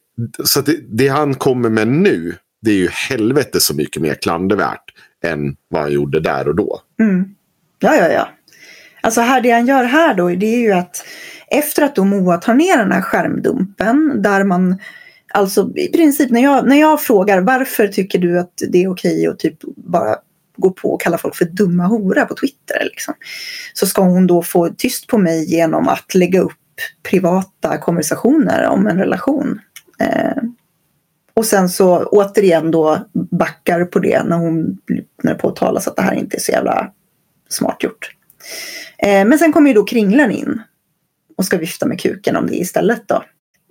Speaker 3: så det, det han kommer med nu, det är ju helvete så mycket mer klandervärt än vad han gjorde där och då.
Speaker 1: Mm. Ja, ja, ja. Alltså här, det han gör här då, det är ju att efter att då Moa tar ner den här skärmdumpen där man Alltså i princip när jag, när jag frågar varför tycker du att det är okej att typ bara gå på och kalla folk för dumma hora på Twitter liksom. Så ska hon då få tyst på mig genom att lägga upp privata konversationer om en relation. Eh, och sen så återigen då backar på det när hon när det påtalas att det här inte är så jävla smart gjort. Eh, men sen kommer ju då Kringlan in och ska vifta med kuken om det istället då.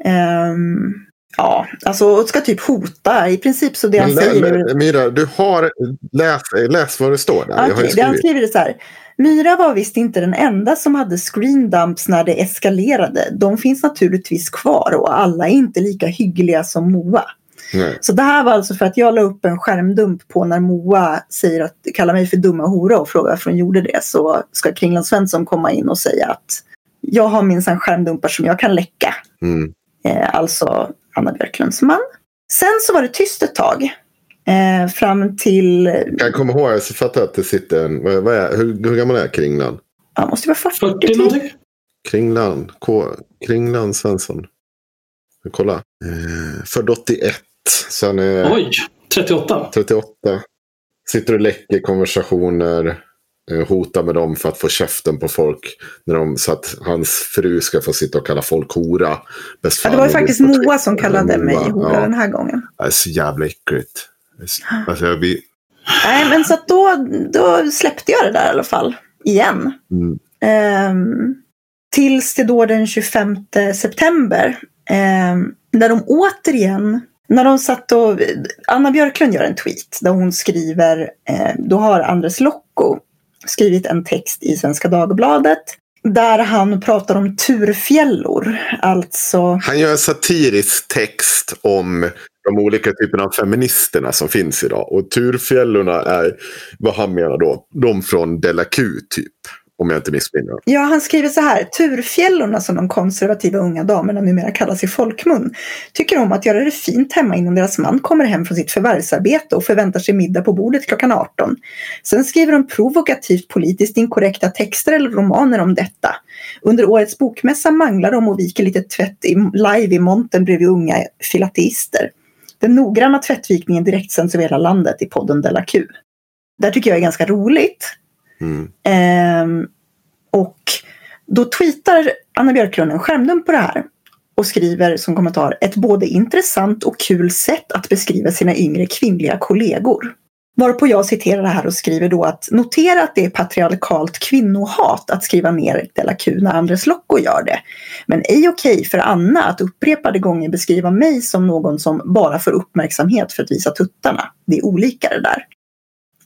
Speaker 1: Ehm, ja, alltså och ska typ hota. I princip så det han
Speaker 3: Men,
Speaker 1: säger.
Speaker 3: lä- Myra, du har läs, läs vad det står där.
Speaker 1: Okej, det han skriver är så här. Myra var visst inte den enda som hade screen dumps när det eskalerade. De finns naturligtvis kvar och alla är inte lika hyggliga som Moa.
Speaker 3: Nej.
Speaker 1: Så det här var alltså för att jag la upp en skärmdump på när Moa säger att kallar mig för dumma hora och frågar varför hon gjorde det. Så ska Kringland Svensson komma in och säga att jag har minsann skärmdumpar som jag kan läcka.
Speaker 3: Mm.
Speaker 1: Eh, alltså Anna Björklunds man. Sen så var det tyst ett tag. Eh, fram till,
Speaker 3: Jag komma ihåg, jag fattar att det sitter en... Vad, vad är, hur, hur gammal är Kringland?
Speaker 1: ja måste vara 40
Speaker 2: 40
Speaker 1: typ.
Speaker 2: någonting?
Speaker 3: Kringland, K, Kringland Svensson. Kolla. Eh, född 81. Så han är
Speaker 2: Oj, 38.
Speaker 3: 38. Sitter och läcker konversationer. Eh, Hotar med dem för att få käften på folk. När de, så att hans fru ska få sitta och kalla folk hora.
Speaker 1: Ja, det var ju faktiskt. Moa som kallade
Speaker 3: Moa,
Speaker 1: mig hora
Speaker 3: ja.
Speaker 1: den här gången.
Speaker 3: Det är så jävla äckligt. Det är så- Alltså jag blir...
Speaker 1: Nej, men så att då, då släppte jag det där i alla fall. Igen.
Speaker 3: Mm.
Speaker 1: Ehm, tills det då den 25 september. Um, när de återigen, när de satt och, Anna Björklund gör en tweet där hon skriver, eh, då har Andres Lokko skrivit en text i Svenska Dagbladet. Där han pratar om turfjällor. Alltså,
Speaker 3: Han gör en satirisk text om de olika typerna av feministerna som finns idag. Och turfjällorna är vad han menar då. De från Della Q typ. Om jag inte missminner.
Speaker 1: Ja, han skriver så här. Turfjällorna som de konservativa unga damerna numera kallas i folkmun tycker om att göra det fint hemma innan deras man kommer hem från sitt förvärvsarbete och förväntar sig middag på bordet klockan 18. Sen skriver de provokativt politiskt inkorrekta texter eller romaner om detta. Under årets bokmässa manglar de och viker lite tvätt i, live i montern bredvid unga filateister. Den noggranna tvättvikningen direktsänds över hela landet i podden Della Q. Det tycker jag är ganska roligt.
Speaker 3: Mm.
Speaker 1: Och då tweetar Anna Björklund en skärmdump på det här och skriver som kommentar ett både intressant och kul sätt att beskriva sina yngre kvinnliga kollegor. Varpå jag citerar det här och skriver då att notera att det är patriarkalt kvinnohat att skriva ner Della Q när Andres Lokko gör det. Men ej okej för Anna att upprepade gånger beskriva mig som någon som bara får uppmärksamhet för att visa tuttarna. Det är olika det där.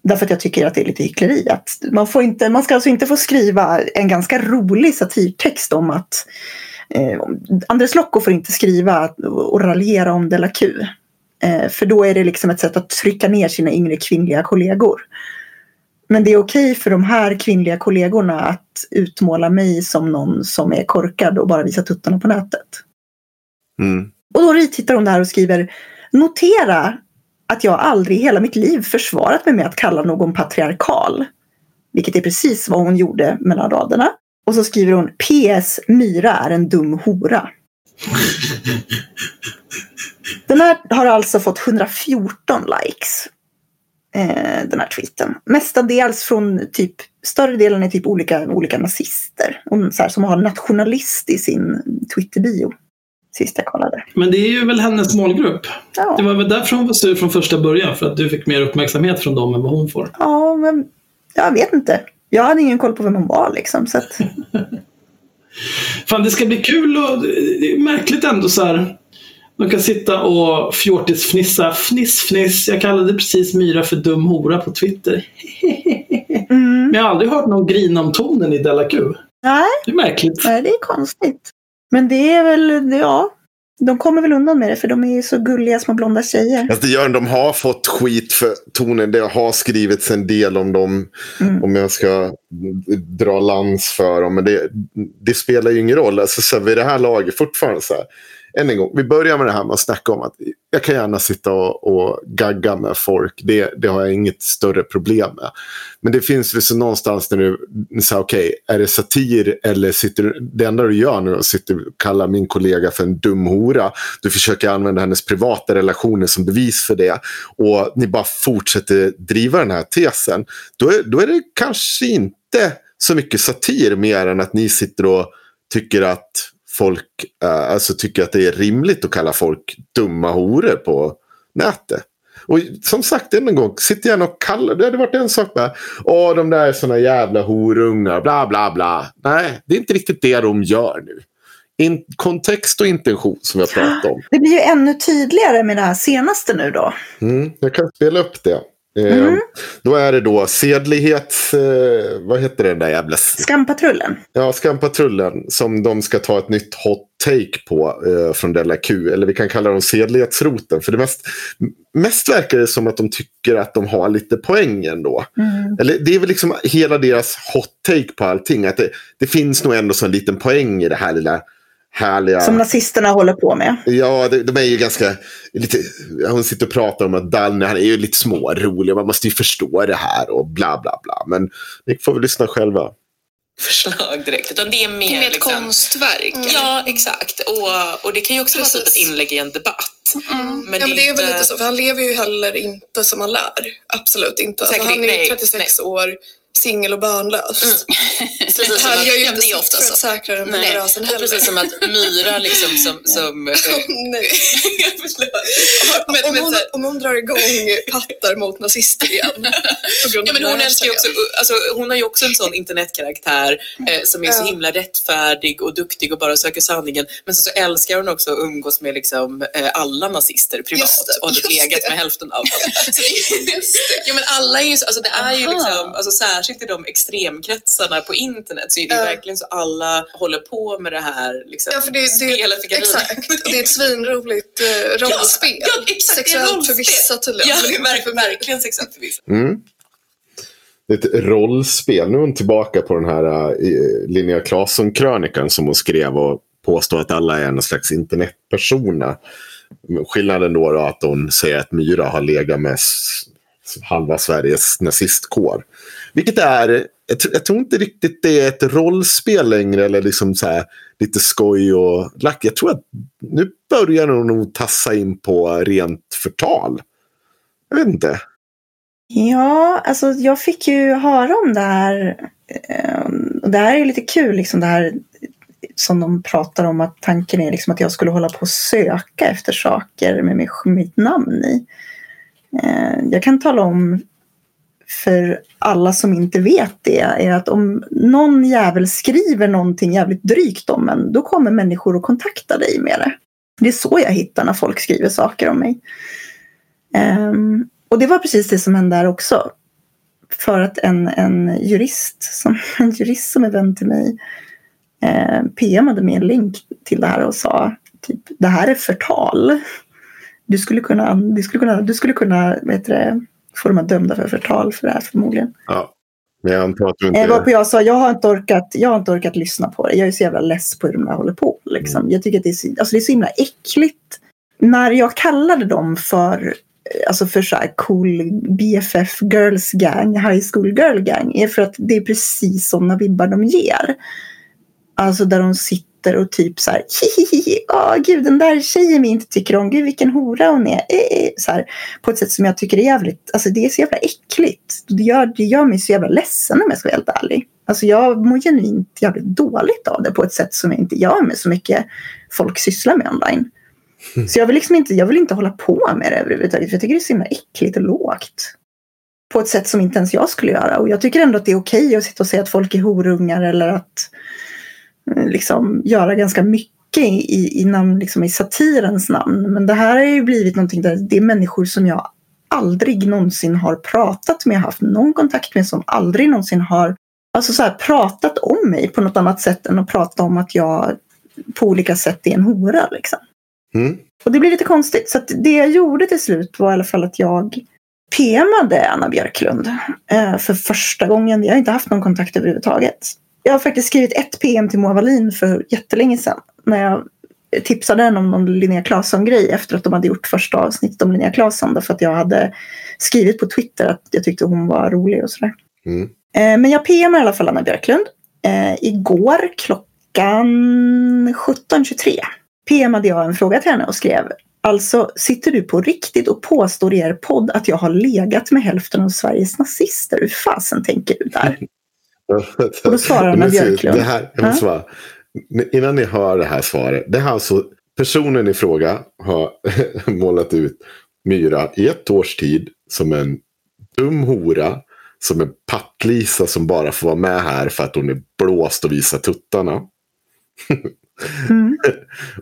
Speaker 1: Därför att jag tycker att det är lite hyckleri. Att man, får inte, man ska alltså inte få skriva en ganska rolig satirtext om att eh, Andres Lokko får inte skriva och raljera om Della Q. Eh, för då är det liksom ett sätt att trycka ner sina yngre kvinnliga kollegor. Men det är okej för de här kvinnliga kollegorna att utmåla mig som någon som är korkad och bara visar tuttarna på nätet.
Speaker 3: Mm.
Speaker 1: Och då ritittar hon det här och skriver Notera att jag aldrig i hela mitt liv försvarat mig med att kalla någon patriarkal. Vilket är precis vad hon gjorde mellan raderna. Och så skriver hon PS. Myra är en dum hora. Den här har alltså fått 114 likes. Eh, den här tweeten. Mestadels från typ, större delen är typ olika, olika nazister. Och så här, som har nationalist i sin Twitter-bio. Sist jag kollade.
Speaker 2: Men det är ju väl hennes målgrupp.
Speaker 1: Ja.
Speaker 2: Det var väl därför hon var sur från första början. För att du fick mer uppmärksamhet från dem än vad hon får.
Speaker 1: Ja, men jag vet inte. Jag hade ingen koll på vem hon var liksom. Så att,
Speaker 2: Fan, det ska bli kul och det är märkligt ändå så här. Man kan sitta och fjortisfnissa. Fniss, fniss. Jag kallade precis Myra för dum hora på Twitter.
Speaker 1: mm.
Speaker 2: Men jag har aldrig hört någon grina om tonen i Della Q.
Speaker 1: Nej,
Speaker 2: Det är märkligt.
Speaker 1: nej, det är konstigt. Men det är väl, ja. De kommer väl undan med det för de är ju så gulliga små blonda tjejer.
Speaker 3: Alltså, det gör, de har fått skit för tonen. Det har skrivits en del om dem.
Speaker 1: Mm.
Speaker 3: Om jag ska dra lans för dem. Men det, det spelar ju ingen roll. Alltså, så här, vid det här laget fortfarande så här. Än en gång, vi börjar med det här med att snacka om att jag kan gärna sitta och, och gagga med folk. Det, det har jag inget större problem med. Men det finns liksom någonstans när du säger okej, är det satir eller sitter du, det enda du gör nu är att sitta och kalla min kollega för en dum hora. Du försöker använda hennes privata relationer som bevis för det. Och ni bara fortsätter driva den här tesen. Då är, då är det kanske inte så mycket satir mer än att ni sitter och tycker att folk eh, alltså tycker att det är rimligt att kalla folk dumma horor på nätet. Och som sagt, än en gång, sitt gärna och kalla. Det hade varit en sak med. Åh, de där är såna jävla horungar, bla bla bla. Nej, det är inte riktigt det de gör nu. In, kontext och intention som jag pratade om.
Speaker 1: Det blir ju ännu tydligare med det här senaste nu då.
Speaker 3: Mm, jag kan spela upp det. Eh,
Speaker 1: Mm.
Speaker 3: Då är det då sedlighets... Eh, vad heter den där jävla...
Speaker 1: Skampatrullen.
Speaker 3: Ja, Skampatrullen som de ska ta ett nytt hot take på eh, från Della Q. Eller vi kan kalla dem sedlighetsroten. För det mest, mest verkar det som att de tycker att de har lite poäng ändå.
Speaker 1: Mm.
Speaker 3: Eller det är väl liksom hela deras hot take på allting. Att det, det finns nog ändå en liten poäng i det här lilla härliga...
Speaker 1: Som nazisterna håller på med.
Speaker 3: Ja, de, de är ju ganska... Lite, hon sitter och pratar om att Danne han är ju lite smårolig. Man måste ju förstå det här och bla bla bla. Men ni får väl lyssna själva.
Speaker 4: förslag direkt. Utan det är mer,
Speaker 5: Det är mer ett
Speaker 4: liksom,
Speaker 5: konstverk.
Speaker 4: Ja, exakt. Och, och det kan ju också vara typ ett
Speaker 5: Precis.
Speaker 4: inlägg i en debatt.
Speaker 5: Mm.
Speaker 4: Men
Speaker 5: ja, men det är väl
Speaker 4: inte-
Speaker 5: lite så, för han lever ju heller inte som han lär. Absolut inte. Alltså,
Speaker 4: Säkert
Speaker 5: han är ju
Speaker 4: nej,
Speaker 5: 36 år, singel och barnlös.
Speaker 4: Precis som att-
Speaker 5: gör ju
Speaker 4: ja,
Speaker 5: inte
Speaker 4: det är ofta så.
Speaker 5: säkra den
Speaker 4: Nej, och
Speaker 5: heller.
Speaker 4: precis som att Myra liksom som... som
Speaker 5: Nej.
Speaker 4: Förlåt.
Speaker 5: om,
Speaker 4: men, men,
Speaker 5: hon, om hon drar igång pattar mot nazister igen.
Speaker 4: Ja, men hon, älskar också, alltså, hon har ju också en sån internetkaraktär eh, som är så himla rättfärdig och duktig och bara söker sanningen. Men så, så älskar hon också att umgås med liksom, eh, alla nazister privat
Speaker 5: det,
Speaker 4: och har typ legat med hälften av dem. Ja, men alla är ju, så- alltså, det är ju liksom, alltså, särskilt i de extremkretsarna på internet så är det ju
Speaker 5: Ja.
Speaker 4: verkligen så alla håller på med det här liksom,
Speaker 5: Ja, för det, det,
Speaker 4: spelet för gardiner.
Speaker 5: exakt. Och det är ett svinroligt eh, rollspel.
Speaker 4: Ja, exakt, det är
Speaker 5: Sexuellt för vissa tydligen.
Speaker 4: Ja,
Speaker 5: men inte för
Speaker 4: verkligen, verkligen sexuellt för vissa.
Speaker 3: Mm. Det är ett rollspel. Nu är hon tillbaka på den här uh, Linnea Claesson-krönikan som hon skrev och påstår att alla är en slags internetpersoner. Skillnaden då är att hon säger att Myra har legat med halva Sveriges nazistkår. Vilket är, jag, jag tror inte riktigt det är ett rollspel längre eller liksom så här, lite skoj och lack. Jag tror att nu börjar de nog tassa in på rent förtal. Jag vet inte.
Speaker 1: Ja, alltså jag fick ju höra om det här. Ehm, och Det här är ju lite kul, liksom det här som de pratar om att tanken är liksom att jag skulle hålla på och söka efter saker med mitt, namn i. Ehm, jag kan tala om för alla som inte vet det är att om någon jävel skriver någonting jävligt drygt om en, då kommer människor att kontakta dig med det. Det är så jag hittar när folk skriver saker om mig. Um, och det var precis det som hände där också. För att en, en, jurist, som, en jurist som är vän till mig eh, PMade mig en länk till det här och sa typ det här är förtal. Du skulle kunna, du skulle kunna, du skulle kunna vet du, det, få dem att dömda för förtal för det här förmodligen.
Speaker 3: Ja. Men jag antar att du inte...
Speaker 1: Eh, jag sa, jag har, inte orkat, jag har inte orkat lyssna på det. Jag är så jävla less på hur de där håller på. Liksom. Jag tycker att det är, så, alltså det är så himla äckligt. När jag kallade dem för alltså för så här cool BFF girls gang, high school girl gang, är för att det är precis sådana vibbar de ger. Alltså där de sitter och typ så här, hihihi, åh gud den där tjejen vi inte tycker om, gud vilken hora hon är. Eh, eh, Så här, på ett sätt som jag tycker är jävligt, alltså det är så jävla äckligt. Det gör, det gör mig så jävla ledsen om jag ska vara helt ärlig. Alltså jag mår genuint jävligt dåligt av det på ett sätt som jag inte gör med så mycket folk sysslar med online. Så jag vill liksom inte, jag vill inte hålla på med det överhuvudtaget. För jag tycker det är så himla äckligt och lågt. På ett sätt som inte ens jag skulle göra. Och jag tycker ändå att det är okej att sitta och säga att folk är horungar eller att liksom göra ganska mycket i, i, namn, liksom i satirens namn. Men det här har ju blivit någonting där det är människor som jag aldrig någonsin har pratat med, haft någon kontakt med, som aldrig någonsin har alltså så här, pratat om mig på något annat sätt än att prata om att jag på olika sätt är en hora. Liksom.
Speaker 3: Mm.
Speaker 1: Och det blir lite konstigt. Så det jag gjorde till slut var i alla fall att jag PMade Anna Björklund eh, för första gången. Jag har inte haft någon kontakt överhuvudtaget. Jag har faktiskt skrivit ett PM till Moa Wallin för jättelänge sedan. När jag tipsade henne om någon Linnea Claesson-grej efter att de hade gjort första avsnittet om Linnea Claesson. Därför att jag hade skrivit på Twitter att jag tyckte hon var rolig och sådär.
Speaker 3: Mm.
Speaker 1: Eh, men jag PMade i alla fall Anna Björklund. Eh, igår klockan 17.23 PMade jag en fråga till henne och skrev Alltså, sitter du på riktigt och påstår i er podd att jag har legat med hälften av Sveriges nazister? Hur fasen tänker du där? Och då svarar Anna Björklund.
Speaker 3: Det här, jag måste bara, innan ni hör det här svaret. Det här alltså, personen i fråga har målat ut Myra i ett års tid som en dum hora. Som en pattlisa som bara får vara med här för att hon är blåst och visar tuttarna.
Speaker 1: Mm.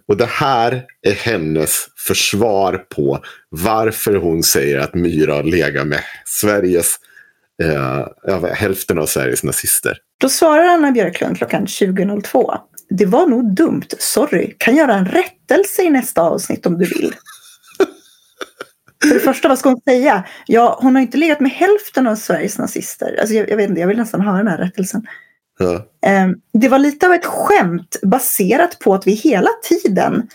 Speaker 3: Och det här är hennes försvar på varför hon säger att Myra har legat med Sveriges, eh, ja, hälften av Sveriges nazister.
Speaker 1: Då svarar Anna Björklund klockan 20.02. Det var nog dumt, sorry. Kan göra en rättelse i nästa avsnitt om du vill. För det första, vad ska hon säga? Ja, hon har inte legat med hälften av Sveriges nazister. Alltså, jag, jag vet inte, jag vill nästan höra den här rättelsen.
Speaker 3: Ja.
Speaker 1: Eh, Det var lite av ett skämt baserat på att vi hela tiden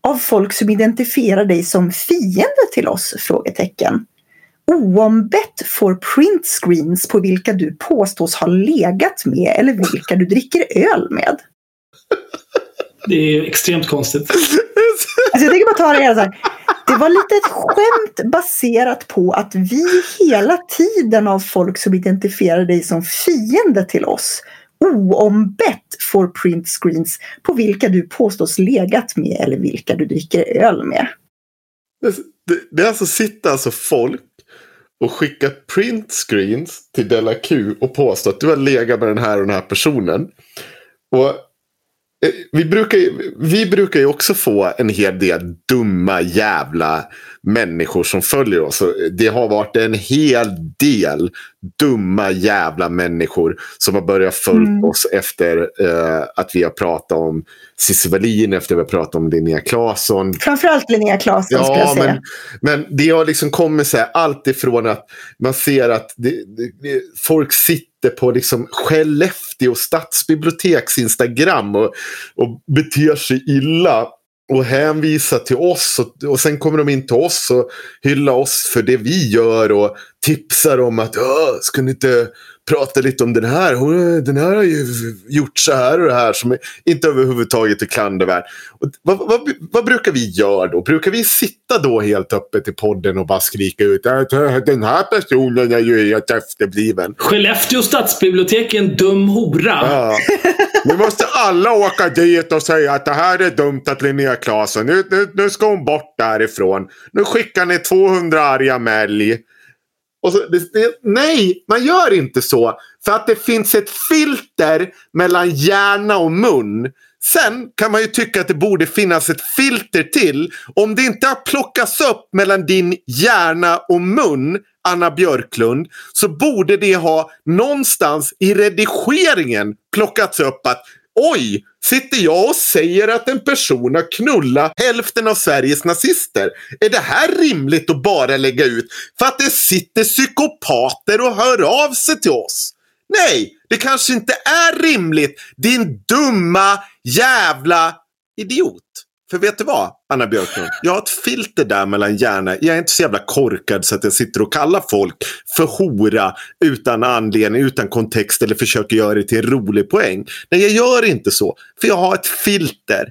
Speaker 1: av folk som identifierar dig som fiende till oss? Frågetecken. Oombett får printscreens på vilka du påstås ha legat med eller vilka du dricker öl med.
Speaker 2: Det är extremt konstigt.
Speaker 1: Alltså jag tänker bara ta det igen så här. Det var lite ett skämt baserat på att vi hela tiden av folk som identifierar dig som fiende till oss oombett får printscreens på vilka du påstås legat med eller vilka du dricker öl med.
Speaker 3: Det, det, det är alltså sitter alltså folk och skickat printscreens till Della Q och påstått att du har legat med den här och den här personen. Och vi brukar, ju, vi brukar ju också få en hel del dumma jävla människor som följer oss. Det har varit en hel del dumma jävla människor som har börjat följa
Speaker 1: Mm.
Speaker 3: oss efter eh, att vi har pratat om Cissi Wallin, efter att vi har pratat om Linnea Claesson.
Speaker 1: Framförallt Linnea Claesson skulle jag
Speaker 3: Ja,
Speaker 1: säga.
Speaker 3: men, men det har liksom kommit så här, allt ifrån att man ser att det, det, folk sitter på liksom Skellefteå stadsbiblioteks Instagram och, och beter sig illa och hänvisar till oss. Och, och sen kommer de in till oss och hyllar oss för det vi gör och tipsar om att "Ja, ska ni inte prata lite om den här? Hon, den här har ju gjort så här och det här som inte överhuvudtaget är klandervärt. Och vad, vad, vad brukar vi göra då? Brukar vi sitta då helt öppet i podden och bara skrika ut att den här personen är ju helt efterbliven?
Speaker 2: Skellefteå stadsbibliotek är en dum hora.
Speaker 3: Ja. Nu måste alla åka dit och säga att det här är dumt att Linnea Claesson, nu, nu, nu ska hon bort därifrån. Nu skickar ni 200 arga mälj. Och så, det, det, nej, man gör inte så. För att det finns ett filter mellan hjärna och mun. Sen kan man ju tycka att det borde finnas ett filter till. Om det inte har plockats upp mellan din hjärna och mun, Anna Björklund, så borde det ha någonstans i redigeringen plockats upp att Oj, sitter jag och säger att en person har knullat hälften av Sveriges nazister? Är det här rimligt att bara lägga ut för att det sitter psykopater och hör av sig till oss? Nej, det kanske inte är rimligt, din dumma jävla idiot. För vet du vad? Anna Björklund. Jag har ett filter där mellan hjärna. Jag är inte så jävla korkad så att jag sitter och kallar folk för hora utan anledning, utan kontext eller försöker göra det till en rolig poäng. Nej, jag gör inte så. För jag har ett filter.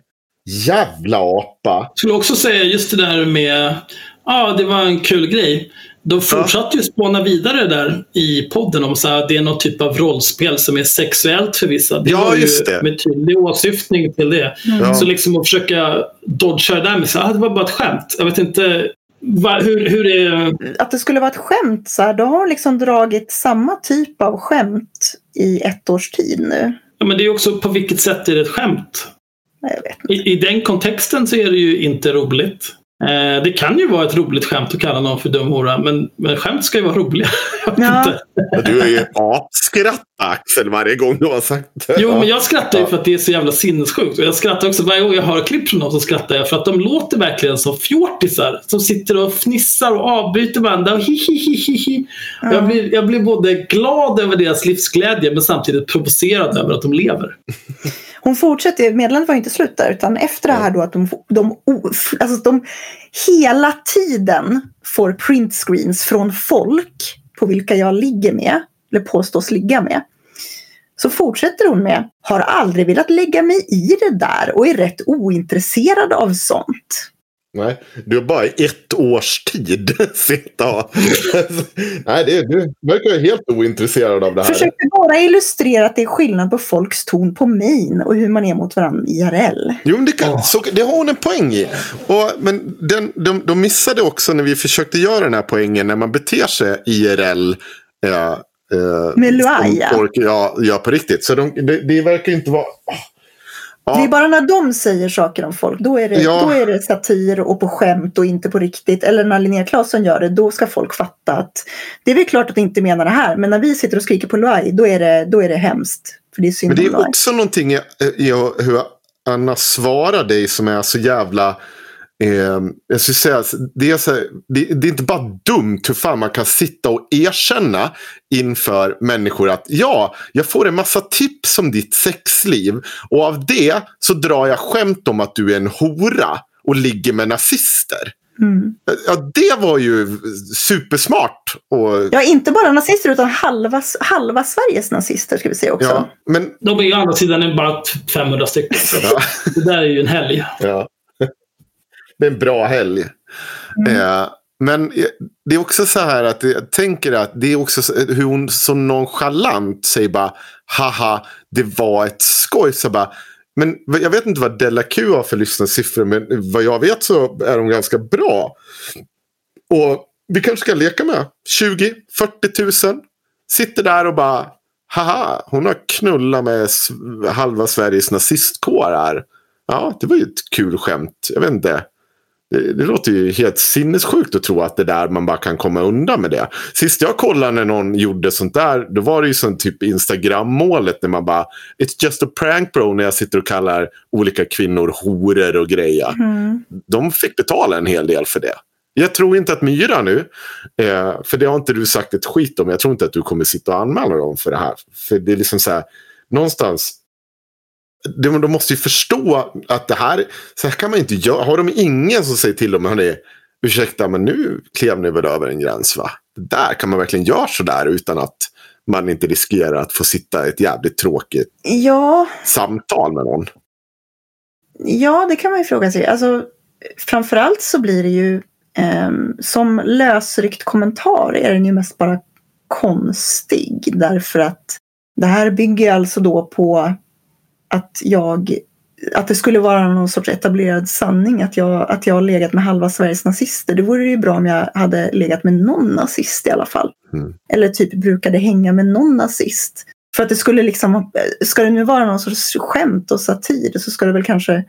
Speaker 3: Jävla apa.
Speaker 2: Jag skulle också säga just det där med, ja det var en kul grej. De fortsatte ju spåna vidare där i podden om att det är någon typ av rollspel som är sexuellt för vissa. Det
Speaker 3: Ja,
Speaker 2: var ju
Speaker 3: just det.
Speaker 2: med tydlig åsyftning till det.
Speaker 3: Ja.
Speaker 2: Så liksom att försöka dodga det där med att ah, det var bara ett skämt. Jag vet inte va, hur, hur är...
Speaker 1: Att det skulle vara ett skämt så här, då har hon liksom dragit samma typ av skämt i ett års tid nu.
Speaker 2: Ja, men det är också på vilket sätt är det ett skämt?
Speaker 1: Nej, Jag vet inte.
Speaker 2: I, I den kontexten så är det ju inte roligt. Eh, det kan ju vara ett roligt skämt att kalla någon för dum hora, men, men skämt ska ju vara roliga.
Speaker 1: Ja.
Speaker 3: Du är ju apskratta Axel varje gång du har sagt det.
Speaker 2: Jo,
Speaker 3: Ja.
Speaker 2: men jag skrattar ju för att det är så jävla sinnessjukt. Och jag skrattar också varje gång jag hör klipp från dem så skrattar jag för att de låter verkligen som fjortisar som sitter och fnissar och avbryter varandra. Och hi, hi, hi, hi, hi. Och Jag, blir, jag blir både glad över deras livsglädje men samtidigt provocerad över att de lever.
Speaker 1: Hon fortsätter, meddelandet var inte slut där, utan efter det här då att de, de, alltså de hela tiden får printscreens från folk på vilka jag ligger med, eller påstås ligga med. Så fortsätter hon med, har aldrig velat lägga mig i det där och är rätt ointresserad av sånt.
Speaker 3: Nej, du har bara i ett års tid sett av. Nej, det, du verkar ju helt ointresserad av det här.
Speaker 1: Försökte bara illustrera att det är skillnad på folks ton på main och hur man är mot varandra IRL.
Speaker 3: Jo, men det, kan,
Speaker 2: Åh.
Speaker 3: så, det har hon en poäng i. Och, men den, de, de missade också när vi försökte göra den här poängen när man beter sig IRL. Eh, eh,
Speaker 1: Med Luai, ja.
Speaker 3: folk ja, på riktigt. Så de, det, det verkar inte vara... Ja.
Speaker 1: Det är bara när de säger saker om folk, då är, det,
Speaker 3: Ja.
Speaker 1: då är det satir och på skämt och inte på riktigt. Eller när Linnea Claesson gör det, då ska folk fatta att det är väl klart att de inte menar det här. Men när vi sitter och skriker på Luai, då är det, då är det hemskt. För det är synd
Speaker 3: Men det är också någonting i, i hur Anna svarar dig som är så jävla... Eh, jag skulle säga, det, är så här, det, det är inte bara dumt hur fan man kan sitta och erkänna inför människor att ja, jag får en massa tips om ditt sexliv och av det så drar jag skämt om att du är en hora och ligger med nazister.
Speaker 1: Mm.
Speaker 3: Ja, det var ju supersmart. Och,
Speaker 1: Ja, inte bara nazister utan halva, halva Sveriges nazister ska vi säga också.
Speaker 3: ja, men,
Speaker 2: De är ju å andra sidan bara 500 stycken. Så
Speaker 3: ja.
Speaker 2: det där är ju en helg.
Speaker 3: Ja. Det är en bra helg. Eh, men det är också så här att jag tänker att det är också så, hur hon så nonchalant säger bara haha det var ett skoj. Så bara, men jag vet inte vad Della Q har för lyssnarsiffror men vad jag vet så är de ganska bra. Och vi kanske ska leka med 20 40 000. Sitter där och bara haha hon har knullat med halva Sveriges nazistkår här. Ja, det var ju ett kul skämt. Jag vet inte. Det, det låter ju helt sinnessjukt att tro att det där man bara kan komma undan med det. Sist jag kollade när någon gjorde sånt där, då var det ju som typ Instagram-målet när man bara It's just a prank bro när jag sitter och kallar olika kvinnor horor och grejer.
Speaker 1: Mm.
Speaker 3: De fick betala en hel del för det. Jag tror inte att Myra nu, eh, för det har inte du sagt ett skit om, jag tror inte att du kommer sitta och anmäla dem för det här. För det är liksom så här, någonstans, de, de måste ju förstå att det här, så här kan man inte göra. Har de ingen som säger till dem, hörni, ursäkta men nu klev ni väl över en gräns va? Det där kan man verkligen göra sådär utan att man inte riskerar att få sitta i ett jävligt tråkigt
Speaker 1: Ja,
Speaker 3: samtal med någon.
Speaker 1: Ja, det kan man ju fråga sig. Alltså, framförallt så blir det ju ehm, som lösryckt kommentar är den ju mest bara konstig. Därför att det här bygger alltså då på att jag att det skulle vara någon sorts etablerad sanning att jag, att jag har legat med halva Sveriges nazister. Det vore ju bra om jag hade legat med någon nazist i alla fall.
Speaker 3: Mm.
Speaker 1: Eller typ brukade hänga med någon nazist. För att det skulle liksom, ska det nu vara någon sorts skämt och satir så ska det väl kanske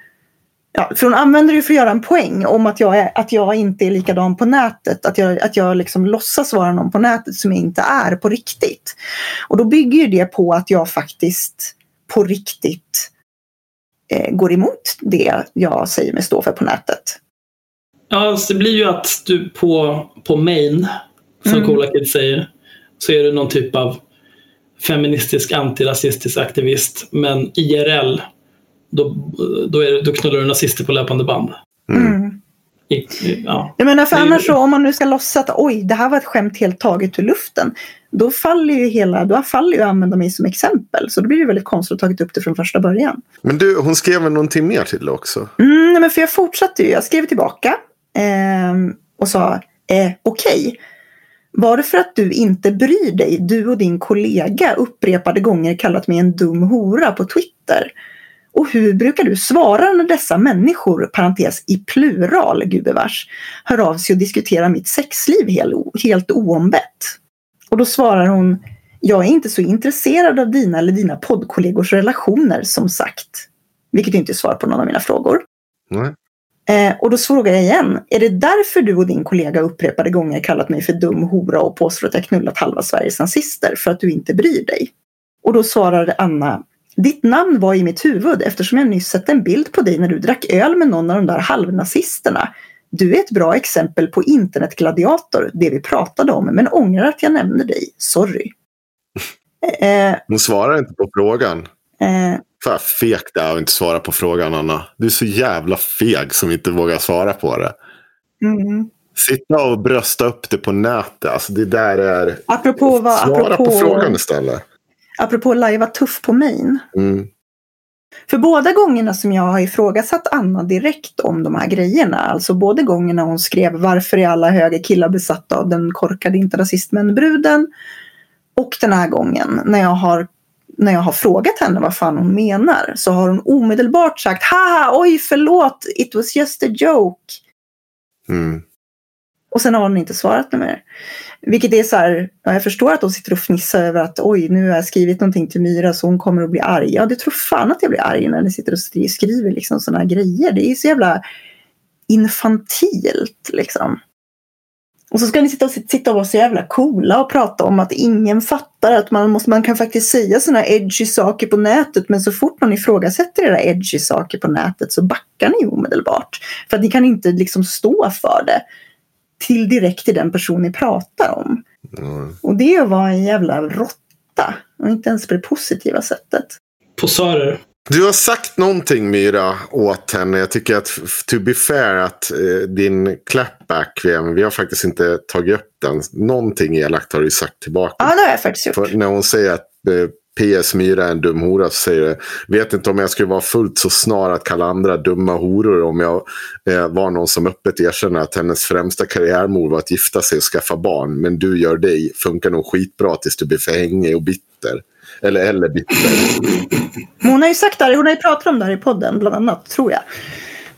Speaker 1: Ja, för hon använder det ju för att göra en poäng om att jag, är, att jag inte är likadan på nätet. Att jag, att jag liksom låtsas vara någon på nätet som jag inte är på riktigt. Och då bygger ju det på att jag faktiskt på riktigt eh, går emot det jag säger mig stå för på nätet.
Speaker 2: Ja, så det blir ju att du på, på main, som
Speaker 1: Mm.
Speaker 2: Coola Kids säger, så är du någon typ av feministisk antirasistisk aktivist. Men IRL, då, då, är, då knullar du nazister på löpande band.
Speaker 1: Mm.
Speaker 2: I, i, ja.
Speaker 1: Jag menar, för annars så, om man nu ska låtsas att oj, det här var ett skämt helt taget ur luften. Då faller ju hela, då faller ju att använda mig som exempel. Så då blir det väldigt konstigt att ha tagit upp det från första början.
Speaker 3: Men du, hon skrev väl någonting mer till dig också?
Speaker 1: Mm, nej, men för jag fortsatte ju. Jag skrev tillbaka ehm, och sa eh, okej. Var det för att du inte bryr dig, du och din kollega upprepade gånger kallat mig en dum hora på Twitter? Och hur brukar du svara när dessa människor, parentes i plural gubevars, hör av sig och diskuterar mitt sexliv helt, helt oombett? Och då svarar hon, jag är inte så intresserad av dina eller dina poddkollegors relationer som sagt. Vilket inte är svar på någon av mina frågor.
Speaker 3: Nej.
Speaker 1: Eh, och då frågar jag igen, är det därför du och din kollega upprepade gånger kallat mig för dum hora och påstår att jag knullat halva Sveriges nazister för att du inte bryr dig? Och då svarar Anna, ditt namn var i mitt huvud eftersom jag nyss sett en bild på dig när du drack öl med någon av de där halvnazisterna. Du är ett bra exempel på internetgladiator, det vi pratade om, men ångrar att jag nämnde dig. Sorry. Eh,
Speaker 3: Hon svarar inte på frågan.
Speaker 1: eh,
Speaker 3: Fan fegt det är att inte svara på frågan Anna. Du är så jävla feg som inte vågar svara på det.
Speaker 1: mm.
Speaker 3: Sitta och brösta upp det på nätet. Alltså det där är...
Speaker 1: Apropå vad,
Speaker 3: Svara
Speaker 1: apropå,
Speaker 3: på frågan istället.
Speaker 1: apropå lajva tuff på main.
Speaker 3: Mm.
Speaker 1: För båda gångerna som jag har ifrågasatt Anna direkt om de här grejerna, alltså både gångerna hon skrev varför är alla högerkillar besatta av den korkade inte rasistmän-bruden och den här gången när jag har när jag har frågat henne vad fan hon menar så har hon omedelbart sagt haha oj förlåt it was just a joke
Speaker 3: Mm
Speaker 1: och sen har hon inte svarat mer. Vilket är så här, ja, jag förstår att de sitter och fnissar över att oj, nu har jag skrivit någonting till Myra så hon kommer att bli arg. Ja, det tror fan att jag blir arg när ni sitter och skriver liksom sådana här grejer. Det är så jävla infantilt liksom. Och så ska ni sitta och, sitta och vara så jävla coola och prata om att ingen fattar att man, måste, man kan faktiskt säga sådana edgy saker på nätet men så fort någon ifrågasätter era edgy saker på nätet så backar ni omedelbart. För att ni kan inte liksom stå för det till direkt till den person ni pratar om.
Speaker 3: Mm.
Speaker 1: Och det vara en jävla råtta. Och inte ens på det positiva sättet.
Speaker 2: Posörer.
Speaker 3: Du har sagt någonting Myra åt henne. Jag tycker att to be fair att eh, din clapback, vi har faktiskt inte tagit upp den. Någonting elakt har du sagt tillbaka.
Speaker 1: Ja, det har jag faktiskt gjort.
Speaker 3: För när hon säger att eh, PS Myra är en dum hora så säger det. Vet inte om jag skulle vara fullt så snar att kalla andra dumma horor om jag eh, var någon som öppet erkänner att hennes främsta karriärmål var att gifta sig och skaffa barn. Men du gör dig. Funkar nog skitbra tills du blir för hängig och bitter. Eller, eller bitter.
Speaker 1: Hon har ju sagt det här, hon har ju pratat om det här i podden bland annat, tror jag.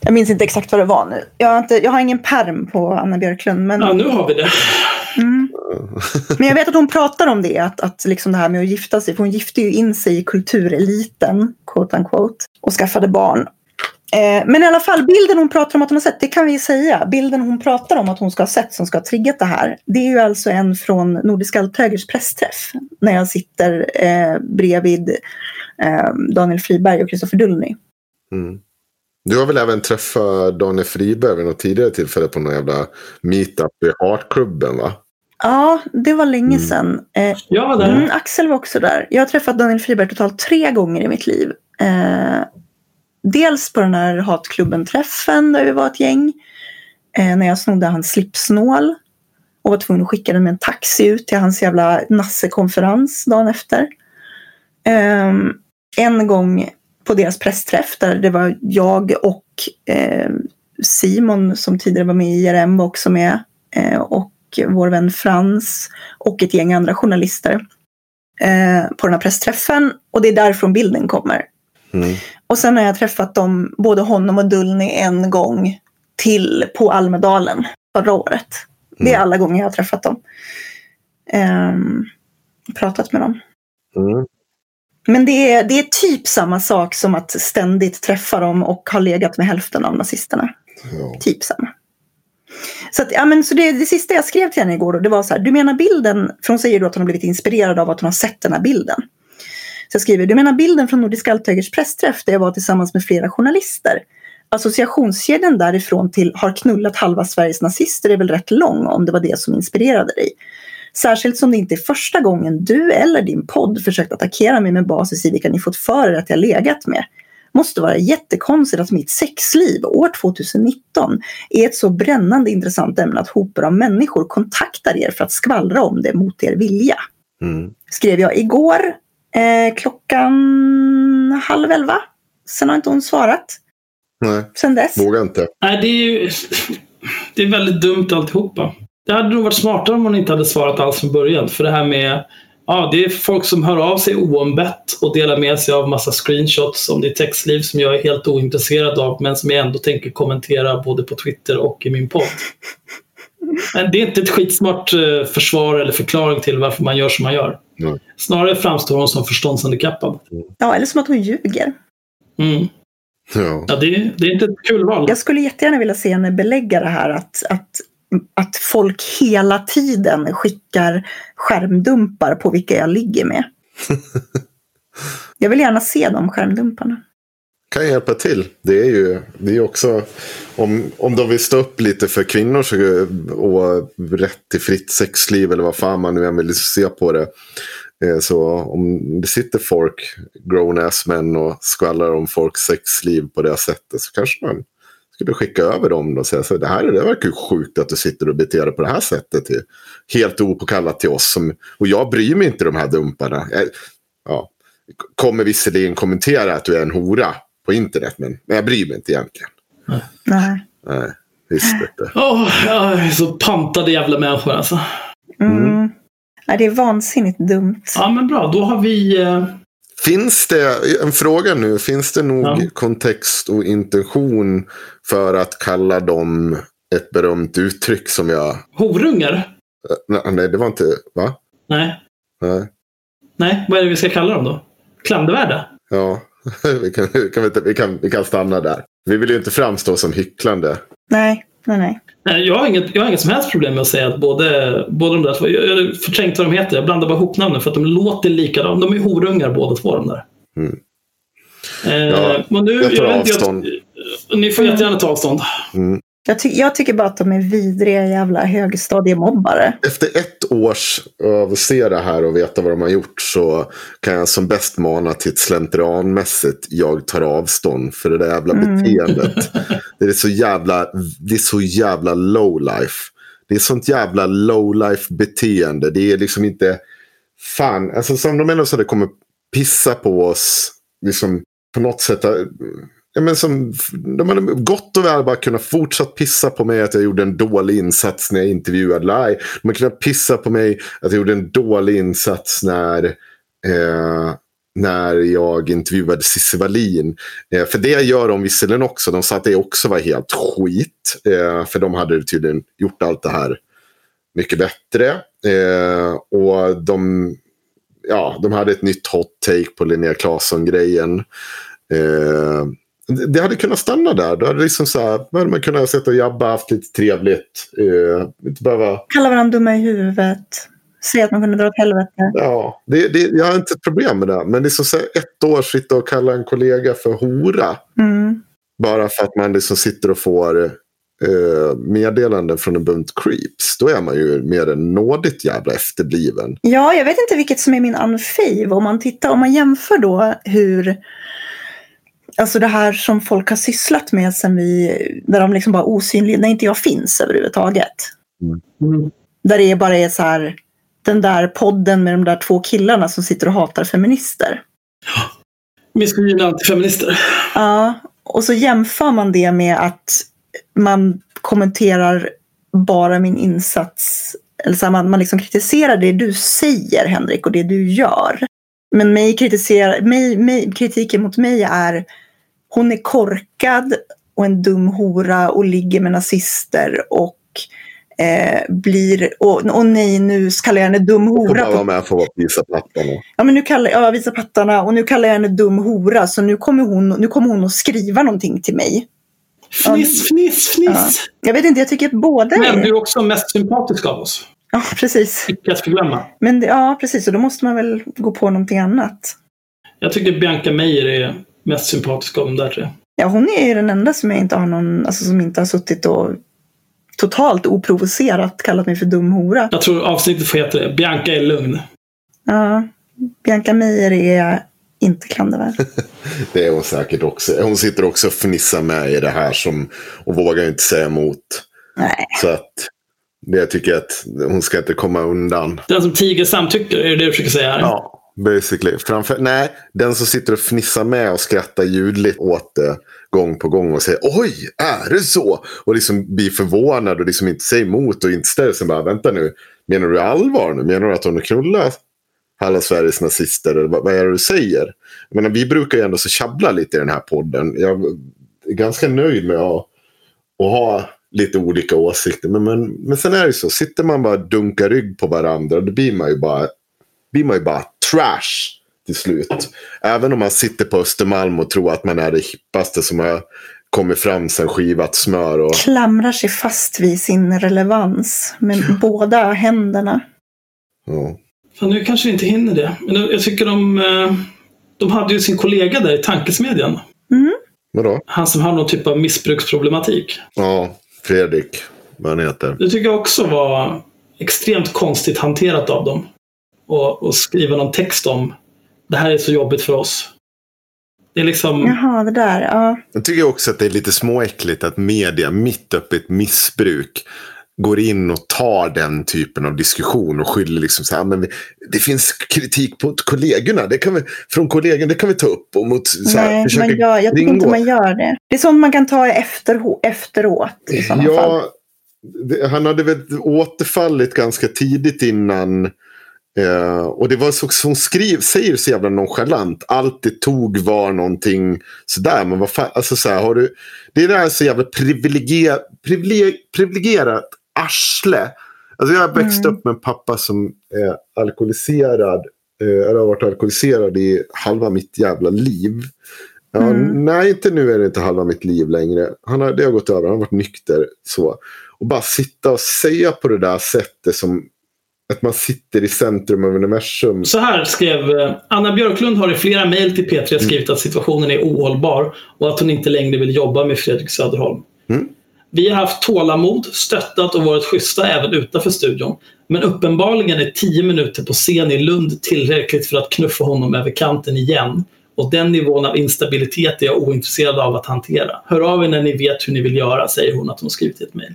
Speaker 1: Jag minns inte exakt vad det var nu. Jag har, inte, jag har ingen perm på Anna Björklund. Men,
Speaker 2: Ja, nu har vi det
Speaker 1: mm. men jag vet att hon pratar om det, att, att liksom det här med att gifta sig. För hon gifte ju in sig i kultureliten, quote unquote, och skaffade barn. Eh, men i alla fall, bilden hon pratar om att hon har sett, det kan vi säga. Bilden hon pratar om att hon ska ha sett som ska ha triggat det här. Det är ju alltså en från Nordiska Althögers pressträff. När jag sitter eh, bredvid eh, Daniel Friberg och Kristoffer Dullny.
Speaker 3: Mm. Du har väl även träffat Daniel Friberg vid något tidigare tillfälle på någon jävla meetup i Artklubben va?
Speaker 1: Ja, det var länge
Speaker 3: Mm.
Speaker 1: sedan. Eh,
Speaker 2: Jag var där.
Speaker 1: mm, Axel var också där. Jag har träffat Daniel Friberg totalt tre gånger i mitt liv. Eh, dels på den här hatklubben-träffen där vi var ett gäng. Eh, när jag snodde hans slipsnål. Och var tvungen att skicka den med en taxi ut till hans jävla nassekonferens dagen efter. Eh, en gång på deras pressträff där det var jag och eh, Simon som tidigare var med i IRM var också med. Eh, och vår vän Frans och ett gäng andra journalister eh, på den här pressträffen. Och det är därifrån bilden kommer.
Speaker 3: Mm.
Speaker 1: Och sen har jag träffat dem, både honom och Dullny en gång till på Almedalen förra året. Det är
Speaker 3: Mm.
Speaker 1: alla gånger jag har träffat dem. Ehm, pratat med dem.
Speaker 3: Mm.
Speaker 1: Men det är, det är typ samma sak som att ständigt träffa dem och ha legat med hälften av nazisterna.
Speaker 3: Ja.
Speaker 1: Typ samma. Så, att, ja, men, så det, det sista jag skrev till henne igår då, det var så här, du menar bilden, för hon säger då att hon har blivit inspirerad av att hon har sett den här bilden. Så jag skriver, du menar bilden från Nordiska Althögers pressträff där jag var tillsammans med flera journalister. Associationskedjan därifrån till har knullat halva Sveriges nazister är väl rätt lång om det var det som inspirerade dig. Särskilt som det inte är första gången du eller din podd försökt attackera mig med basis i vilka ni fått för er att jag legat med. Måste vara jättekonstigt att mitt sexliv år 2019 är ett så brännande intressant ämne att hopor av människor kontaktar er för att skvallra om det mot er vilja.
Speaker 3: Mm.
Speaker 1: Skrev jag igår eh, klockan halv elva. Sen har inte hon svarat
Speaker 3: Nej,
Speaker 1: sen dess.
Speaker 3: vågar inte.
Speaker 2: Nej, det är ju det är väldigt dumt alltihopa. Det hade nog varit smartare om hon inte hade svarat alls från början. För det här med Ja, det är folk som hör av sig oombett och delar med sig av massa screenshots om ditt textliv som jag är helt ointresserad av men som jag ändå tänker kommentera både på Twitter och i min podd. Men det är inte ett skitsmart eh, försvar eller förklaring till varför man gör som man gör.
Speaker 3: Nej.
Speaker 2: Snarare framstår hon som förståndshandikappad.
Speaker 1: Ja, eller som att hon ljuger.
Speaker 2: Mm.
Speaker 3: Ja.
Speaker 2: Ja, det, är, det är inte ett kul val.
Speaker 1: Jag skulle jättegärna vilja se henne belägga det här att, att, att folk hela tiden skickar skärmdumpar på vilka jag ligger med. Jag vill gärna se de skärmdumparna.
Speaker 3: kan hjälpa till. Det är ju det är också om, om de vill stå upp lite för kvinnors och rätt till fritt sexliv eller vad fan man nu än vill se på det. Eh, Så om det sitter folk, grown-ass män och skvallrar om folks sexliv på det sättet så kanske man skulle skicka över dem och säga så det här det verkar ju sjukt att du sitter och beter dig på det här sättet. Helt opåkallat till oss. Som, och jag bryr mig inte de här dumparna. Jag, ja, kommer visserligen kommentera att du är en hora på internet men, men jag bryr mig inte egentligen.
Speaker 1: Nej.
Speaker 3: Nej, visst inte.
Speaker 2: Åh, jag är så pantade jävla människor alltså.
Speaker 1: Mm. Ja, det är vansinnigt dumt.
Speaker 2: Ja, men bra. Då har vi... Eh,
Speaker 3: Finns det, en fråga nu, finns det nog
Speaker 2: Ja.
Speaker 3: kontext och intention för att kalla dem ett berömt uttryck som jag...
Speaker 2: horungar?
Speaker 3: Nej, nej det var inte... Va?
Speaker 2: Nej.
Speaker 3: Nej.
Speaker 2: Nej, vad är det vi ska kalla dem då? Klandervärda?
Speaker 3: Ja, vi kan, vi, kan, vi, kan, vi kan stanna där. Vi vill ju inte framstå som hycklande.
Speaker 1: Nej, nej, nej.
Speaker 2: Nej, jag har, inget, jag har inget som helst problem med att säga att både, båda de där två, jag jag har förträngt vad de heter, jag blandar bara ihop namnen för att de låter likadana. De är horungar båda två de där.
Speaker 3: Mm.
Speaker 2: Eh,
Speaker 3: Ja,
Speaker 2: men nu,
Speaker 3: jag tar
Speaker 2: vet inte,
Speaker 3: avstånd.
Speaker 2: ni får jättegärna ta avstånd.
Speaker 3: Mm.
Speaker 1: Jag, ty- jag tycker bara att de är vidriga jävla högstadiemobbare.
Speaker 3: Efter ett års av att se det här och veta vad de har gjort så kan jag som bäst mana till ett slentrianmässigt jag tar avstånd för det där jävla
Speaker 1: Mm.
Speaker 3: beteendet. Det är så jävla, det är så jävla low life. Det är sånt jävla low life beteende. Det är liksom inte, fan, alltså som de ändå så hade kommit pissa på oss, liksom på något sätt. Ja, men som, de hade gott och väl bara kunnat fortsatt pissa på mig att jag gjorde en dålig insats när jag intervjuade Lai. De hade kunnat pissa på mig att jag gjorde en dålig insats när, eh, när jag intervjuade Cissi Wallin. Eh, för det gör de visserligen också. De sa att det också var helt skit. Eh, för de hade tydligen gjort allt det här mycket bättre. Eh, och de, ja, de hade ett nytt hot take på Linnea Claesson-grejen. Eh, det hade kunnat stanna där. Då hade, liksom så här, hade man kunnat sitta och jabba, haft lite trevligt. Eh, inte behöva,
Speaker 1: Kalla varandra dumma i huvudet. Säga att man kunde dra åt helvete.
Speaker 3: ja, det, det, jag har inte ett problem med det. Men det är som så här, ett år sitta och kalla en kollega för hora.
Speaker 1: Mm.
Speaker 3: Bara för att man liksom sitter och får eh, meddelanden från en bunt creeps. Då är man ju mer än nådigt jävla efterbliven.
Speaker 1: Ja, jag vet inte vilket som är min unfave. Om man, tittar, om man jämför då hur... Alltså det här som folk har sysslat med sen vi... Där de liksom bara osynliga, när inte jag finns överhuvudtaget.
Speaker 2: Mm.
Speaker 1: Där det bara är så här... Den där podden med de där två killarna som sitter och hatar feminister.
Speaker 2: Misogina antifeminister.
Speaker 1: Ja, och så jämför man det med att man kommenterar bara min insats. Eller så här, man, man liksom kritiserar det du säger, Henrik, och det du gör. Men mig kritiserar, mig, mig, kritiken mot mig är hon är korkad och en dum hora och ligger med nazister och eh, blir... Och, och nej, nu kallar jag henne dum hora. på
Speaker 3: vara med för att visa plattorna.
Speaker 1: Ja, men nu kallar jag visa pattarna och nu kallar jag henne dum hora. Så nu kommer hon, nu kommer hon att skriva någonting till mig.
Speaker 2: Fniss, fniss,
Speaker 1: Ja.
Speaker 2: fniss.
Speaker 1: Jag vet inte, jag tycker att båda
Speaker 2: Men du
Speaker 1: är...
Speaker 2: är också mest sympatisk av oss.
Speaker 1: Ja, precis.
Speaker 2: Icke att förglömma.
Speaker 1: Men det, ja, precis. Och då måste man väl gå på någonting annat.
Speaker 2: Jag tycker Bianca Meijer är mest sympatisk av de där tre.
Speaker 1: Ja, hon är ju den enda som jag inte har någon, alltså som inte har suttit och totalt oprovocerat kallat mig för dum hora.
Speaker 2: Jag tror avsnittet får heta det. Bianca är lugn.
Speaker 1: Ja, Bianca Meijer är inte klandervärd.
Speaker 3: Det är hon säkert också. Hon sitter också och fnissar med i det här som, och vågar inte säga emot.
Speaker 1: Nej.
Speaker 3: Så att det tycker jag att hon ska inte komma undan.
Speaker 2: Den som tiger samtycker, är det det du försöker säga här?
Speaker 3: Ja, basically. Framför, nej, den som sitter och fnissar med och skrattar ljudligt åt det gång på gång och säger oj, är det så? Och liksom blir förvånad och liksom inte säger emot och inte ställer sig bara vänta nu. Menar du allvar nu? Menar du att hon knullat alla Sveriges nazister? Eller vad, vad är det du säger? Jag menar, vi brukar ju ändå så tjabbla lite i den här podden. Jag är ganska nöjd med att, att ha lite olika åsikter. Men, men, men sen är det så, sitter man bara dunkar rygg på varandra, då blir man ju bara, blir man ju bara trash till slut. Även om man sitter på Östermalm och tror att man är det hippaste som har kommit fram sen skivat smör. Och...
Speaker 1: Klamrar sig fast vid sin relevans med båda händerna.
Speaker 3: Ja.
Speaker 2: Fan, nu kanske vi inte hinner det. Men jag tycker de, eh, de hade ju sin kollega där i tankesmedjan.
Speaker 1: Mm.
Speaker 3: Vadå?
Speaker 2: Han som har någon typ av missbruksproblematik.
Speaker 3: Ja, Fredrik, vad han heter.
Speaker 2: Det tycker jag också var extremt konstigt hanterat av dem. Och, och skriva någon text om det här är så jobbigt för oss. Det är liksom...
Speaker 1: Jaha, det där. Ja.
Speaker 3: Jag tycker också att det är lite småäckligt att media mitt uppe i ett missbruk går in och tar den typen av diskussion och skyller liksom så här, men det finns kritik på kollegorna, det kan vi, från kollegorna, det kan vi ta upp och mot så här,
Speaker 1: Nej,
Speaker 3: försöka
Speaker 1: man gör, jag tycker inte man gör det. Det är sånt man kan ta efter, efteråt i sådana fall.
Speaker 3: Ja, det, han hade väl återfallit ganska tidigt innan. Eh, och det var så som skriv, säger så jävla nonchalant. Allt det tog var någonting sådär. Men vad fan, alltså så här, har du. Det är det här så jävla privilegier, privilegier, privilegierat arsle. Alltså jag växte
Speaker 1: Mm.
Speaker 3: upp med en pappa som är alkoholiserad. Eh, eller har varit alkoholiserad i halva mitt jävla liv. Ja,
Speaker 1: Mm.
Speaker 3: Nej, inte nu är det inte halva mitt liv längre. Han har, det har gått över, han har varit nykter. så. Och bara sitta och säga på det där sättet som att man sitter i centrum av universum.
Speaker 2: Så här skrev eh, Anna Björklund har i flera mejl till P3 skrivit att situationen är ohållbar och att hon inte längre vill jobba med Fredrik Söderholm.
Speaker 3: Mm.
Speaker 2: Vi har haft tålamod, stöttat och varit schyssta även utanför studion. Men uppenbarligen är tio minuter på scen i Lund tillräckligt för att knuffa honom över kanten igen. Och den nivån av instabilitet är jag ointresserad av att hantera. Hör av er när ni vet hur ni vill göra, säger hon att hon skrivit i ett mejl.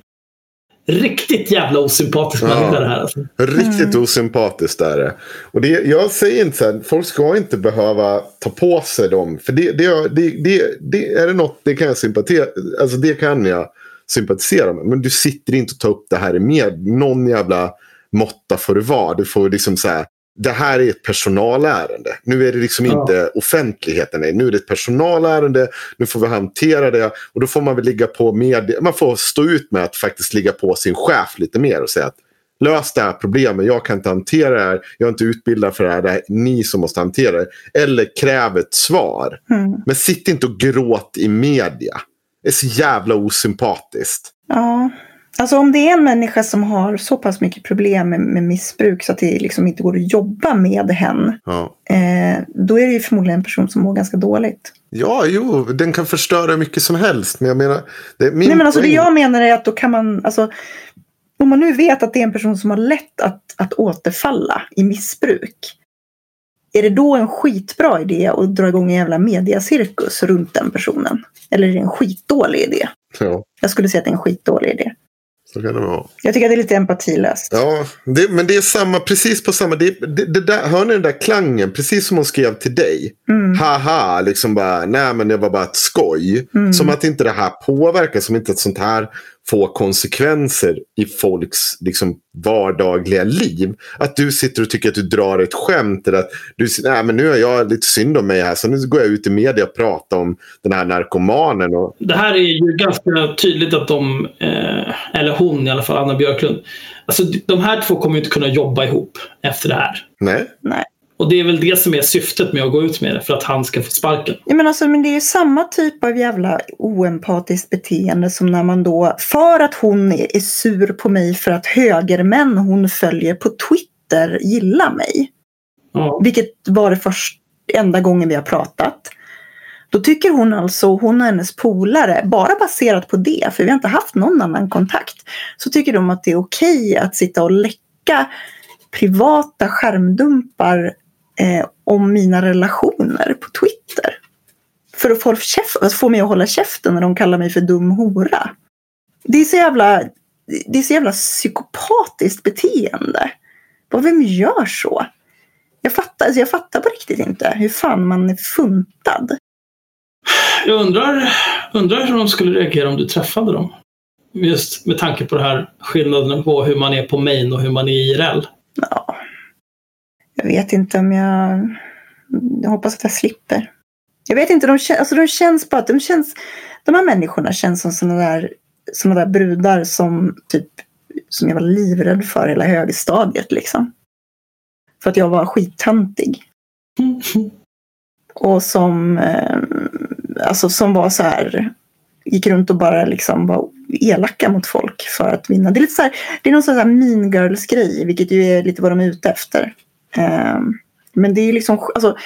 Speaker 2: Riktigt jävla osympatisk
Speaker 3: Ja.
Speaker 2: människa det här. Alltså.
Speaker 3: Riktigt osympatiskt är det. Och det, jag säger inte så här, folk ska inte behöva ta på sig dem. För det, det, det, det, det är det något, det kan jag sympatisera, alltså det kan jag sympatisera med. Men du sitter inte och tar upp det här med någon jävla måtta får det vara. Du får liksom så här, det här är ett personalärende. Nu är det liksom
Speaker 2: Ja.
Speaker 3: inte offentligheten. Nej. Nu är det ett personalärende. Nu får vi hantera det. Och då får man väl ligga på med. Man får stå ut med att faktiskt ligga på sin chef lite mer och säga att lös det här problemet. Jag kan inte hantera det här. Jag är inte utbildad för det här. Det är ni som måste hantera det. Eller kräv ett svar.
Speaker 1: Mm.
Speaker 3: Men sitt inte och gråt i media. Är så jävla osympatiskt.
Speaker 1: Ja. Alltså om det är en människa som har så pass mycket problem med, med missbruk så att det liksom inte går att jobba med hen.
Speaker 3: Ja.
Speaker 1: Eh, då är det ju förmodligen en person som mår ganska dåligt.
Speaker 3: Ja, jo, den kan förstöra mycket som helst. Men jag menar, det är min
Speaker 1: Nej men alltså det jag menar är att då kan man, alltså om man nu vet att det är en person som har lätt att, att återfalla i missbruk. Är det då en skitbra idé att dra igång en jävla mediacirkus runt den personen? Eller är det en skitdålig idé?
Speaker 3: Ja,
Speaker 1: Jag skulle säga att det är en skitdålig idé.
Speaker 3: så kan det vara.
Speaker 1: Jag tycker att det är lite empatilöst.
Speaker 3: Ja, det, men det är samma, precis på samma. Det, det, det där, hör ni den där klangen? Precis som hon skrev till dig.
Speaker 1: Mm.
Speaker 3: Haha, liksom bara, nej men det var bara ett skoj.
Speaker 1: Mm.
Speaker 3: Som att inte det här påverkar, som inte ett sånt här får konsekvenser i folks liksom, vardagliga liv. Att du sitter och tycker att du drar ett skämt. Eller att du säger, nej men nu är jag lite synd om mig här. Så nu går jag ut i media och pratar om den här narkomanen. Och,
Speaker 2: Det här är ju ganska tydligt att de, eh, eller hon i alla fall, Anna Björklund. Alltså de här två kommer ju inte kunna jobba ihop efter det här.
Speaker 3: nej,
Speaker 1: Nej.
Speaker 2: Och det är väl det som är syftet med att gå ut med det, för att han ska få sparken.
Speaker 1: Ja, men, alltså, men det är ju samma typ av jävla oempatiskt beteende som när man då, för att hon är sur på mig för att högermän hon följer på Twitter gillar mig.
Speaker 2: Ja.
Speaker 1: Vilket var det först, enda gången vi har pratat. Då tycker hon alltså, hon och hennes polare, bara baserat på det, för vi har inte haft någon annan kontakt, så tycker de att det är okej att sitta och läcka privata skärmdumpar eh, om mina relationer på Twitter. För att få, käf- att få mig att hålla käften när de kallar mig för dum hora. Det är så jävla, det är så jävla psykopatiskt beteende. Bara, Vem gör så? Jag fattar, alltså jag fattar på riktigt inte hur fan man är funtad.
Speaker 2: Jag undrar, undrar hur de skulle reagera om du träffade dem. Just med tanke på det här skillnaden på hur man är på main och hur man är i IRL.
Speaker 1: Ja, vet inte om jag... Jag hoppas att jag slipper. Jag vet inte, de, kän, alltså de känns bara de känns... De här människorna känns som såna där, såna där brudar som typ som jag var livrädd för hela högstadiet liksom. För att jag var skittöntig. Och som, eh, alltså som var så här, gick runt och bara liksom var elaka mot folk för att vinna. Det är lite så här, det är någon sån här mean girls grej, vilket ju är lite vad de är ute efter. Eh, men det är liksom, alltså,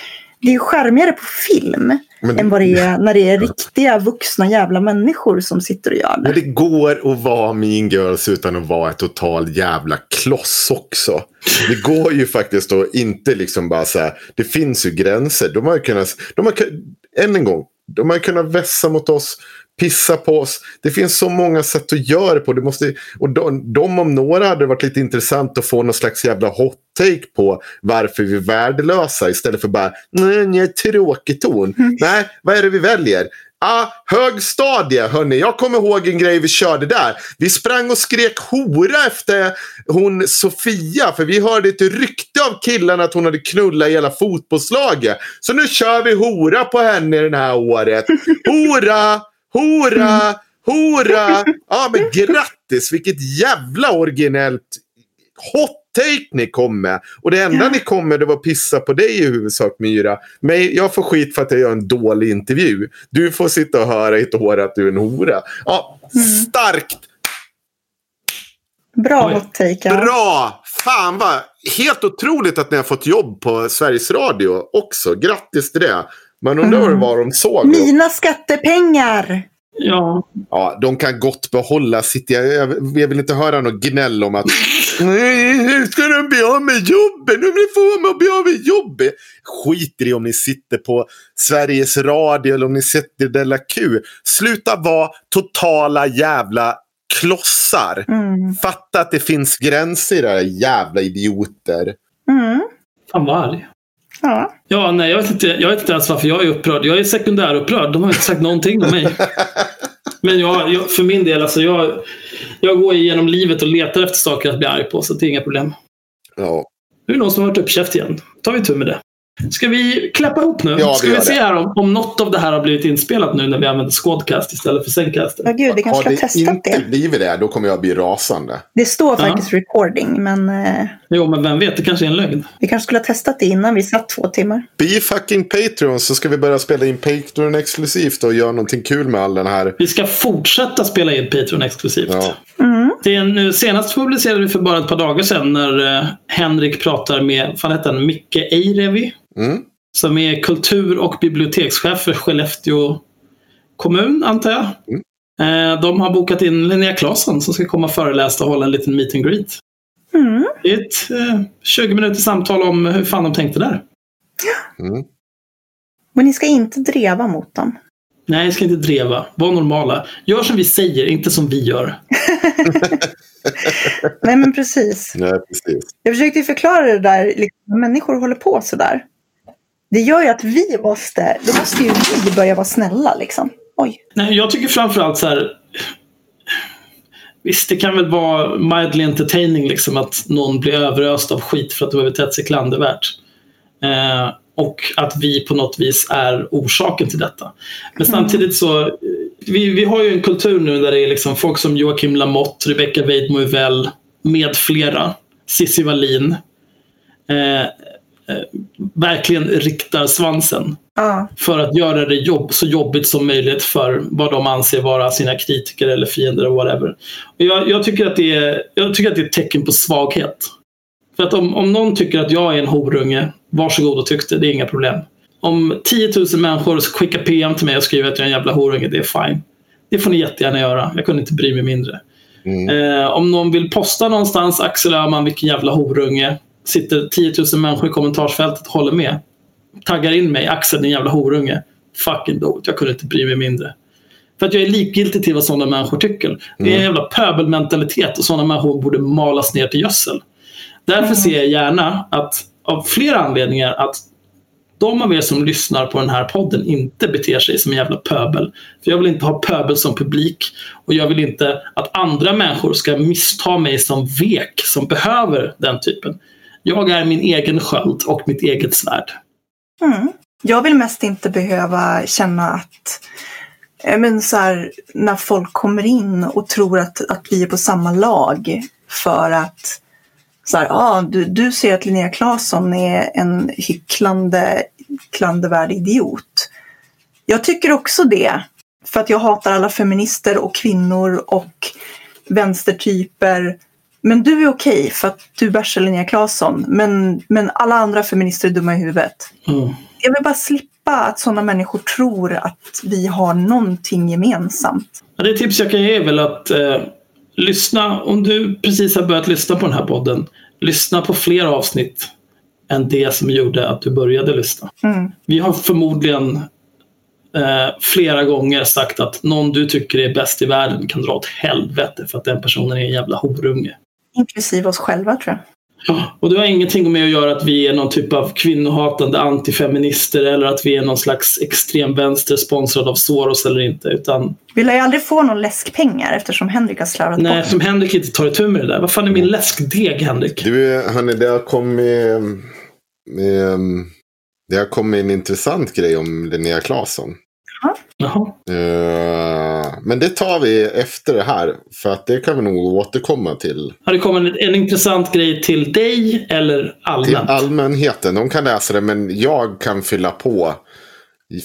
Speaker 1: det är skärmigare på film
Speaker 3: Men
Speaker 1: än vad det är när det är riktiga vuxna jävla människor som sitter och gör
Speaker 3: Men
Speaker 1: det.
Speaker 3: det går att vara mean girls utan att vara ett total jävla kloss också. Det går ju faktiskt att inte liksom bara säga, det finns ju gränser. De har ju kunnat, de har, än en gång, de har kunnat vässa mot oss, pissa på oss. Det finns så många sätt att göra det på. Det måste, och de, de om några hade varit lite intressant att få någon slags jävla hot take på varför vi är värdelösa istället för bara, nej, är tråkig ton. Nej, vad är det vi väljer? Ah, högstadie, hörni. Jag kommer ihåg en grej vi körde där. Vi sprang och skrek hora efter hon Sofia. För vi hörde ett rykte av killarna att hon hade knullat hela fotbollslaget. Så nu kör vi hora på henne det här året. Hora, hora, hora. Ja, men grattis. Vilket jävla originellt hot take ni kom med. Och det enda ni kom med det var att pissa på dig i huvudsak Myra. Men jag får skit för att jag gör en dålig intervju. Du får sitta och höra i ett år att du är en hora. Ja, starkt.
Speaker 1: Bra hot take. ja.
Speaker 3: Bra! Fan vad helt otroligt att ni har fått jobb på Sveriges Radio också. Grattis till det. Man undrar
Speaker 1: Mm.
Speaker 3: vad de såg.
Speaker 1: Mina skattepengar!
Speaker 2: Ja,
Speaker 3: Ja, de kan gott behålla sitt... Jag, jag, jag vill inte höra något gnäll om att Nej, nu ska de bli av med jobbet. Nu får man bli av med jobbet. Skiter i om ni sitter på Sveriges Radio eller om ni sitter i Della Q. Sluta vara totala jävla klossar.
Speaker 1: Mm.
Speaker 3: Fatta att det finns gränser era jävla idioter.
Speaker 1: Mm.
Speaker 2: fan vad arg.
Speaker 1: Ja.
Speaker 2: Ja, nej, jag vet, inte, jag vet inte ens varför jag är upprörd. Jag är sekundärupprörd. De har inte sagt någonting om mig. Men jag, jag, för min del, alltså, jag, jag går igenom livet och letar efter saker att bli arg på, så det är inga problem.
Speaker 3: Ja.
Speaker 2: Nu är det någon som har varit uppkäft igen. tar vi tur med det. Ska vi klappa ihop nu?
Speaker 3: Ja, vi
Speaker 2: Ska vi
Speaker 3: gör
Speaker 2: se
Speaker 3: det.
Speaker 2: här om, om något av det här har blivit inspelat nu när vi använder Squadcast istället för Zencast?
Speaker 1: ja, gud, vi kanske
Speaker 3: Har
Speaker 1: ska
Speaker 3: det
Speaker 1: testa
Speaker 3: inte
Speaker 1: det.
Speaker 3: blivit det, då kommer jag bli rasande.
Speaker 1: Det står
Speaker 2: Ja.
Speaker 1: faktiskt recording, men eh,
Speaker 2: Jo, men vem vet, det kanske är en lögn.
Speaker 1: vi kanske skulle ha testat det innan vi satt två timmar.
Speaker 3: Be fucking Patreon så ska vi börja spela in Patreon exklusivt och göra någonting kul med all den här.
Speaker 2: Vi ska fortsätta spela in Patreon exklusivt.
Speaker 3: Ja.
Speaker 1: Mm.
Speaker 2: Det är nu, senast publicerade vi för bara ett par dagar sedan när eh, Henrik pratar med, vad heter han, Micke Eirevi.
Speaker 3: Mm.
Speaker 2: Som är kultur och bibliotekschef för Skellefteå kommun, antar jag. Eh, De har bokat in Linnea Claesson som ska komma och föreläsa och hålla en liten meet and greet.
Speaker 1: Mm.
Speaker 2: Det är ett eh, 20 minuters samtal om hur fan de tänkte där.
Speaker 3: Mm.
Speaker 1: Men ni ska inte dreva mot dem.
Speaker 2: Nej, jag ska inte dreva. Var normala. Gör som vi säger, inte som vi gör.
Speaker 1: Nej, men precis.
Speaker 3: Nej, precis.
Speaker 1: Jag försökte förklara det där, liksom, människor håller på sådär. Det gör ju att vi måste, då måste ju vi börja vara snälla liksom. Oj.
Speaker 2: Nej, jag tycker framförallt så här. Visst, det kan väl vara mildly entertaining liksom att någon blir överöst av skit för att de har betett sig klandervärt. Eh, och att vi på något vis är orsaken till detta. Men samtidigt så, vi, vi har ju en kultur nu där det är liksom folk som Joakim Lamotte, Rebecca Weidmo med flera, Cissi Wallin, eh, verkligen riktar svansen
Speaker 1: Ja.
Speaker 2: för att göra det jobb, så jobbigt som möjligt för vad de anser vara sina kritiker eller fiender och whatever. Och jag, jag, tycker att det är, jag tycker att det är ett tecken på svaghet. För att om, om någon tycker att jag är en horunge, varsågod och tyck det, det är inga problem. Om 10 000 människor skickar PM till mig och skriver att jag är en jävla horunge, det är fine. Det får ni jättegärna göra. Jag kunde inte bry mig mindre.
Speaker 3: Mm.
Speaker 2: Eh, om någon vill posta någonstans, Axel Öhman, vilken jävla horunge. Sitter 10 000 människor i kommentarsfältet och håller med. Taggar in mig, Axel din jävla horunge. Fucking do it. Jag kunde inte bry mig mindre. För att jag är likgiltig till vad sådana människor tycker. Det är en jävla pöbelmentalitet och sådana människor borde malas ner till gödsel. Därför ser jag gärna att, av flera anledningar, att de av er som lyssnar på den här podden inte beter sig som en jävla pöbel. För jag vill inte ha pöbel som publik och jag vill inte att andra människor ska missta mig som vek som behöver den typen. Jag är min egen sköld och mitt eget svärd.
Speaker 1: Mm. Jag vill mest inte behöva känna att eh, men så här, när folk kommer in och tror att, att vi är på samma lag för att så här, ah, du, du ser att Linnea Claesson är en hycklande, klandervärd idiot. Jag tycker också det. För att jag hatar alla feminister och kvinnor och vänstertyper. Men du är okej för att du bärsar Linnea Claesson. Men, men alla andra feminister är dumma i huvudet.
Speaker 2: Mm.
Speaker 1: Jag vill bara slippa att sådana människor tror att vi har någonting gemensamt.
Speaker 2: Ja, det tips jag kan ge är väl att eh, lyssna, om du precis har börjat lyssna på den här podden, lyssna på fler avsnitt än det som gjorde att du började lyssna.
Speaker 1: Mm.
Speaker 2: Vi har förmodligen eh, flera gånger sagt att någon du tycker är bäst i världen kan dra åt helvete för att den personen är en jävla horunge.
Speaker 1: Inklusive oss själva tror jag.
Speaker 2: Och det har ingenting med att göra att vi är någon typ av kvinnohatande antifeminister eller att vi är någon slags extremvänster sponsrad av Soros eller inte. Utan
Speaker 1: Vi lär ju aldrig få någon läskpengar eftersom Henrik har slarvat
Speaker 2: nej,
Speaker 1: bort.
Speaker 2: som Henrik inte tar itu med det där. Vad fan är min läskdeg, Henrik?
Speaker 3: Du, hörni, det har kommit... Eh, det har kommit en intressant grej om Linnea Claesson.
Speaker 2: Jaha.
Speaker 3: Eh, men det tar vi efter det här. För att det kan vi nog återkomma till.
Speaker 2: Har det kommit en, en intressant grej till dig eller
Speaker 3: Till
Speaker 2: allmänt?
Speaker 3: allmänheten. De kan läsa det men jag kan fylla på.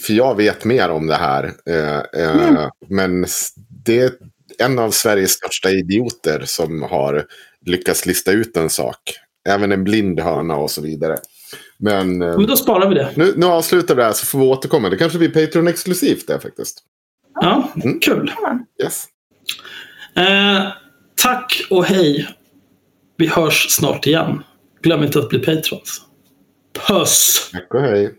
Speaker 3: För jag vet mer om det här. Eh, eh, Men s- det är en av Sveriges största idioter som har lyckats lista ut en sak. Även en blind hörna och så vidare. Men eh,
Speaker 2: Men då sparar vi det.
Speaker 3: nu, nu avslutar vi det här så får vi återkomma. Det kanske blir Patreon-exklusivt där faktiskt.
Speaker 2: Ja,
Speaker 3: Mm.
Speaker 2: kul.
Speaker 3: Yes.
Speaker 2: Eh, tack och hej. Vi hörs snart igen. Glöm inte att bli patrons. Puss!
Speaker 3: Tack och hej.